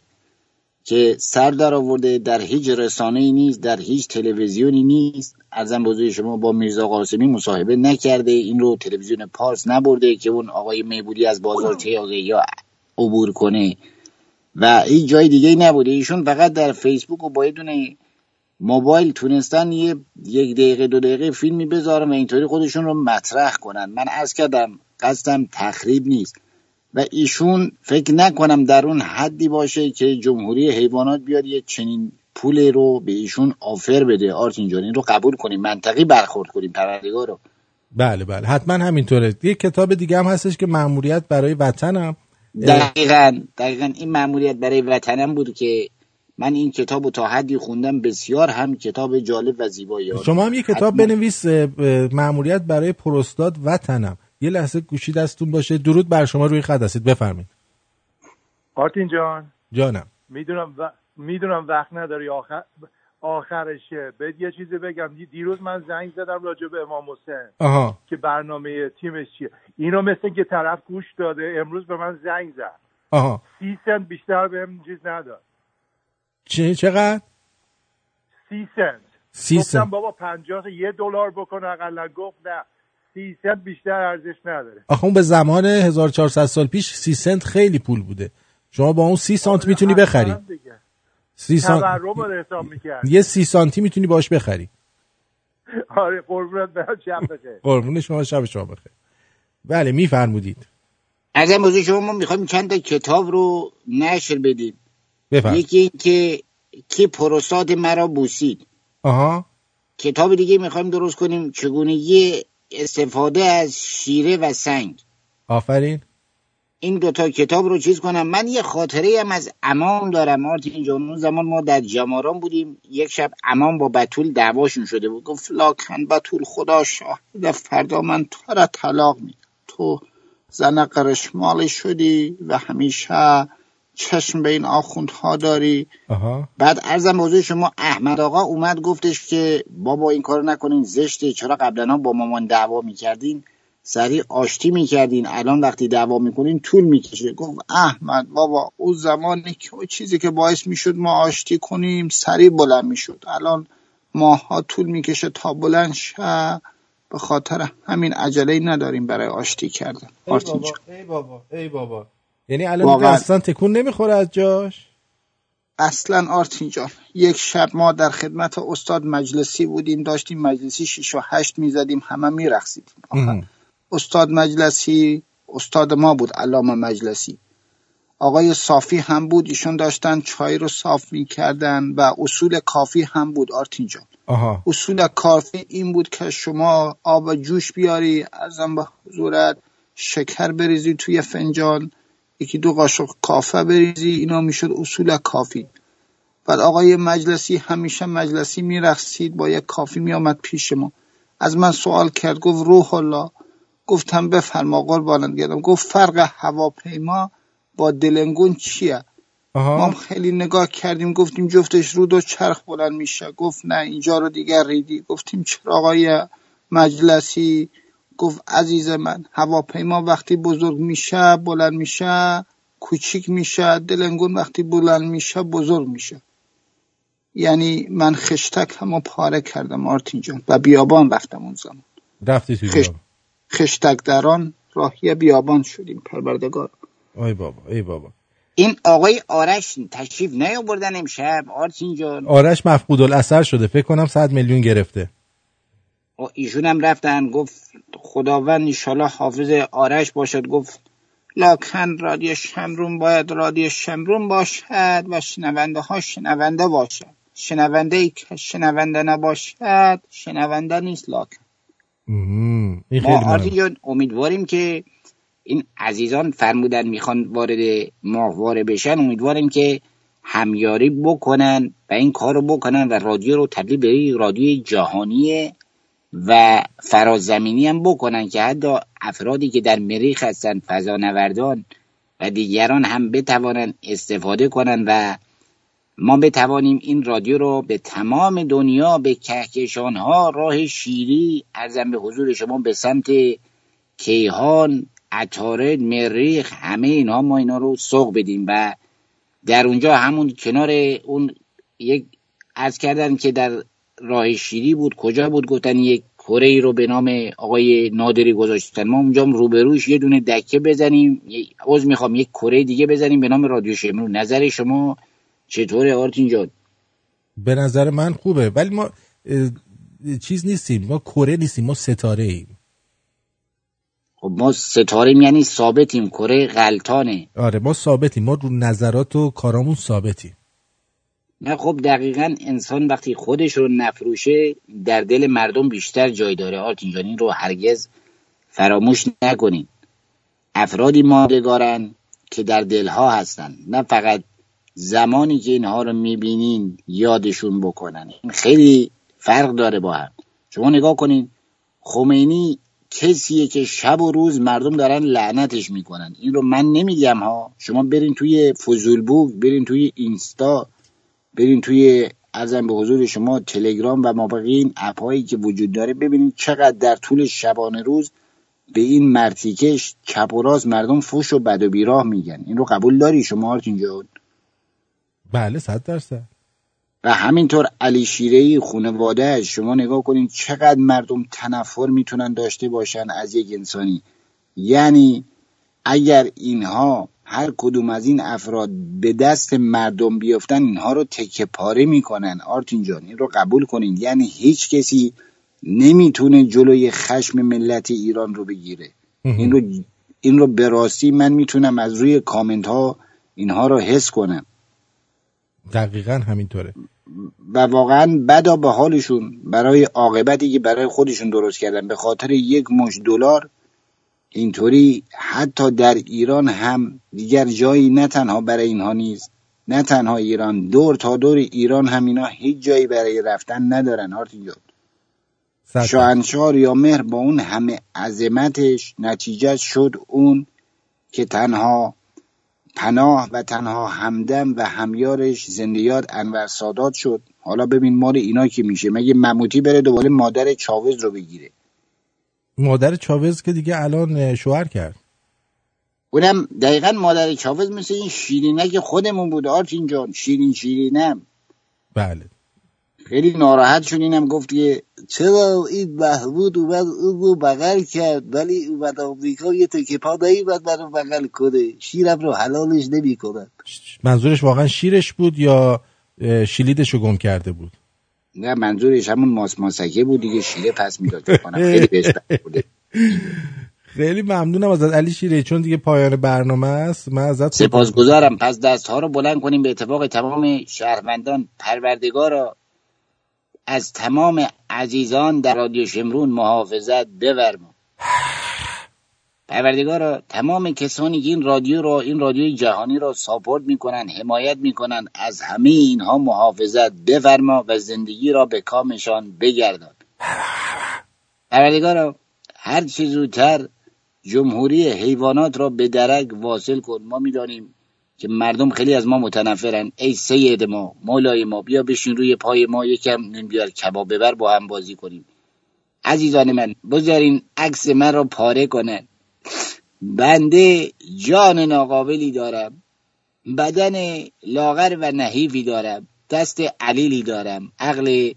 که سر در آورده در هیچ رسانه ای نیست در هیچ تلویزیونی نیست. ارزم به حضور شما با میرزا قاسمی مصاحبه نکرده این رو تلویزیون پارس نبرده که اون آقای میبودی از بازار یا عبور کنه. و هیچ جای دیگه نبوده. ایشون فقط در فیسبوک و با یه دونه موبایل تونستن یه یک دقیقه دو دقیقه فیلمی بذارن و اینطوری خودشون رو مطرح کنن. من از کردم قصدم تخریب نیست. و ایشون فکر نکنم در اون حدی باشه که جمهوری حیوانات بیاد یه چنین پول رو به ایشون آفر بده. آرتین جان این رو قبول کنیم منطقی برخورد کنیم پروردگار رو. بله بله حتما همینطوره. یه کتاب دیگه هم هستش که مأموریت برای وطنم. دقیقا دقیقا این مأموریت برای وطنم بود که من این کتاب رو تا حدی خوندم بسیار هم کتاب جالب و زیبایی شما هم یه کتاب بنویس مأموریت برای پروستاد وطنم. یه لحظه گوشی دستون باشه. درود بر شما روی خط هستید. بفرمایید. آرتین جان. جانم. می‌دونم و... می‌دونم وقت نداری. آخر آخرشه. بهت یه چیزی بگم. دی- دیروز من زنگ زدم راجع به امام حسین آها. که برنامه تیمش چیه. اینو مثل که طرف گوش داده امروز به من زنگ زد. آها. سی سنت بیشتر بهم چیز نداد. چه چقدر؟ سی سنت. سی گفتم سنت. بابا پنجاه یه دلار بکن اقلا گفت نه. سی سنت بیشتر ارزش نداره. آخه اون به زمان 1400 سال پیش سی سنت خیلی پول بوده. شما با اون سی سانت می‌تونی بخری. دیگه. سی رو حساب می‌کرد. یه سی سانتی می‌تونی باش بخری. آره قربونت برم شب بخیر. قربون شما شب شما بخیر. بله میفرمودید. از این موضوع شما ما می‌خوایم چند تا کتاب رو نشر بدیم. بفرم یکی این که کی پروستات مرا بوسید. آها. کتاب دیگه می‌خوایم درست کنیم چگونگی استفاده از شیره و سنگ. آفرین. این دوتا کتاب رو چیز کنم. من یه خاطره هم از امام دارم. آرتین جان اون زمان ما در جماران بودیم. یک شب امام با بتول دعواشون شده بود. گفت لاکن بتول خدا شاهد فردا من تو را طلاق میدم. تو زن قرشمالی شدی و همیشه چشم به این آخوندها داری. آها. بعد ارزم موضوع شما احمد آقا اومد گفتش که بابا این کار نکنین زشته چرا قبلا با مامان دعوا می‌کردین؟ سریع آشتی می‌کردین. الان وقتی دعوا می‌کنین طول می‌کشه. گفت احمد بابا اون زمانی که چیزی که باعث می‌شد ما آشتی کنیم سریع بلند می‌شد. الان ماها طول می‌کشه تا بلند شه. به خاطر همین عجله نداریم برای آشتی کردن. ای بابا. ای بابا ای بابا. یعنی الان واقعا. اصلا تکون نمی‌خوره از جاش؟ اصلا آرتین جان یک شب ما در خدمت استاد مجلسی بودیم داشتیم مجلسی شیش و هشت می‌زدیم همه میرقصیدیم. استاد مجلسی استاد ما بود علامه مجلسی. آقای صافی هم بود ایشون داشتن چای رو صاف می‌کردن و اصول کافی هم بود آرتین جان. آها. اصول کافی این بود که شما آب جوش بیاری ارزم به حضورت شکر بریزی توی فنجان یکی دو قاشق کافه بریزی اینا می‌شد اصول کافی. بعد آقای مجلسی همیشه مجلسی میرقصید با یک کافی میآمد پیش ما. از من سوال کرد گفت روح الله گفتم بفرما قربانت گردم. گفت فرق هواپیما با دلنگون چیه؟ ما خیلی نگاه کردیم گفتیم جفتش رو دو چرخ بلند میشه. گفت نه اینجا رو دیگر ریدی. گفتیم چرا آقای مجلسی؟ گفت عزیز من هواپیما وقتی بزرگ میشه بلند میشه کوچیک میشه. دلنگون وقتی بلند میشه بزرگ میشه. یعنی من خشتک همو پاره کردم آرتین جان. و بیابان رفتم اون زمان. رفتی توی خش... بیابان. خشتک دران راهی بیابان شدیم پروردگار ای بابا ای بابا. این آقای آرش تشریف نیاوردن امشب آرتین جان آرش مفقود الاثر شده. فکر کنم 100 میلیون گرفته. ایشون هم رفتن. گفت خداوند ایشالا حافظ آرش باشد. گفت لاکن رادیو شمرون باید رادیو شمرون باشد و شنونده ها شنونده باشد. شنونده ای که شنونده نباشد شنونده نیست لاکن. ما آرتین امیدواریم که این عزیزان فرمودن می‌خوان وارد ماهواره بشن امیدواریم که همیاری بکنن و این کار رو بکنن و رادیو رو تبدیل به رادیوی جهانی و فرازمینی هم بکنن که حتی افرادی که در مریخ هستن فضانوردان و دیگران هم بتوانند استفاده کنن و ما بتوانیم این رادیو رو به تمام دنیا به کهکشان ها راه شیری ارزم به حضور شما به سمت کیهان عطارد مریخ همه اینها ما اینا رو سوق بدیم و در اونجا همون کنار اون یک از کردن که در راه شیری بود کجا بود؟ گفتن یک کره ای رو به نام آقای نادری گذاشتن. ما اونجا روبروش یه دونه دکه بزنیم عذر می‌خوام یک کره دیگه بزنیم به نام رادیو شمرون. نظر شما چطوره آرتین جان به نظر من خوبه. ولی ما چیز نیستیم. ما کره نیستیم. ما ستاره ایم خب ما ستاره یعنی ثابتیم. کره غلطانه. آره ما ثابتیم. ما رو نظرات و کارامون ثابتیم. نه خب دقیقا انسان وقتی خودش رو نفروشه در دل مردم بیشتر جای داره. آرتین جان این رو هرگز فراموش نکنین. افرادی ماندگارن که در دلها هستن. نه فقط زمانی که اینها رو می‌بینین یادشون بکنن. خیلی فرق داره با هم. شما نگاه کنین خمینی کسیه که شب و روز مردم دارن لعنتش می‌کنن. این رو من نمیگم ها. شما برین توی فضولبوک برین توی اینستا برین توی ارزم به حضور شما تلگرام و مابقی این اپ هایی که وجود داره ببینید چقدر در طول شبانه روز به این مرتیکش چپ و مردم فوش و بد و بیراه میگن. این رو قبول داری شما آرتین جان بله صد درصد. و همینطور علی شیرهی خانواده شما نگاه کنید چقدر مردم تنفر می‌تونن داشته باشن از یک انسانی. یعنی اگر اینها هر کدوم از این افراد به دست مردم بیفتن اینها رو تکه پاره می‌کنن. آرتین جان این رو قبول کنین. یعنی هیچ کسی نمی‌تونه جلوی خشم ملت ایران رو بگیره. این رو این رو به راستی من می‌تونم از روی کامنت ها اینها رو حس کنم. دقیقا همینطوره. و واقعا بدا به حالشون برای عاقبتی که برای خودشون درست کردن به خاطر یک مش دلار اینطوری حتی در ایران هم دیگر جایی نه تنها برای اینها نیست نه تنها ایران دور تا دور ایران هم اینا هیچ جایی برای رفتن ندارن آرتین جان شاهنشاه یا مهر با اون همه عظمتش نتیجه شد اون که تنها پناه و تنها همدم و همیارش زندیات انور سادات شد. حالا ببین مال اینا که میشه. مگه مموتی بره دوباره مادر چاوز رو بگیره؟ مادر چاوز که دیگه الان شوهر کرد. اونم دقیقا مادر چاوز مثل این شیرینک خودمون بود آرتین جان. شیرین شیرینم. بله. خیلی ناراحت شد اینم گفت که چرا این محمود اومد اون رو بغل کرد ولی اومد آمریکا یه تکه پا نیومد منو بغل کنه. شیرم رو حلالش نمی کنن. منظورش واقعا شیرش بود یا شیلیدش رو گم کرده بود؟ نه منظورش همون ماس ماسکه بود دیگه شیره پس می‌داد. کنم خیلی بهش بوده. خیلی ممنونم ازت علی شیره چون دیگه پایان برنامه است من ازت سپاسگزارم. پس دست ها رو بلند کنیم به اتفاق تمام شهروندان پروردگارا. از تمام عزیزان در رادیو شمرون محافظت بورما پروردگارا تمام کسانی که این رادیو را این رادیوی جهانی را ساپورت می‌کنن حمایت می‌کنن از همه اینها محافظت بفرما و زندگی را به کامشان بگردان. پروردگارا هر چه زودتر جمهوری حیوانات را به درک واصل کن. ما می‌دانیم که مردم خیلی از ما متنفرن. ای سید ما مولای ما بیا بشین روی پای ما یکم بیار کباب ببر با هم بازی کنیم. عزیزان من بذارین عکس من را پاره کنن. بنده جان ناقابلی دارم. بدن لاغر و نحیفی دارم. دست علیلی دارم. عقل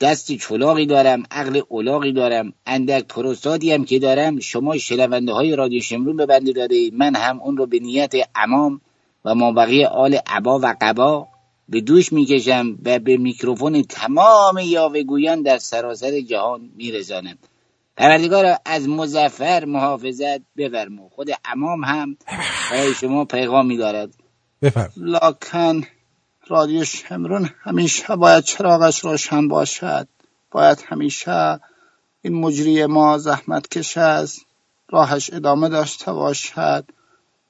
دست چلاقی دارم. عقل اولاقی دارم. اندک پروستاتی هم که دارم. شما شنونده های رادیو شمرون به بنده داده من هم اون رو به نیت امام و ما بقیه آل عبا و قبا به دوش می‌کشم و به میکروفون تمام یاوهگویان در سراسر جهان میرسانم پروردگار از مزفر محافظت بفرمو خود امام هم برای شما پیغامی دارد. بفرم لکن رادیو شمرون همیشه باید چراغش روشن باشد. باید همیشه این مجری ما زحمت کش است. راهش ادامه داشته باشد.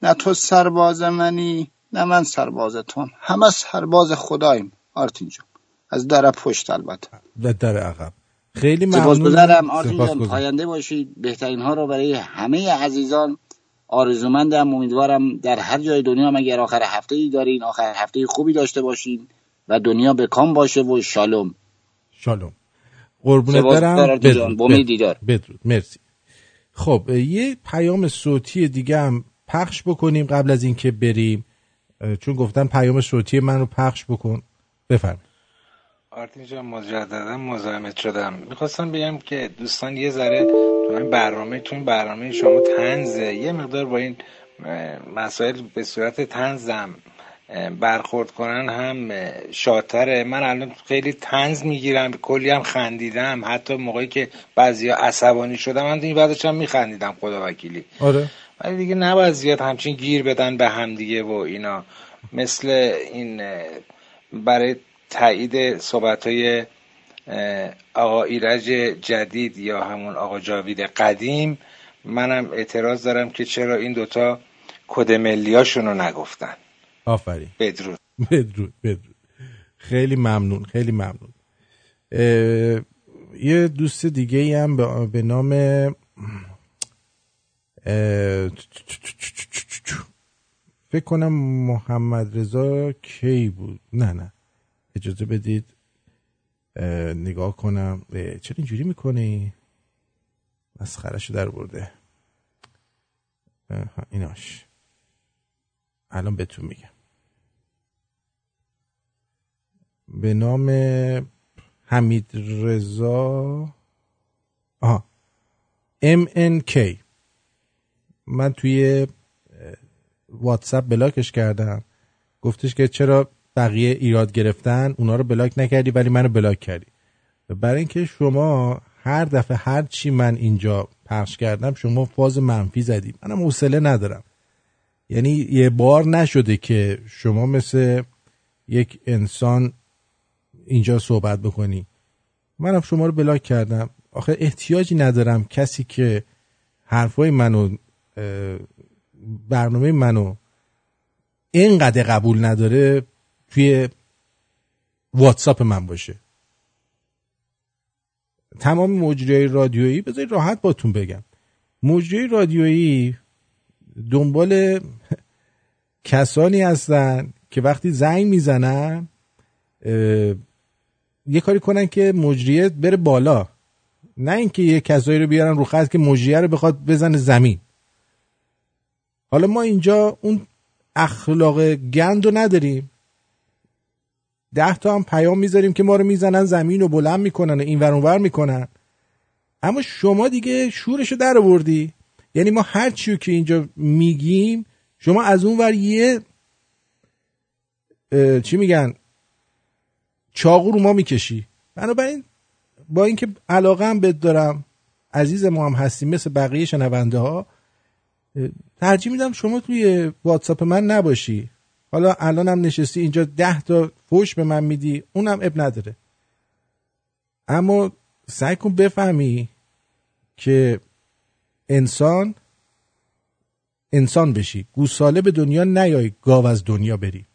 نه تو سرباز منی نه من سرباز تون همه سرباز خداییم آرتین جان از در پشت البته. و در عقب. خیلی ممنون آرتین جان. پاینده باشید. بهترین ها رو برای همه عزیزان آرزومندم. امیدوارم در هر جای دنیا هم اگر آخر هفته ای دارین آخر هفته خوبی داشته باشین و دنیا به کام باشه و شالوم. شالوم. قربونت سپاسگزارم برم آرتین جان. بدرود بدرود. بدرود. مرسی. خب یه پیام صوتی دیگه هم پخش بکنیم قبل از اینکه بریم. چون گفتن پیام صوتی من رو پخش بکن. بفرم آرتین جان مجددا مزاحمت شدم. می‌خواستم بگم که دوستان یه ذره تو این برنامه تو این برنامه شما تنزه یه مقدار با این مسائل به صورت تنزم برخورد کنن هم شادتره. من الان خیلی تنز می‌گیرم کلی هم خندیدم. حتی موقعی که بعضیا عصبانی شدم من این بعدش هم میخندیدم خدا وکیلی. آره. ولی دیگه نباید زیاد همچین گیر بدن به هم دیگه و اینا. مثل این برای تایید صحبت های آقا ایرج جدید یا همون آقا جاوید قدیم منم اعتراض دارم که چرا این دوتا کد ملیاشون رو نگفتن. آفرین. بدرود. بدرود بدرود. خیلی ممنون خیلی ممنون. یه دوست دیگه ای هم به, نام فکر کنم محمد رضا کی بود؟ نه نه. اجازه بدید اه، نگاه کنم. چرا اینجوری می‌کنی؟ مسخرشو در برده. ایناش الان بهتون میگم. به نام حمید رضا آها MNK من توی واتساپ بلاکش کردم. گفتش که چرا بقیه ایراد گرفتن؟ اونا رو بلاک نکردی ولی منو بلاک کردی. برای اینکه شما هر دفعه هر چی من اینجا پخش کردم شما فاز منفی زدیم منم حوصله ندارم. یعنی یه بار نشده که شما مثل یک انسان اینجا صحبت بکنی. منم شما رو بلاک کردم. آخه احتیاجی ندارم کسی که حرفای منو برنامه منو اینقدر قبول نداره توی واتساپ من باشه. تمام مجریای رادیویی بذارید راحت باتون بگم. مجریای رادیویی دنبال کسانی هستن که وقتی زنگ می‌زنن یه کاری کنن که مجریه بره بالا. نه اینکه یه کسایی رو بیارن رو خط که مجریه رو بخواد بزنه زمین. حالا ما اینجا اون اخلاق گند رو نداریم. ده تا هم پیام می‌ذاریم که ما رو می‌زنن زمین و بلند می‌کنن و این ور اونور می‌کنن. اما شما دیگه شورشو در آوردی. یعنی ما هر چیو که اینجا میگیم شما از اون ور یه چی میگن؟ چاقو رو ما می‌کشی. بنابراین با اینکه علاقه هم بد دارم عزیز ما هم هستیم مثل بقیه شنونده ها ترجیح میدم شما توی واتساپ من نباشی. حالا الانم نشستی اینجا ده تا فوش به من میدی اونم اب نداره. اما سعی کن بفهمی که انسان انسان بشی. گوساله به دنیا نیای گاو از دنیا بری.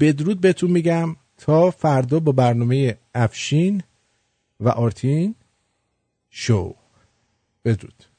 بدرود بهتون میگم تا فردا با برنامه افشین و آرتین شو. بدرود.